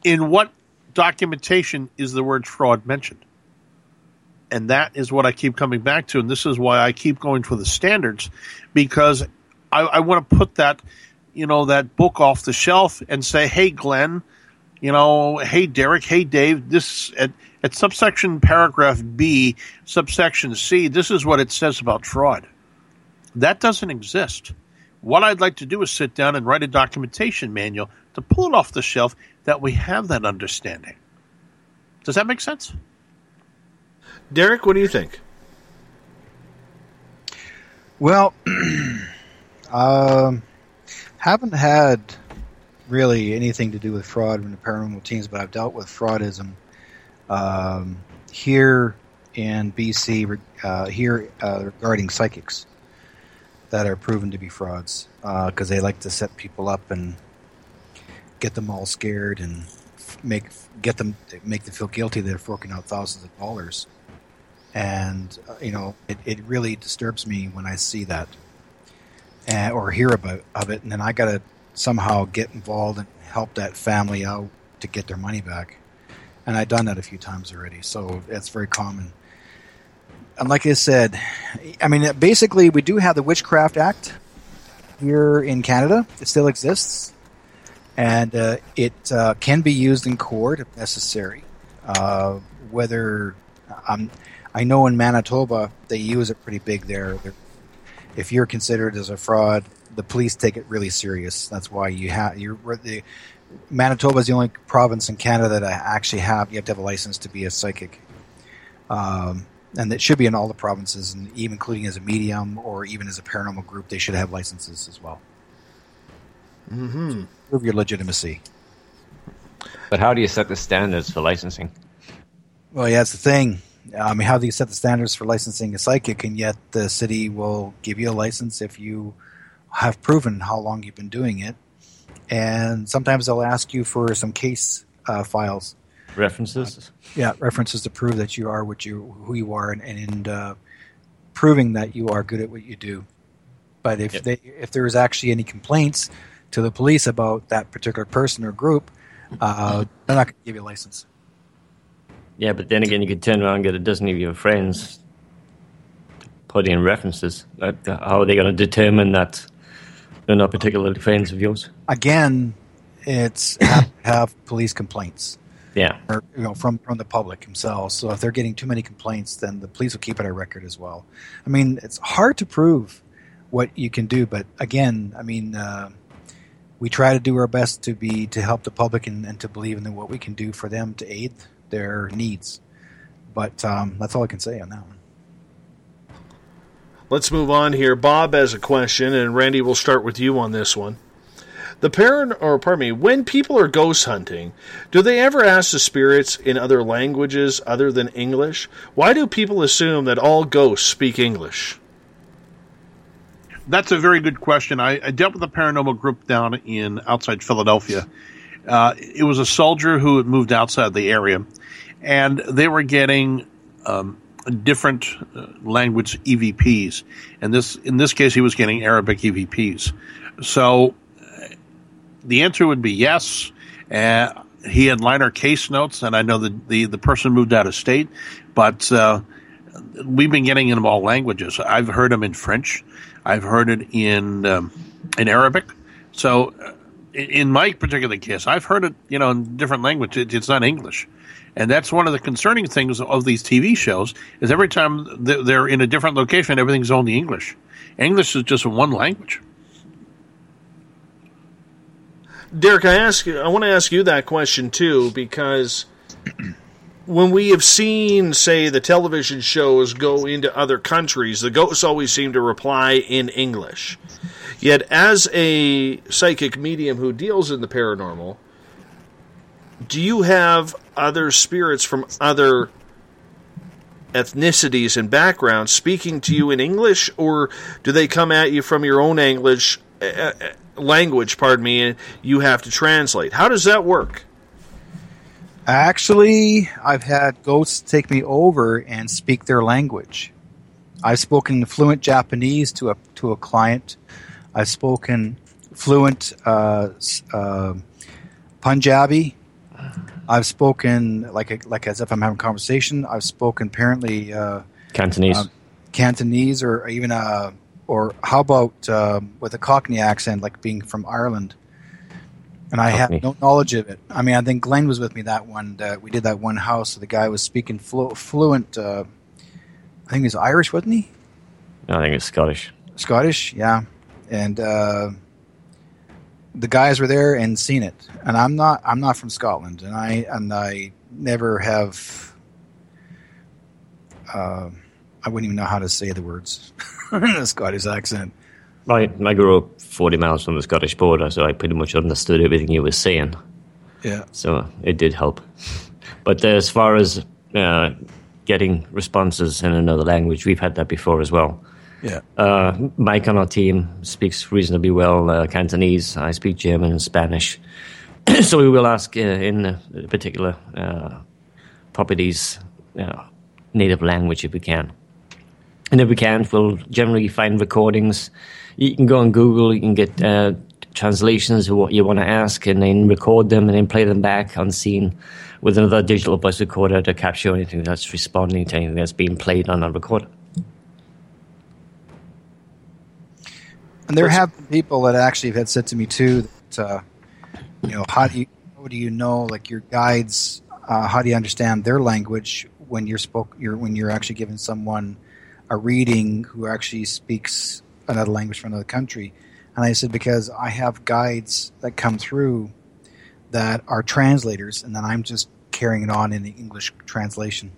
In what documentation is the word fraud mentioned? And that is what I keep coming back to, and this is why I keep going for the standards, because I, I want to put that, you know, that book off the shelf and say, "Hey, Glenn, you know, hey Derek, hey Dave, this at, at subsection paragraph B, subsection C, this is what it says about fraud. That doesn't exist. What I'd like to do is sit down and write a documentation manual to pull it off the shelf that we have that understanding. Does that make sense? Derek, what do you think? Well, (clears throat) um, haven't had really anything to do with fraud in the paranormal teams, but I've dealt with fraudism um, here in BC, uh, here uh, regarding psychics that are proven to be frauds because they like to set people up and get them all scared and make get them make them feel guilty. That they're forking out thousands of dollars, and uh, you know it, it really disturbs me when I see that uh, or hear about of it, and then I got to somehow get involved and help that family out to get their money back. And I've done that a few times already, so it's very common. And like I said, I mean, basically, we do have the Witchcraft Act here in Canada. It still exists, and uh, it uh, can be used in court if necessary. Uh, whether um, I know in Manitoba they use it pretty big there. They're, if you're considered as a fraud, the police take it really serious. That's why you have you're the Manitoba is the only province in Canada that I actually have you have to have a license to be a psychic, um, and it should be in all the provinces, and even including as a medium or even as a paranormal group, they should have licenses as well. Mm-hmm. Prove your legitimacy. But how do you set the standards for licensing? Well, yeah, that's the thing. I mean, how do you set the standards for licensing a psychic, and yet the city will give you a license if you have proven how long you've been doing it, and sometimes they'll ask you for some case uh, files, References? yeah, references to prove that you are what you who you are, and, and uh, proving that you are good at what you do. But if they if there is actually any complaints to the police about that particular person or group, uh, they're not going to give you a license. Yeah, but then again, you could turn around and get a dozen of your friends to put in references. How are they going to determine that they're not particularly friends of yours? again, it's have, (coughs) have police complaints. Yeah. Or, you know, from from the public themselves. So if they're getting too many complaints, then the police will keep it a record as well. I mean, it's hard to prove what you can do, but again, I mean, uh, we try to do our best to be to help the public and, and to believe in what we can do for them to aid their needs. But um, that's all I can say on that one. Let's move on here. Bob has a question, and Randy, we'll start with you on this one. The parent, or pardon me, when people are ghost hunting, do they ever ask the spirits in other languages other than English? Why do people assume that all ghosts speak English? That's a very good question. I, I dealt with a paranormal group down in outside Philadelphia. Uh, it was a soldier who had moved outside the area, and they were getting um, different uh, language EVPs. And this, in this case, he was getting Arabic EVPs. So uh, the answer would be yes. Uh, he had liner case notes, and I know that the, the person moved out of state, but uh, we've been getting them all languages. I've heard them in French. I've heard it in um, in Arabic. So, uh, in- my particular case, I've heard it, you know, in different languages. It, it's not English, and that's one of the concerning things of these TV shows. Is every time they're in a different location, everything's only English. English is just one language. Derek, I ask I want to ask you that question too because (clears throat) when we have seen, say, the television shows go into other countries, the ghosts always seem to reply in English. Yet, as a psychic medium who deals in the paranormal, do you have other spirits from other ethnicities and backgrounds speaking to you in English, or do they come at you from your own English uh, language? Pardon me, and you have to translate. How does that work? Actually, I've had ghosts take me over and speak their language. I've spoken fluent Japanese to a to a client. I've spoken fluent uh, uh, Punjabi. I've spoken like a, like as if I'm having a conversation. I've spoken apparently uh, Cantonese, uh, Cantonese, or even uh, or how about uh, with a Cockney accent, like being from Ireland and I have no knowledge of it. I mean, I think Glenn was with me that one. That we did that one house. So the guy was speaking flu- fluent. Uh, I think he was Irish, wasn't he? I think it's Scottish. Scottish, yeah. And uh, the guys were there and seen it. And I'm not. I'm not from Scotland, and I and I never have. Uh, I wouldn't even know how to say the words (laughs) in a Scottish accent. I, I grew up 40 miles from the Scottish border, so I pretty much understood everything you were saying. Yeah. So it did help. (laughs) But as far as uh, getting responses in another language, we've had that before as well. Yeah. Uh, Mike on our team speaks reasonably well uh, Cantonese. I speak German and Spanish. (clears throat) so we will ask uh, in a particular uh, properties uh, native language if we can. And if we can't, we'll generally find recordings you can go on Google, you can get uh, translations of what you want to ask, and then record them and then play them back on scene with another digital voice recorder to capture anything that's responding to anything that's being played on a recorder. And there have been people that actually have said to me too that, uh, you know, how do you how do you know like your guides? Uh, how do you understand their language when you're spoke? You're when you're actually giving someone a reading who actually speaks another language from another country. And I said, because I have guides that come through that are translators, and then I'm just carrying it on in the English translation.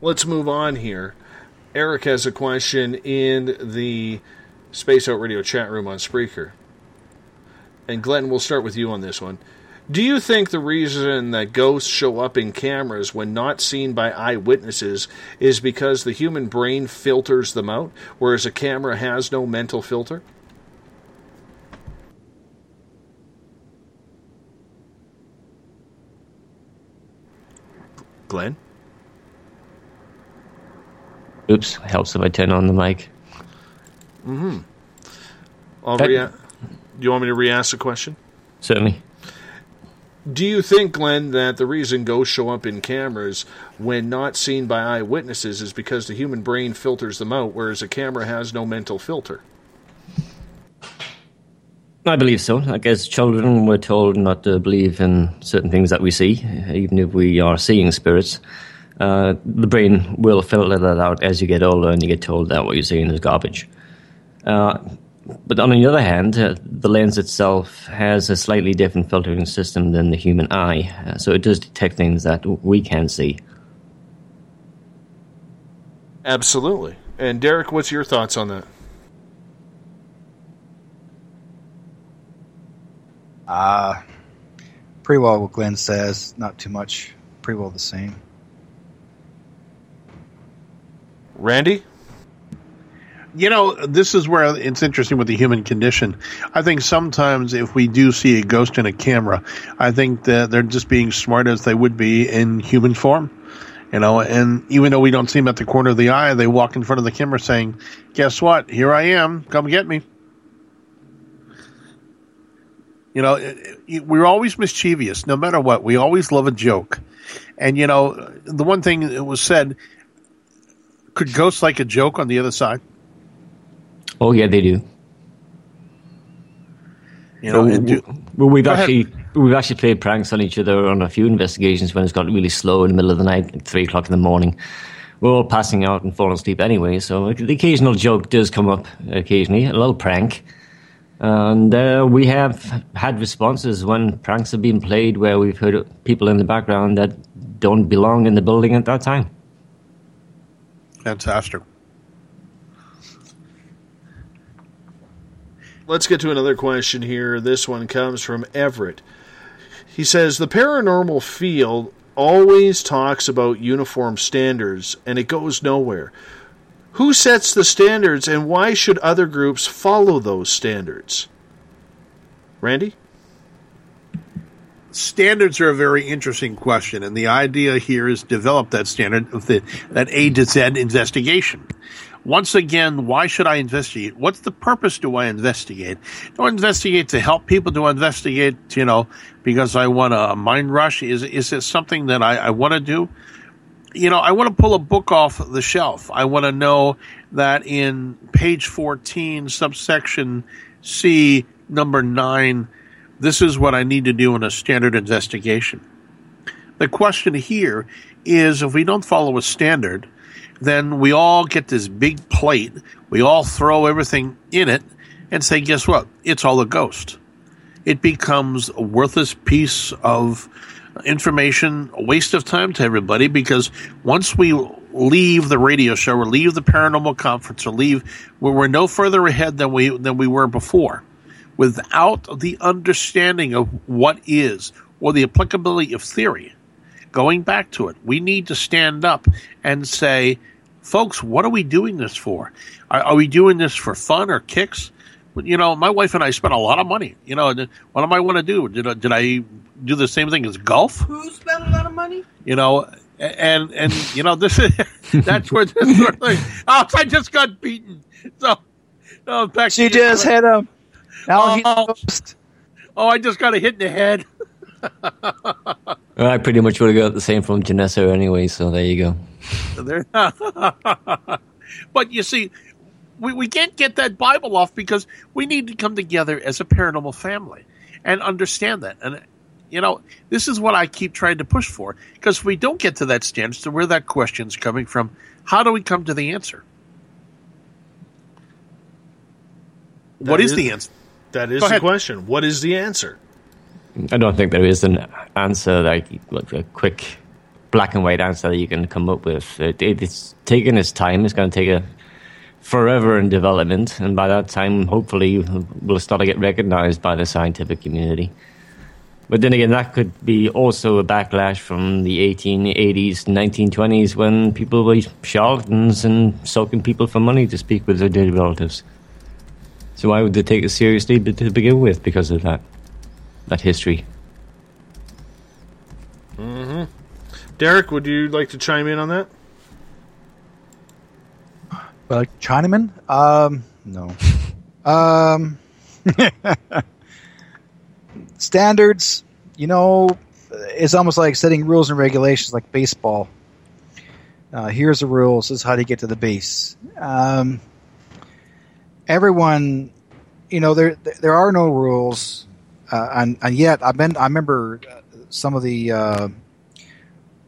Let's move on here. Eric has a question in the Spaced Out Radio chat room on Spreaker. And Glenn, we'll start with you on this one. Do you think the reason that ghosts show up in cameras when not seen by eyewitnesses is because the human brain filters them out, whereas a camera has no mental filter? Glenn? Oops, helps if I turn on the mic. Mm-hmm. I'll rea- Do you want me to re-ask the question? Certainly. Do you think, Glenn, that the reason ghosts show up in cameras when not seen by eyewitnesses is because the human brain filters them out, whereas a camera has no mental filter? I believe so. Like as children, we're told not to believe in certain things that we see, even if we are seeing spirits. Uh, the brain will filter that out as you get older, and you get told that what you're seeing is garbage. Uh, but on the other hand, uh, the lens itself has a slightly different filtering system than the human eye, uh, so it does detect things that we can't see. Absolutely. And Derek, what's your thoughts on that? Uh, pretty well what Glenn says, not too much, pretty well the same. Randy? You know, this is where it's interesting with the human condition. I think sometimes if we do see a ghost in a camera, I think that they're just being smart as they would be in human form. You know, and even though we don't see them at the corner of the eye, they walk in front of the camera saying, Guess what? Here I am. Come get me. You know, we're always mischievous, no matter what. We always love a joke. And, you know, the one thing that was said could ghosts like a joke on the other side? Oh yeah, they do. You know, well, do, well, we've actually we've actually played pranks on each other on a few investigations when it's got really slow in the middle of the night, like three o'clock in the morning. We're all passing out and falling asleep anyway, so the occasional joke does come up occasionally, a little prank. And uh, we have had responses when pranks have been played where we've heard people in the background that don't belong in the building at that time. Fantastic. Let's get to another question here. This one comes from Everett. He says the paranormal field always talks about uniform standards and it goes nowhere. Who sets the standards and why should other groups follow those standards? Randy? Standards are a very interesting question, and the idea here is develop that standard of the that A to Z investigation. Once again, why should I investigate? What's the purpose do I investigate? Do I investigate to help people? Do I investigate, you know, because I want a mind rush? Is is it something that I, I want to do? You know, I want to pull a book off the shelf. I want to know that in page 14, subsection C, number 9, this is what I need to do in a standard investigation. The question here is if we don't follow a standard, then we all get this big plate, we all throw everything in it, and say, guess what? It's all a ghost. It becomes a worthless piece of information, a waste of time to everybody because once we leave the radio show or leave the paranormal conference or leave, we're no further ahead than we than we were before. Without the understanding of what is or the applicability of theory, going back to it, we need to stand up and say, folks, what are we doing this for? Are, are we doing this for fun or kicks? You know, my wife and I spent a lot of money. You know, what am I want to do? Did I, did I do the same thing as golf? Who spent a lot of money? You know, and and you know this is (laughs) that's where this sort of thing. (laughs) Oh, I just got beaten. So, oh, back She to you. just hit him. Now he's oh, oh, I just got a hit in the head. (laughs) I pretty much would have got the same from Janessa anyway, so there you go. (laughs) There- (laughs) but you see, we, we can't get that Bible off because we need to come together as a paranormal family and understand that. And, you know, this is what I keep trying to push for because if we don't get to that stance to where that question's coming from, how do we come to the answer? What is That is the answer? That is the question. What is the answer? I don't think there is an answer like, like a quick black and white answer that you can come up with. It, it, it's taking its time. It's going to take a forever in development, and by that time, hopefully, we'll start to get recognized by the scientific community. But then again, that could be also a backlash from the 1880s, 1920s, when people were charlatans and soaking people for money to speak with their dead relatives. So why would they take it seriously to to begin with because of that? That history. hmm Derek, would you like to chime in on that? Well, Chinaman? Um, no. (laughs) um, (laughs) standards, you know, it's almost like setting rules and regulations like baseball. Uh, here's the rules. This is how to get to the base. Um, everyone, you know, there there are no rules, uh, and and yet I've been. I remember uh, some of the uh,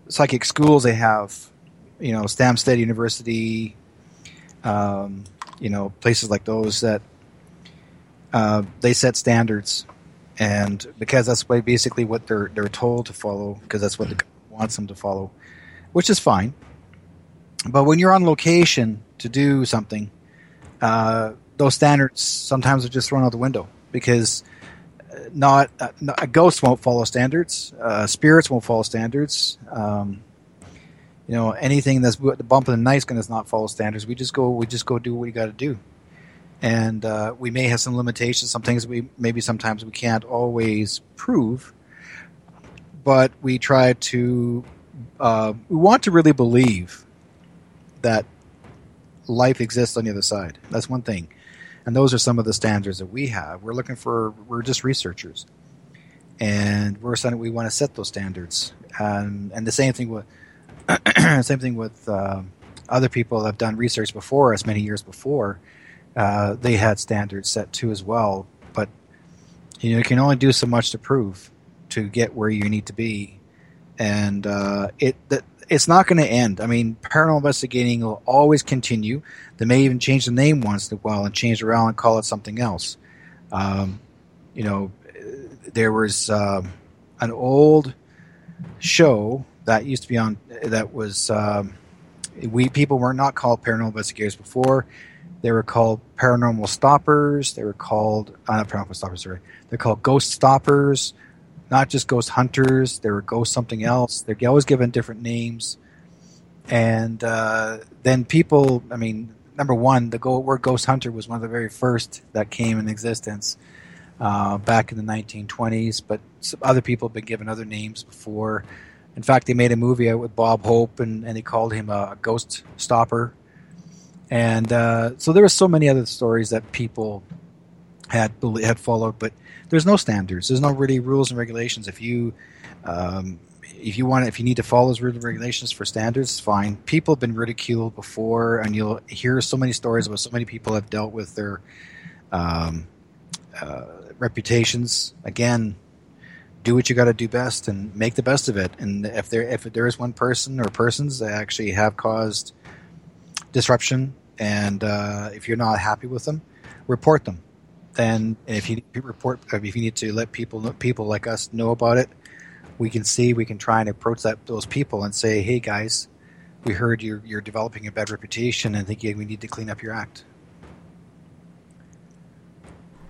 psychic schools they have. You know, Stansted University, um, you know, places like those that uh, they set standards, and because that's basically what they're they're told to follow, because that's what the wants them to follow, which is fine. But when you're on location to do something, uh, those standards sometimes are just thrown out the window because uh, not, uh, not a ghost won't follow standards, uh, spirits won't follow standards. Um, you know anything that's the bump in the night's going to not follow standards. We just go we just go do what we got to do, and uh, we may have some limitations. Some things we maybe sometimes we can't always prove, but we try to uh, we want to really believe that life exists on the other side. That's one thing, and those are some of the standards that we have. We're looking for we're just researchers, and we're saying we want to set those standards. Um, and the same thing with (clears throat) same thing with uh, other people that have done research before us many years before. Uh, they had standards set too as well, but you know you can only do so much to prove to get where you need to be, and uh, it that it's not going to end. I mean, paranormal investigating will always continue. They may even change the name once in a while and change around and call it something else. Um, you know, there was um, an old show that used to be on that was um, we people were not called paranormal investigators before. They were called paranormal stoppers. They were called uh, not paranormal stoppers. Sorry, they're called ghost stoppers, not just ghost hunters. They were ghost something else. They're always given different names. And uh, then people, I mean, number one, the word ghost hunter was one of the very first that came in existence uh, back in the 1920s. But other people have been given other names before. In fact, they made a movie out with Bob Hope, and, and they called him a, a ghost stopper. And uh, so there were so many other stories that people had had followed, but there's no standards. There's no really rules and regulations. If you um, if you want, if you need to follow those rules and regulations for standards, fine. People have been ridiculed before, and you'll hear so many stories about so many people have dealt with their um, uh, reputations. Again, do what you got to do best and make the best of it. And if there if there is one person or persons that actually have caused disruption, and uh, if you're not happy with them, report them. Then if you report, if you need to let people people like us know about it, we can see we can try and approach that those people and say, hey guys, we heard you're you're developing a bad reputation and think we need to clean up your act.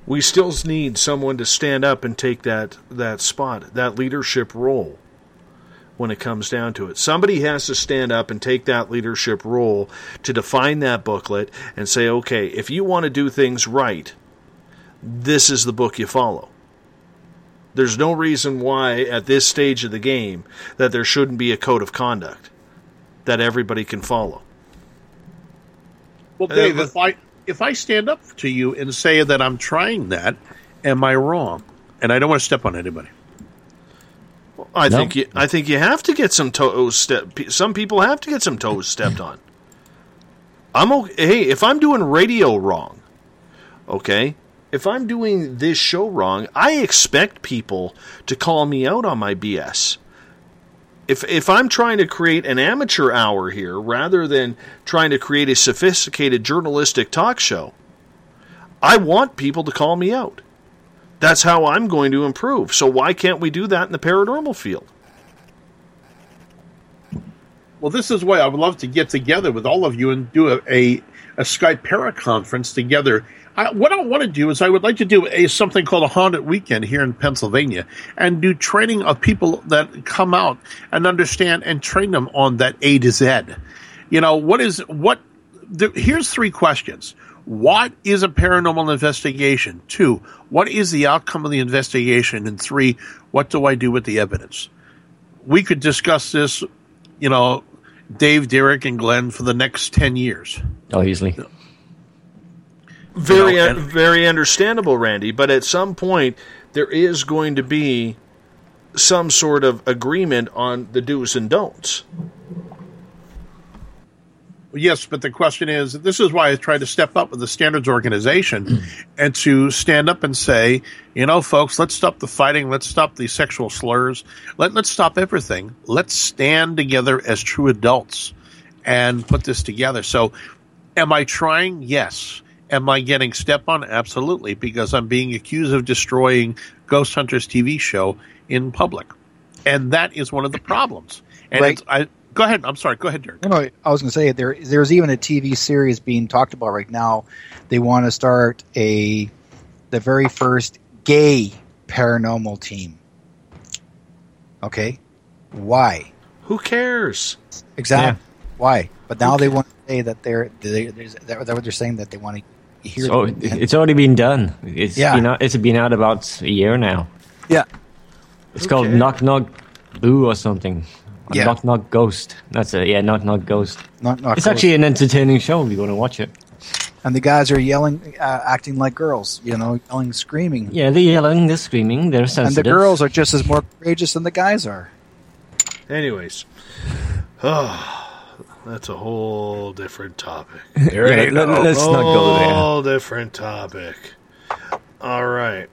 We still need someone to stand up and take that that spot, that leadership role when it comes down to it. Somebody has to stand up and take that leadership role to define that booklet and say, okay, if you want to do things right, this is the book you follow. There's no reason why at this stage of the game that there shouldn't be a code of conduct that everybody can follow. Well, uh, Dave, if I if I stand up to you and say that I'm trying that, am I wrong? And I don't want to step on anybody. I no. think you, I think you have to get some toes step. Some people have to get some toes stepped on. I'm okay. Hey, if I'm doing radio wrong, okay, if I'm doing this show wrong, I expect people to call me out on my BS. If if I'm trying to create an amateur hour here rather than trying to create a sophisticated journalistic talk show, I want people to call me out. That's how I'm going to improve. So why can't we do that in the paranormal field? Well, this is why I would love to get together with all of you and do a, a, a Skype para conference together I, what I want to do is I would like to do a something called a haunted weekend here in Pennsylvania and do training of people that come out and understand and train them on that A to Z. You know, what is what the, here's three questions. What is a paranormal investigation? Two, what is the outcome of the investigation? And three, what do I do with the evidence? We could discuss this, you know, Dave, Derek, and Glenn for the next 10 years. Oh, easily. Very, you know, and, very understandable, Randy. But at some point, there is going to be some sort of agreement on the do's and don'ts. Yes, but the question is this is why I tried to step up with the standards organization mm. and to stand up and say, you know, folks, let's stop the fighting, let's stop the sexual slurs, Let, let's stop everything. Let's stand together as true adults and put this together. So, am I trying? Yes. Am I getting step on? Absolutely, because I'm being accused of destroying Ghost Hunters TV show in public, and that is one of the problems. And right. I go ahead. I'm sorry. Go ahead, Derek. No, no I was going to say there. There's even a TV series being talked about right now. They want to start a the very first gay paranormal team. Okay, why? Who cares? Exactly. Yeah. Why? But now they want to say that they're, they, they're, what they're saying that they want to hear. So it's already been done. It's yeah. been out, it's been out about a year now. Yeah. It's called Knock Knock Boo or something. Yeah. Knock Knock Ghost. That's it. Yeah, Knock Knock Ghost. Knock Knock. It's ghost. actually an entertaining show. If you want to watch it. And the guys are yelling, uh, acting like girls. You know, yelling, screaming. Yeah, they're yelling, they're screaming, they're sensitive. And the girls are just as more courageous than the guys are. Anyways. (sighs) (sighs) That's a whole different topic. (laughs) Right, let, us not go there. Whole different topic. All right.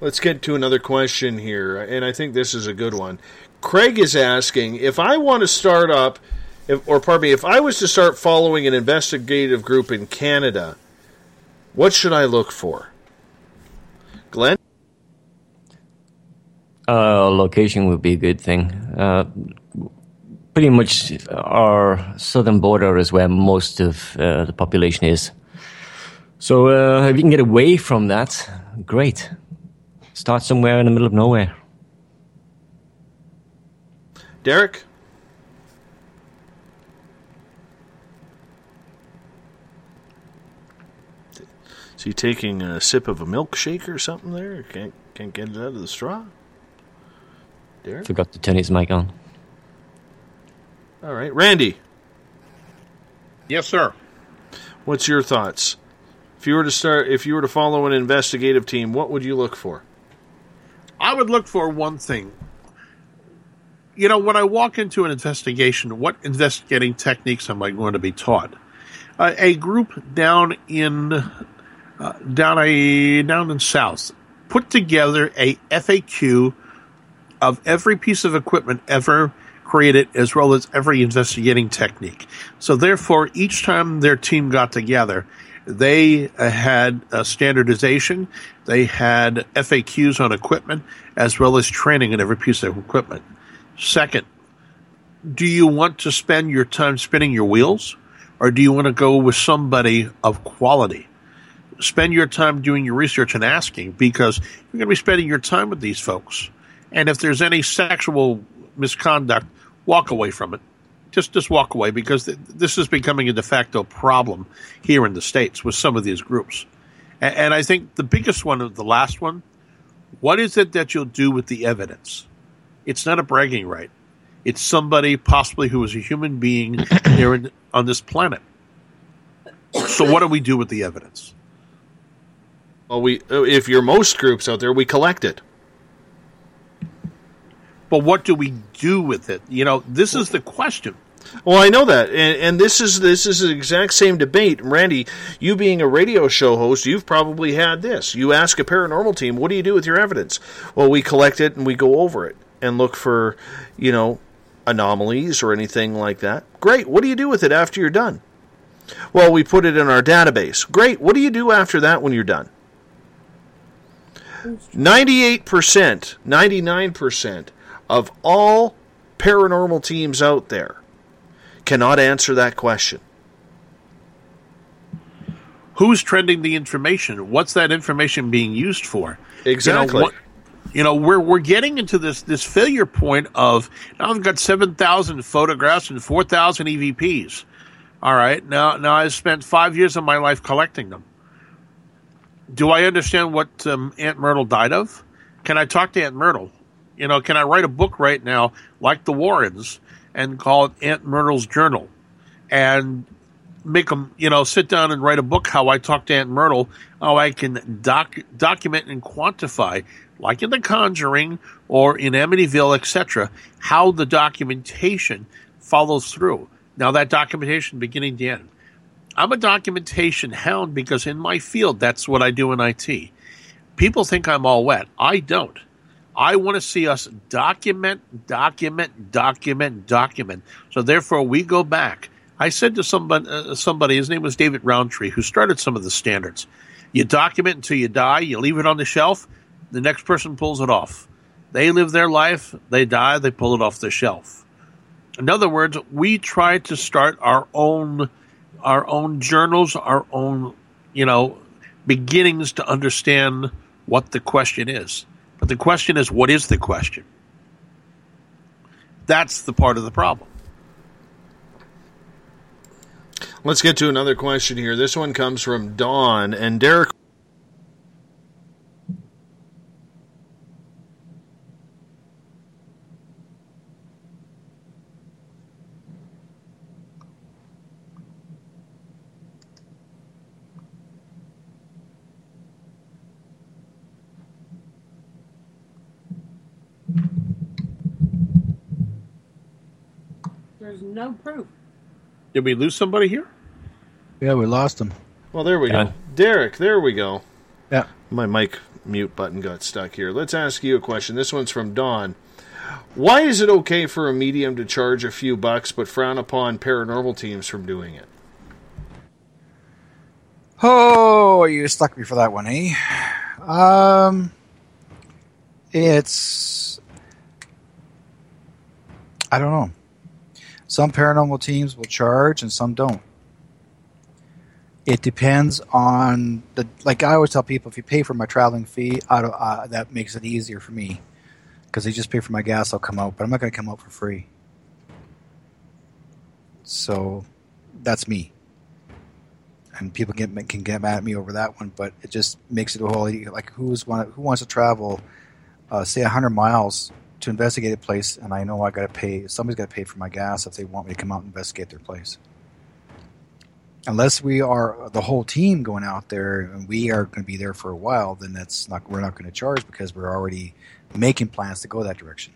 Let's get to another question here, and I think this is a good one. Craig is asking if I want to start up, if, or pardon me, if I was to start following an investigative group in Canada, what should I look for? Glenn? Uh, location would be a good thing. Uh, pretty much our southern border is where most of uh, the population is. So uh, if you can get away from that, great. Start somewhere in the middle of nowhere. Derek? Is he taking a sip of a milkshake or something there? Can't can't get it out of the straw. Derek? Forgot to turn his mic on. All right, Randy. Yes, sir. What's your thoughts? If you were to start, if you were to follow an investigative team, what would you look for? I would look for one thing. You know, when I walk into an investigation, what investigating techniques am I going to be taught? Uh, a group down in uh, down a down in South put together a FAQ of every piece of equipment ever created, as well as every investigating technique. So, therefore, each time their team got together, they uh, had a standardization, they had FAQs on equipment, as well as training on every piece of equipment. Second, do you want to spend your time spinning your wheels, or do you want to go with somebody of quality? Spend your time doing your research and asking because you're going to be spending your time with these folks. And if there's any sexual misconduct, walk away from it. Just just walk away because th- this is becoming a de facto problem here in the states with some of these groups. And, and I think the biggest one, of the last one, what is it that you'll do with the evidence? It's not a bragging right. It's somebody possibly who is a human being (coughs) here in, on this planet. So what do we do with the evidence? Well, we if you're most groups out there, we collect it. But what do we do with it? You know, this is the question. Well, I know that, and, and this is this is the exact same debate. Randy, you being a radio show host, you've probably had this. You ask a paranormal team, "What do you do with your evidence?" Well, we collect it and we go over it and look for, you know, anomalies or anything like that. Great. What do you do with it after you're done? Well, we put it in our database. Great. What do you do after that when you're done? 98%, 99% of all paranormal teams out there cannot answer that question. Who's trending the information? What's that information being used for? Exactly. You know, what, you know we're we're getting into this this failure point of now I've got seven thousand photographs and four thousand EVPs. All right, now now I've spent five years of my life collecting them. Do I understand what um, Aunt Myrtle died of? Can I talk to Aunt Myrtle? You know, can I write a book right now like the Warrens and call it Aunt Myrtle's Journal and make them, you know, sit down and write a book how I talk to Aunt Myrtle, how I can doc- document and quantify, like in The Conjuring or in Amityville, etc., how the documentation follows through. Now, that documentation beginning to end. I'm a documentation hound because in my field, that's what I do in IT. People think I'm all wet. I don't. I want to see us document, document, document, document. So therefore, we go back. I said to somebody, uh, somebody, his name was David Roundtree, who started some of the standards. You document until you die. You leave it on the shelf. The next person pulls it off. They live their life. They die. They pull it off the shelf. In other words, we try to start our own our own journals, our own, you know, beginnings to understand what the question is. But the question is, what is the question? That's the part of the problem. Let's get to another question here. This one comes from Dawn and Derek. There's no proof. Did we lose somebody here? Yeah, we lost him. Well, there we go. Derek, there we go. Yeah. My mic mute button got stuck here. Let's ask you a question. This one's from Dawn. Why is it okay for a medium to charge a few bucks but frown upon paranormal teams from doing it? Oh, you stuck me for that one, eh? Um, it's I don't know. Some paranormal teams will charge and some don't. It depends on the like I always tell people if you pay for my traveling fee, uh, that makes it easier for me because they just pay for my gas. I'll come out, but I'm not going to come out for free. So that's me. And people get can get mad at me over that one, but it just makes it a whole like who's want who wants to travel, uh, say hundred miles to investigate a place, and I know I got to pay. Somebody's got to pay for my gas if they want me to come out and investigate their place. Unless we are the whole team going out there and we are going to be there for a while, then that's not we're not going to charge because we're already making plans to go that direction.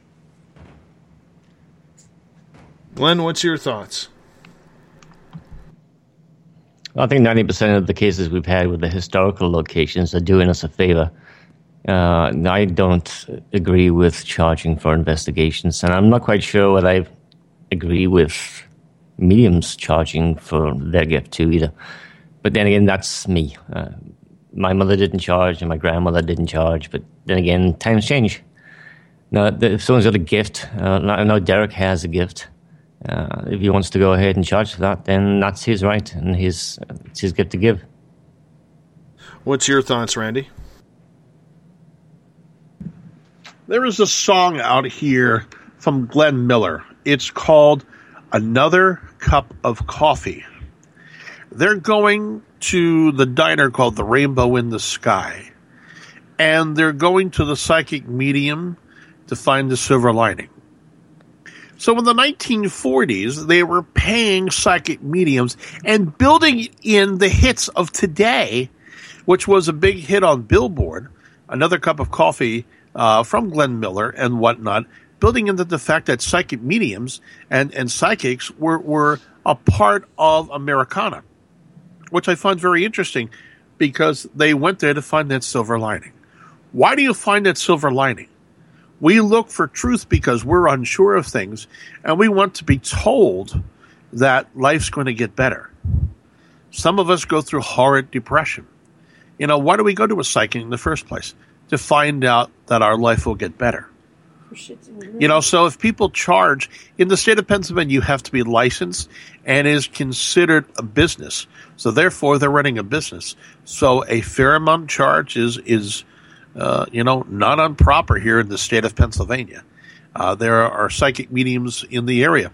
Glenn, what's your thoughts? I think 90% of the cases we've had with the historical locations are doing us a favor. Uh, I don't agree with charging for investigations, and I'm not quite sure what I agree with mediums charging for their gift too either. But then again, that's me. Uh, my mother didn't charge, and my grandmother didn't charge. But then again, times change. Now, if someone's got a gift, uh, I know Derek has a gift. Uh, if he wants to go ahead and charge for that, then that's his right and his it's his gift to give. What's your thoughts, Randy? There is a song out here from Glenn Miller. It's called Another Cup of Coffee. They're going to the diner called the Rainbow in the Sky, and they're going to the psychic medium to find the silver lining. So in the 1940s, they were paying psychic mediums and building in the hits of today, which was a big hit on Billboard, another cup of coffee uh, from Glenn Miller and whatnot, building into the fact that psychic mediums and, and psychics were, were a part of Americana, which I find very interesting because they went there to find that silver lining. Why do you find that silver lining? We look for truth because we're unsure of things and we want to be told that life's going to get better. Some of us go through horrid depression. You know, why do we go to a psychic in the first place? To find out that our life will get better. You know, so if people charge in the state of Pennsylvania, you have to be licensed and is considered a business. So therefore, they're running a business. So a fair amount charge is is uh, you know, not improper here in the state of Pennsylvania. Uh, there are psychic mediums in the area.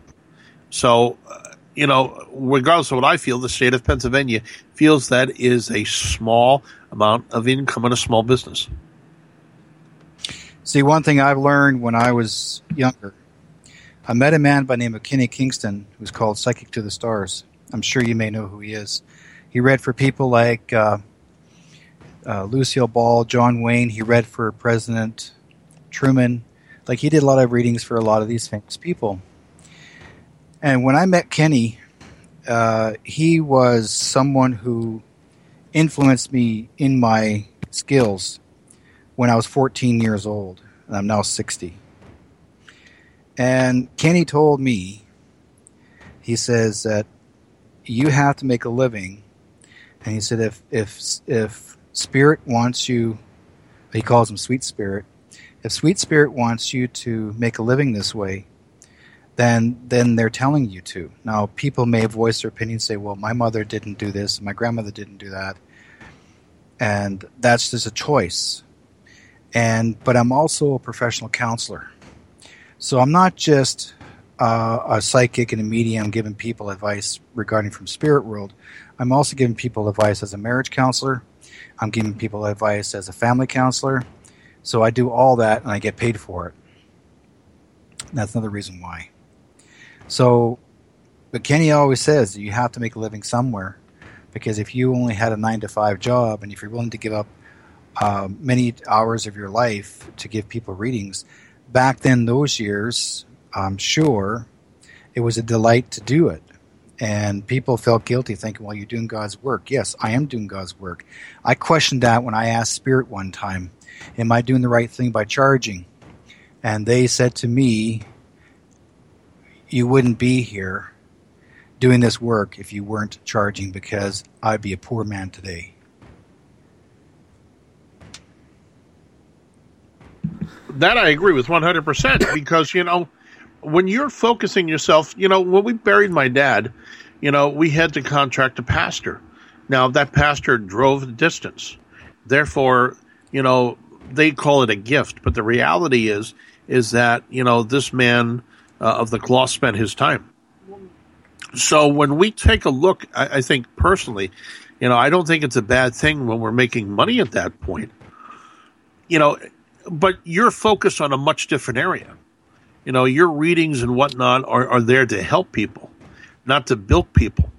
So, uh, you know, regardless of what I feel, the state of Pennsylvania feels that is a small amount of income in a small business. See, one thing I've learned when I was younger, I met a man by the name of Kenny Kingston who's called Psychic to the Stars. I'm sure you may know who he is. He read for people like uh, uh, Lucille Ball, John Wayne. He read for President Truman. Like he did a lot of readings for a lot of these famous people. And when I met Kenny, uh, he was someone who influenced me in my skills when I was 14 years old, and I'm now 60. And Kenny told me, he says that you have to make a living, and he said if if if Spirit wants you, he calls him Sweet Spirit. If Sweet Spirit wants you to make a living this way, then then they're telling you to. Now, people may voice their opinion, say, "Well, my mother didn't do this, my grandmother didn't do that," and that's just a choice. And but I'm also a professional counselor, so I'm not just uh, a psychic and a medium giving people advice regarding from spirit world. I'm also giving people advice as a marriage counselor. I'm giving people advice as a family counselor. So I do all that and I get paid for it. That's another reason why. So, but Kenny always says you have to make a living somewhere because if you only had a nine to five job and if you're willing to give up uh, many hours of your life to give people readings, back then, those years, I'm sure it was a delight to do it. And people felt guilty thinking, well, you're doing God's work. Yes, I am doing God's work. I questioned that when I asked Spirit one time, am I doing the right thing by charging? And they said to me, you wouldn't be here doing this work if you weren't charging because I'd be a poor man today. That I agree with 100% because, you know, when you're focusing yourself, you know, when we buried my dad, you know, we had to contract a pastor. Now, that pastor drove the distance. Therefore, you know, they call it a gift, but the reality is, is that, you know, this man uh, of the cloth spent his time. So when we take a look, I, I think personally, you know, I don't think it's a bad thing when we're making money at that point. You know, but you're focused on a much different area. You know, your readings and whatnot are, are there to help people, not to bilk people.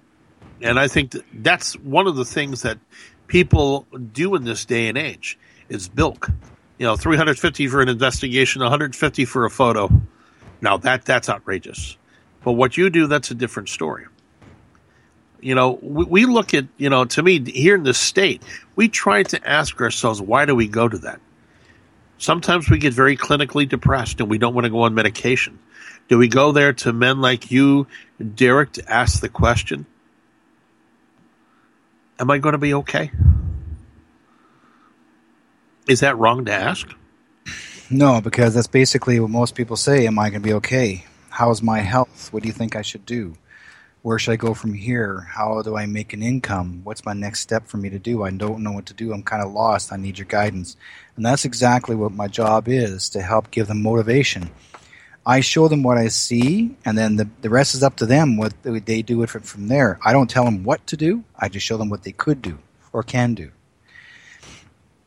And I think that that's one of the things that people do in this day and age is bilk. You know, 350 for an investigation, 150 for a photo. Now that that's outrageous. But what you do, that's a different story. You know, we, we look at, you know, to me, here in the state, we try to ask ourselves, why do we go to that? Sometimes we get very clinically depressed and we don't want to go on medication. Do we go there to men like you, Derek, to ask the question, Am I going to be okay? Is that wrong to ask? No, because that's basically what most people say. Am I going to be okay? How's my health? What do you think I should do? Where should I go from here? How do I make an income? What's my next step for me to do? I don't know what to do. I'm kind of lost. I need your guidance. And that's exactly what my job is to help give them motivation. I show them what I see, and then the, the rest is up to them what they do it from, from there. I don't tell them what to do, I just show them what they could do or can do.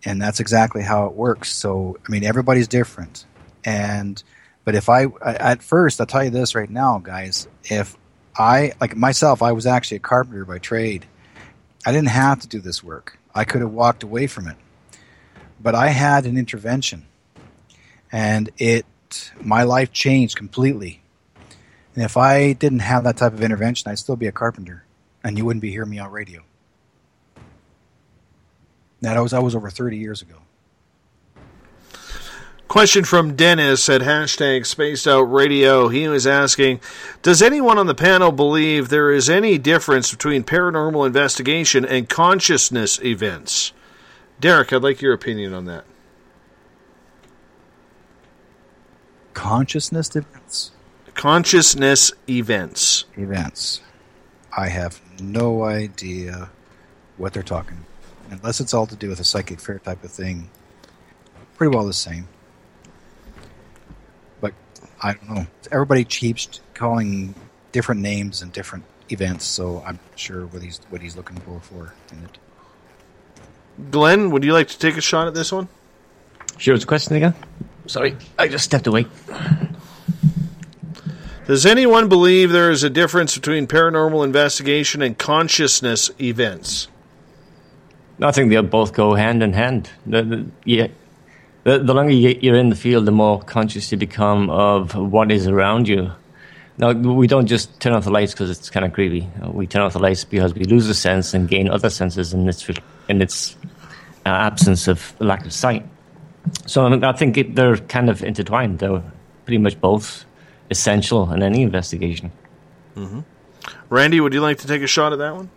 And that's exactly how it works. So, I mean, everybody's different. And, but if I, at first, I'll tell you this right now, guys, if I, like myself, I was actually a carpenter by trade. I didn't have to do this work. I could have walked away from it. But I had an intervention. And it my life changed completely. And if I didn't have that type of intervention, I'd still be a carpenter, and you wouldn't be hearing me on radio. That was that was over 30 years ago. Question from Dennis at hashtag Spaced Out Radio. He was asking, does anyone on the panel believe there is any difference between paranormal investigation and consciousness events? Derek, I'd like your opinion on that. consciousness events? Consciousness events. Events. I have no idea what they're talking Unless it's all to do with a psychic fair type of thing. Pretty well the same. But I don't know. Everybody keeps calling different names and different events, so I'm not sure what he's what he's looking for for in it. Glenn, would you like to take a shot at this one? Sure, what's a question again? Sorry, I just stepped away. Does anyone believe there is a difference between paranormal investigation and consciousness events? I think they both go hand in hand. The, the, yeah, the, the longer you're in the field, the more conscious you become of what is around you. Now, we don't just turn off the lights because it's kind of creepy. We turn off the lights because we lose a sense and gain other senses in its, in its uh, absence of lack of sight. So I think it, they're kind of intertwined. They're pretty much both essential in any investigation. Mm-hmm. Randy, would you like to take a shot at that one?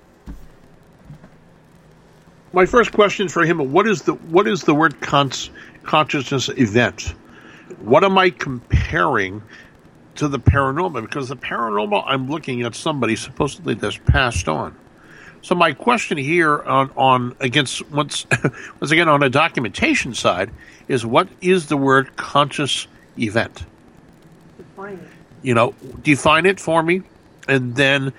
My first question for him: What is the what is the word cons- consciousness event? What am I comparing to the paranormal? Because the paranormal, I'm looking at somebody supposedly that's passed on. So my question here on, on against once (laughs) once again on a documentation side is what is the word conscious event? Define it. You know, define it for me, and then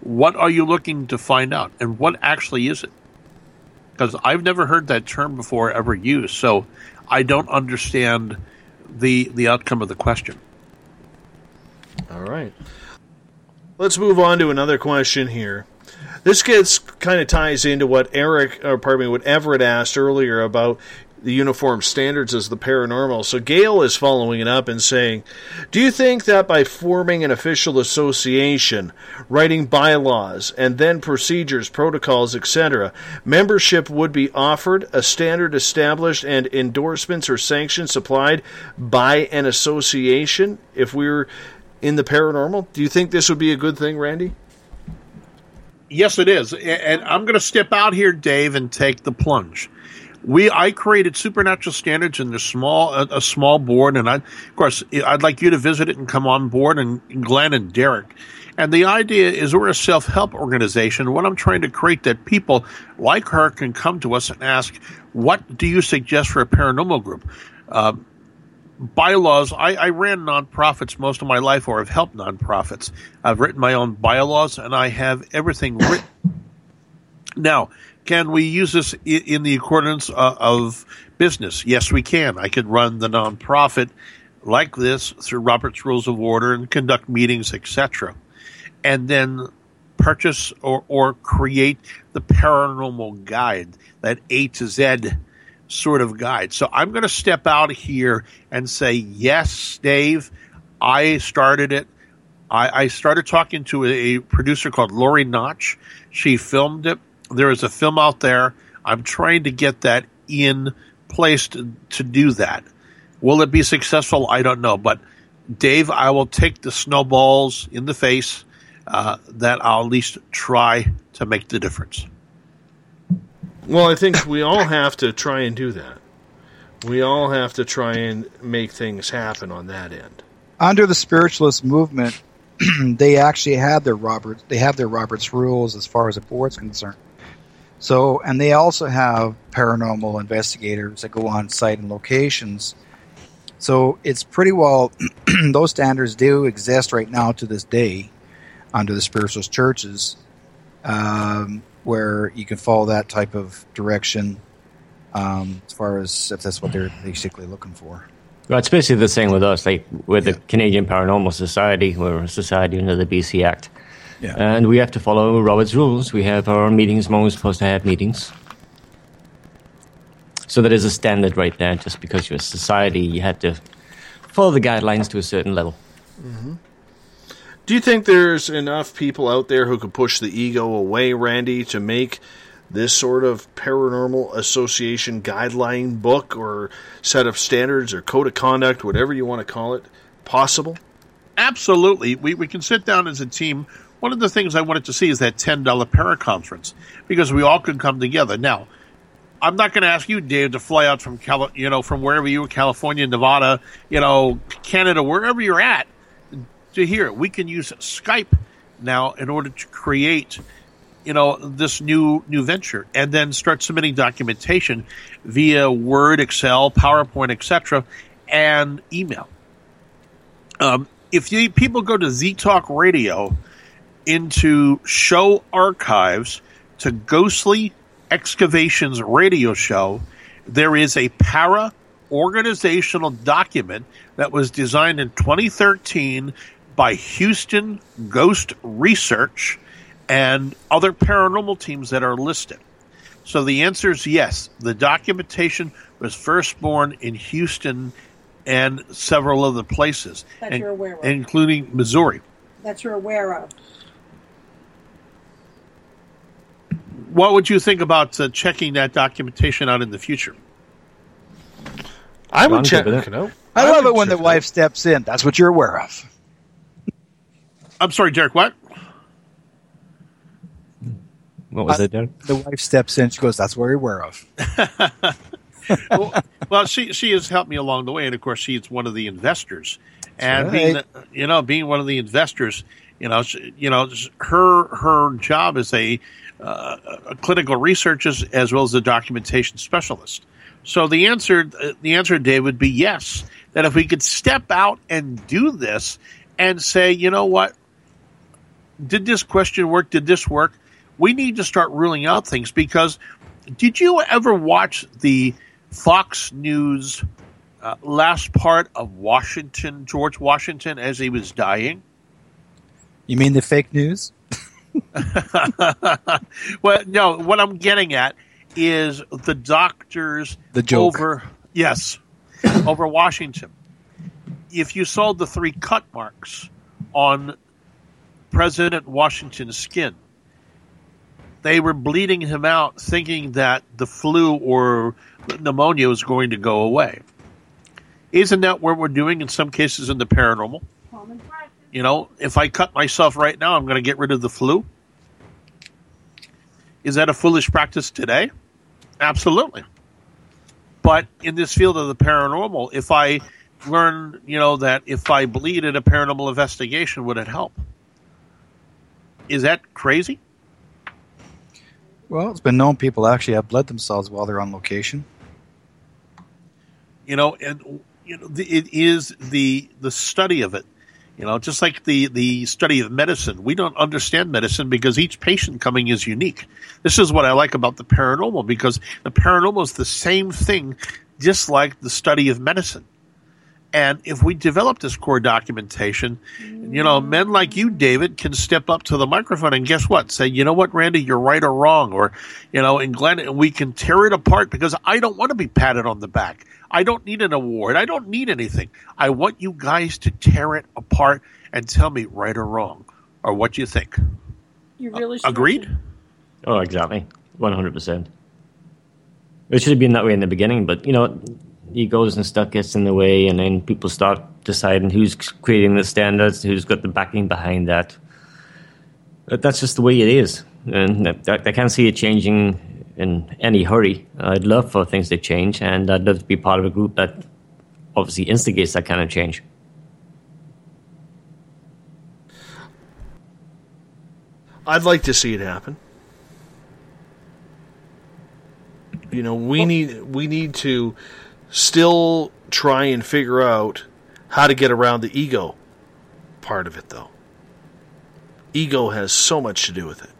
what are you looking to find out, and what actually is it? Because I've never heard that term before ever used, so I don't understand the the outcome of the question. All right. Let's move on to another question here. This gets kind of ties into what Eric, or pardon me, what Everett asked earlier about the uniform standards as the paranormal. So Gail is following it up and saying, Do you think that by forming an official association, writing bylaws, and then procedures, protocols, etc., membership would be offered, a standard established, and endorsements or sanctions supplied by an association if we're in the paranormal? Do you think this would be a good thing, Randy? Yes, it is. And I'm going to step out here, Dave, and take the plunge. we I created supernatural standards in the small a, a, small board, and I of course I'd like you to visit it and come on board, and Glenn and Derek. And the idea is we're a self help organization. What I'm trying to create that people like her can come to us and ask, what do you suggest for a paranormal group? Uh, bylaws. I, I, ran nonprofits most of my life, or have helped nonprofits. I've written my own bylaws, and I have everything written. Now, can we use this in the accordance uh, of business? Yes, we can. I could run the nonprofit like this through Robert's Rules of Order and conduct meetings, etc., and then purchase or, or create the paranormal guide, that A to Z sort of guide. So I'm going to step out here and say, yes, Dave, I started it. I, I started talking to a, producer called Lori Notch. She filmed it there is a film out there. I'm trying to get that in place to, to do that. Will it be successful? I don't know. But Dave, I will take the snowballs in the face uh, that I'll at least try to make the difference. Well, I think we all have to try and do that. We all have to try and make things happen on that end. Under the spiritualist movement, (clears throat) they actually had their Robert they have their Robert's rules as far as the board's concerned. So, and they also have paranormal investigators that go on site and locations. So it's pretty well, (clears throat) those standards do exist right now to this day under the spiritualist churches, um, where you can follow that type of direction um, as far as if that's what they're basically looking for. Well, it's basically the same with us. Like with yeah. the Canadian Paranormal Society, we're a society under the BC Act. Yeah. And we have to follow Robert's rules. We have our meetings when we're supposed to have meetings. So there is a standard right there. Just because you're a society, you have to follow the guidelines to a certain level. Mm-hmm. Do you think there's enough people out there who could push the ego away, Randy, to make this sort of paranormal association guideline book or set of standards or code of conduct, whatever you want to call it, possible? Absolutely. We, we can sit down as a team one of the things I wanted to see is that $10 para conference because we all can come together. Now, I'm not going to ask you, Dave, to fly out from Cali- you know from wherever you are, California, Nevada, you know, Canada, wherever you're at, to hear. We can use Skype now in order to create, you know, this new new venture, and then start submitting documentation via Word, Excel, PowerPoint, etc., and email. Um, if you, people go to Z Talk Radio into show archives to Ghostly Excavations radio show, there is a para organizational document that was designed in 2013 by Houston Ghost Research and other paranormal teams that are listed. So the answer is yes. The documentation was first born in Houston and several other places, that and, you're aware of. including Missouri. That you're aware of. what would you think about uh, checking that documentation out in the future? I would check I, I love it when the wife steps in. That's what you're aware of. I'm sorry, Derek. What? What was uh, it, Derek? The wife steps in. She goes, "That's what you're aware of." (laughs) well, well, she she has helped me along the way, and of course, she's one of the investors. And right. being, you know, being one of the investors, you know, she, you know, her her job is a uh, clinical researcher as well as the documentation specialist. So the answer, the answer, Dave, would be yes. That if we could step out and do this and say, you know what, did this question work? Did this work? We need to start ruling out things because did you ever watch the Fox News uh, last part of Washington, George Washington, as he was dying? You mean the fake news? (laughs) well, no. What I'm getting at is the doctors the joke. over yes over Washington. If you saw the three cut marks on President Washington's skin, they were bleeding him out, thinking that the flu or pneumonia was going to go away. Isn't that what we're doing in some cases in the paranormal? You know, if I cut myself right now, I'm going to get rid of the flu. Is that a foolish practice today? Absolutely. But in this field of the paranormal, if I learn, you know, that if I bleed at a paranormal investigation, would it help? Is that crazy? Well, it's been known people actually have bled themselves while they're on location. You know, and you know, the, it is the the study of it. You know, just like the the study of medicine, we don't understand medicine because each patient coming is unique. This is what I like about the paranormal because the paranormal is the same thing, just like the study of medicine. And if we develop this core documentation, you know, men like you, David, can step up to the microphone and guess what? Say, you know what, Randy, you're right or wrong. Or, you know, and Glenn, and we can tear it apart because I don't want to be patted on the back. I don't need an award. I don't need anything. I want you guys to tear it apart and tell me right or wrong or what you think. You really should. Agreed? Oh, exactly. 100%. It should have been that way in the beginning, but, you know, egos and stuff gets in the way, and then people start deciding who's creating the standards, who's got the backing behind that. But that's just the way it is. And I I can't see it changing in any hurry. I'd love for things to change, and I'd love to be part of a group that obviously instigates that kind of change. I'd like to see it happen. You know, we need we need to still try and figure out how to get around the ego part of it though. Ego has so much to do with it.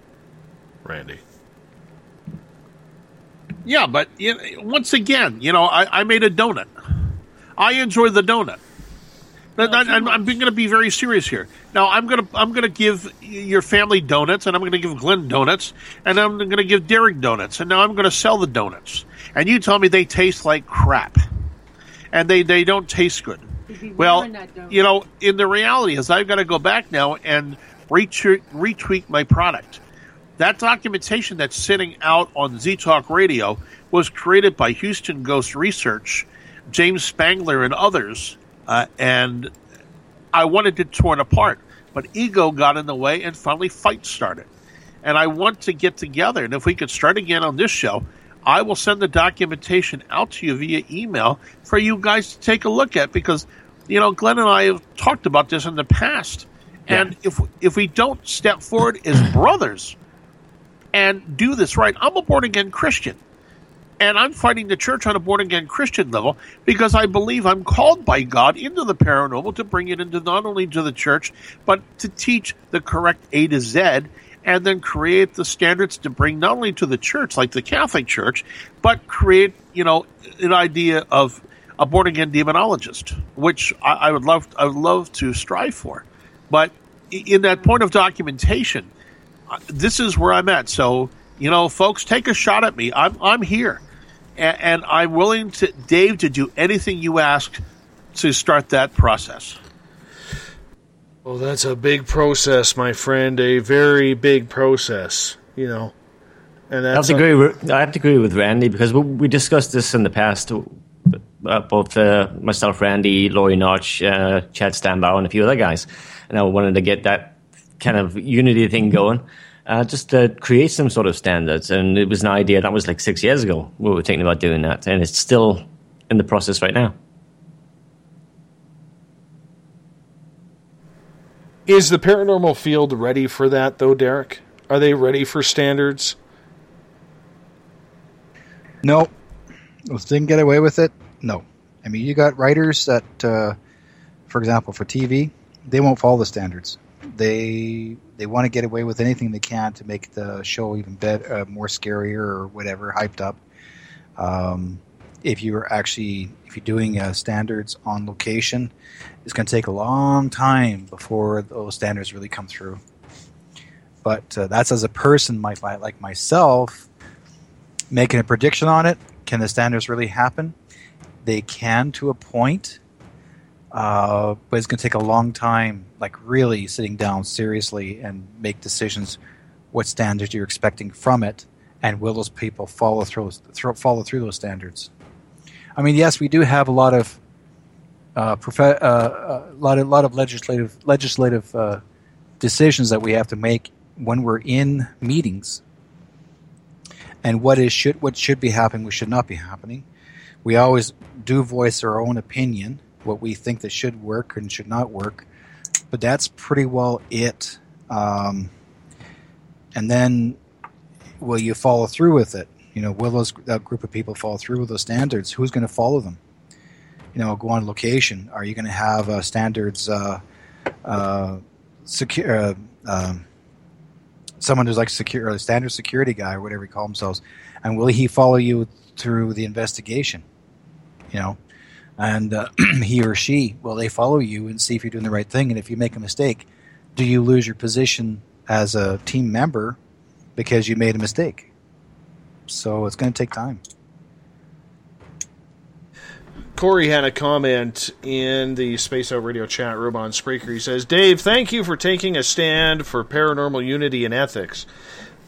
Randy. Yeah, but you know, once again, you know, I, I made a donut. I enjoy the donut. I, I'm, I'm going to be very serious here. Now, I'm going to I'm going to give your family donuts, and I'm going to give Glenn donuts, and I'm going to give Derek donuts, and now I'm going to sell the donuts. And you tell me they taste like crap, and they they don't taste good. Well, you know, in the reality is I've got to go back now and retweet, retweet my product. That documentation that's sitting out on Z Talk Radio was created by Houston Ghost Research, James Spangler, and others, uh, and I wanted it torn apart, but ego got in the way, and finally fight started. And I want to get together, and if we could start again on this show, I will send the documentation out to you via email for you guys to take a look at because, you know, Glenn and I have talked about this in the past. And if if we don't step forward as brothers and do this right, I'm a born again Christian. And I'm fighting the church on a born again Christian level because I believe I'm called by God into the paranormal to bring it into not only to the church, but to teach the correct A to Z and then create the standards to bring not only to the church, like the Catholic Church, but create, you know, an idea of a born again demonologist, which I, I would love I would love to strive for. But in that point of documentation, this is where I'm at. So, you know, folks, take a shot at me. I'm I'm here, and, and I'm willing to Dave to do anything you ask to start that process. Well, that's a big process, my friend. A very big process. You know, and I have that's to a- agree. With, I have to agree with Randy because we, we discussed this in the past. Uh, both uh, myself, Randy, Laurie Notch, uh, Chad Stambow, and a few other guys, and I wanted to get that kind of unity thing going, uh, just to create some sort of standards. And it was an idea that was like six years ago. We were thinking about doing that, and it's still in the process right now. Is the paranormal field ready for that, though, Derek? Are they ready for standards? No. If they can get away with it, no. I mean, you got writers that, uh, for example, for TV, they won't follow the standards. They they want to get away with anything they can to make the show even better, uh, more scarier or whatever, hyped up. Um, if you're actually if you're doing uh, standards on location, it's going to take a long time before those standards really come through. But uh, that's as a person, my, like myself, making a prediction on it. Can the standards really happen? They can to a point, uh, but it's going to take a long time, like really sitting down seriously and make decisions what standards you're expecting from it, and will those people follow through thro- follow through those standards? I mean, yes, we do have a lot of uh, prof- uh, a lot of lot of legislative legislative uh, decisions that we have to make when we're in meetings and what is should what should be happening, what should not be happening. We always do voice our own opinion, what we think that should work and should not work, but that's pretty well it. Um, and then, will you follow through with it? You know, will those that group of people follow through with those standards? Who's going to follow them? You know, go on location. Are you going to have uh, standards? Uh, uh, secure. Uh, um, someone who's like secure, a standard security guy or whatever he call themselves, and will he follow you through the investigation? You know, and uh, (clears throat) he or she will they follow you and see if you're doing the right thing, and if you make a mistake, do you lose your position as a team member because you made a mistake? So it's going to take time. Corey had a comment in the Spaced Out Radio chat room on Spreaker. He says, Dave, thank you for taking a stand for paranormal unity and ethics.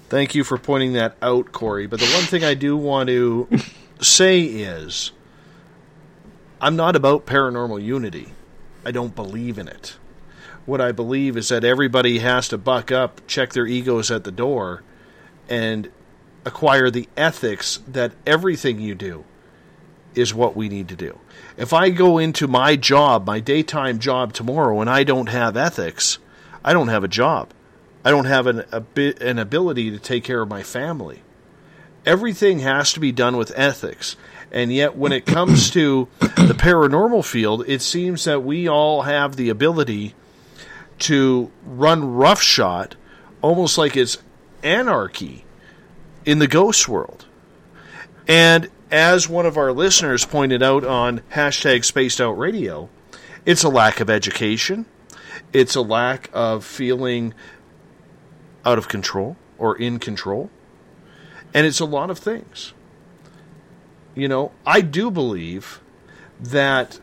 Thank you for pointing that out, Corey. But the one thing I do want to (laughs) say is I'm not about paranormal unity. I don't believe in it. What I believe is that everybody has to buck up, check their egos at the door, and acquire the ethics that everything you do is what we need to do. If I go into my job, my daytime job tomorrow, and I don't have ethics, I don't have a job. I don't have an, an ability to take care of my family. Everything has to be done with ethics. And yet, when it comes to the paranormal field, it seems that we all have the ability to run roughshod, almost like it's anarchy in the ghost world. And as one of our listeners pointed out on hashtag spaced out radio, it's a lack of education. It's a lack of feeling out of control or in control. And it's a lot of things. You know, I do believe that,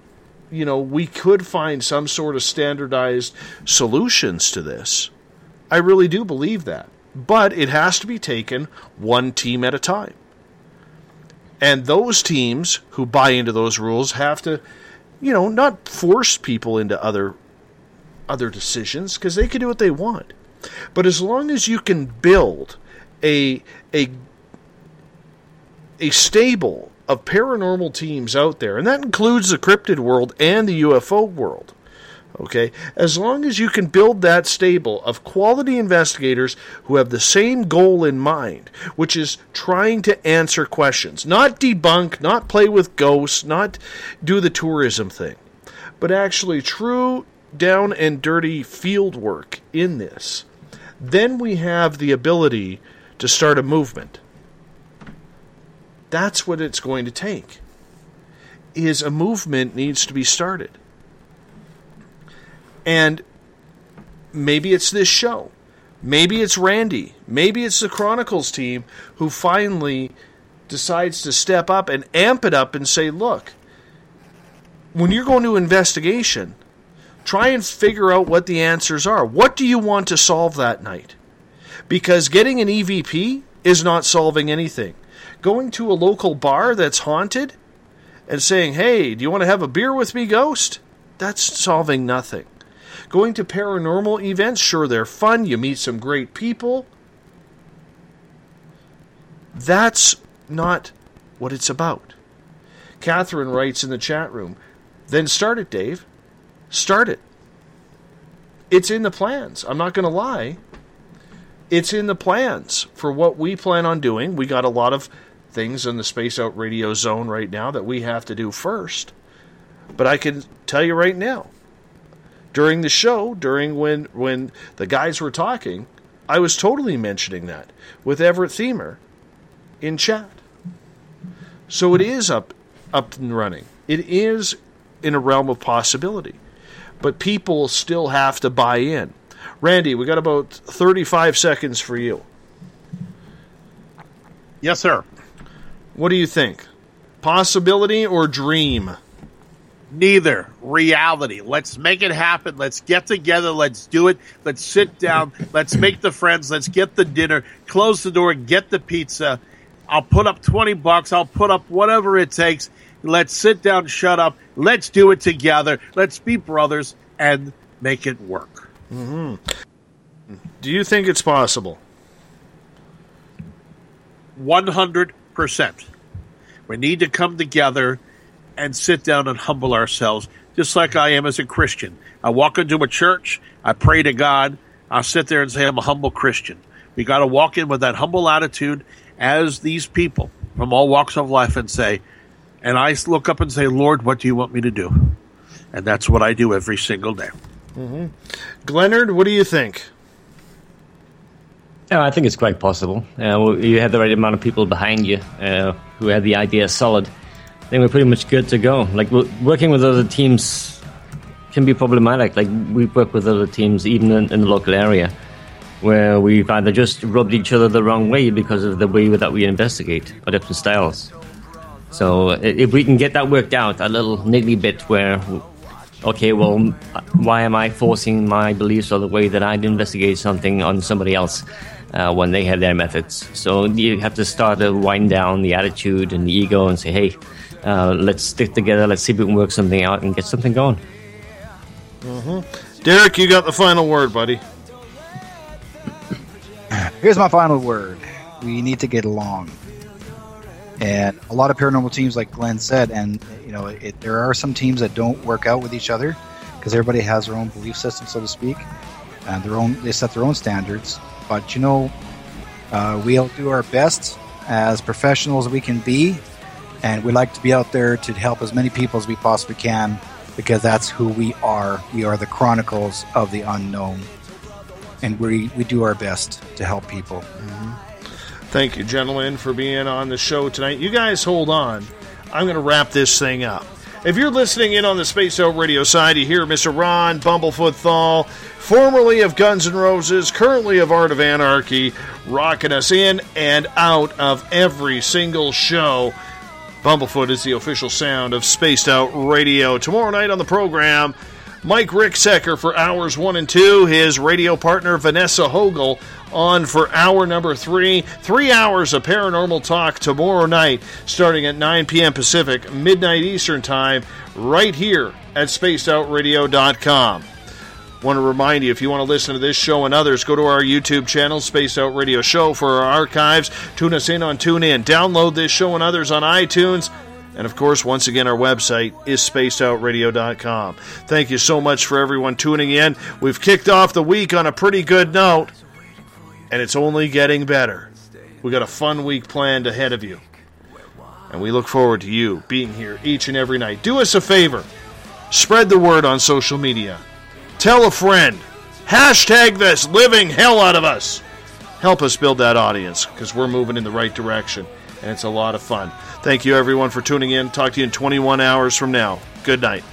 you know, we could find some sort of standardized solutions to this. I really do believe that. But it has to be taken one team at a time. And those teams who buy into those rules have to, you know, not force people into other other decisions because they can do what they want. But as long as you can build a a a stable of paranormal teams out there, and that includes the cryptid world and the UFO world, Okay? As long as you can build that stable of quality investigators who have the same goal in mind, which is trying to answer questions, not debunk, not play with ghosts, not do the tourism thing, but actually true down and dirty field work in this, then we have the ability to start a movement. That's what it's going to take. Is a movement needs to be started and maybe it's this show. Maybe it's Randy. Maybe it's the Chronicles team who finally decides to step up and amp it up and say, look, when you're going to investigation, try and figure out what the answers are. What do you want to solve that night? Because getting an EVP is not solving anything. Going to a local bar that's haunted and saying, hey, do you want to have a beer with me, ghost? That's solving nothing. Going to paranormal events, sure, they're fun. You meet some great people. That's not what it's about. Catherine writes in the chat room, then start it, Dave. Start it. It's in the plans. I'm not going to lie. It's in the plans for what we plan on doing. We got a lot of things in the Spaced Out Radio zone right now that we have to do first. But I can tell you right now, during the show, during when when the guys were talking, I was totally mentioning that with Everett Themer in chat. So it is up up and running. It is in a realm of possibility. But people still have to buy in. Randy, we got about 35 seconds for you. Yes, sir. What do you think? Possibility or dream? Neither. Reality. Let's make it happen. Let's get together. Let's do it. Let's sit down. Let's make the friends. Let's get the dinner. Close the door. Get the pizza. I'll put up 20 bucks. I'll put up whatever it takes. Let's sit down, shut up. Let's do it together. Let's be brothers and make it work. Mm-hmm. Do you think it's possible? 100%. We need to come together and sit down and humble ourselves, just like I am as a Christian. I walk into a church, I pray to God, I'll sit there and say, I'm a humble Christian. We got to walk in with that humble attitude as these people from all walks of life and say, and I look up and say, Lord, what do you want me to do? And that's what I do every single day. Mm-hmm. Glennard, what do you think? Yeah, I think it's quite possible. Uh, you have the right amount of people behind you uh, who have the idea solid. I think we're pretty much good to go. Like working with other teams can be problematic. Like we work with other teams even in, in, the local area where we've either just rubbed each other the wrong way because of the way that we investigate or different styles. So if we can get that worked out, a little niggly bit where okay, well, why am I forcing my beliefs or the way that I'd investigate something on somebody else uh, when they have their methods? So you have to start to wind down the attitude and the ego and say, hey, uh, let's stick together, let's see if we can work something out and get something going. Mm-hmm. Derek, you got the final word, buddy. Here's my final word. We need to get along. And a lot of paranormal teams, like Glenn said, and you know, it, there are some teams that don't work out with each other because everybody has their own belief system, so to speak, and their own they set their own standards. But you know, uh, we'll do our best as professionals we can be, and we like to be out there to help as many people as we possibly can because that's who we are. We are the chronicles of the unknown, and we we do our best to help people. Mm-hmm. Thank you, gentlemen, for being on the show tonight. You guys hold on. I'm going to wrap this thing up. If you're listening in on the Spaced Out Radio side, you hear Mr. Ron Bumblefoot Thal, formerly of Guns N' Roses, currently of Art of Anarchy, rocking us in and out of every single show. Bumblefoot is the official sound of Spaced Out Radio. Tomorrow night on the program, Mike Ricksecker for hours one and two, his radio partner Vanessa Hogel on for hour number three. Three hours of paranormal talk tomorrow night, starting at 9 p.m. Pacific, midnight Eastern Time, right here at spacedoutradio.com. Want to remind you if you want to listen to this show and others, go to our YouTube channel, Spaced Out Radio Show, for our archives. Tune us in on TuneIn. Download this show and others on iTunes. And of course, once again, our website is spacedoutradio.com. Thank you so much for everyone tuning in. We've kicked off the week on a pretty good note and it's only getting better. We got a fun week planned ahead of you. And we look forward to you being here each and every night. Do us a favor. Spread the word on social media. Tell a friend. Hashtag this living hell out of us. Help us build that audience because we're moving in the right direction and it's a lot of fun. Thank you everyone for tuning in. Talk to you in 21 hours from now. Good night.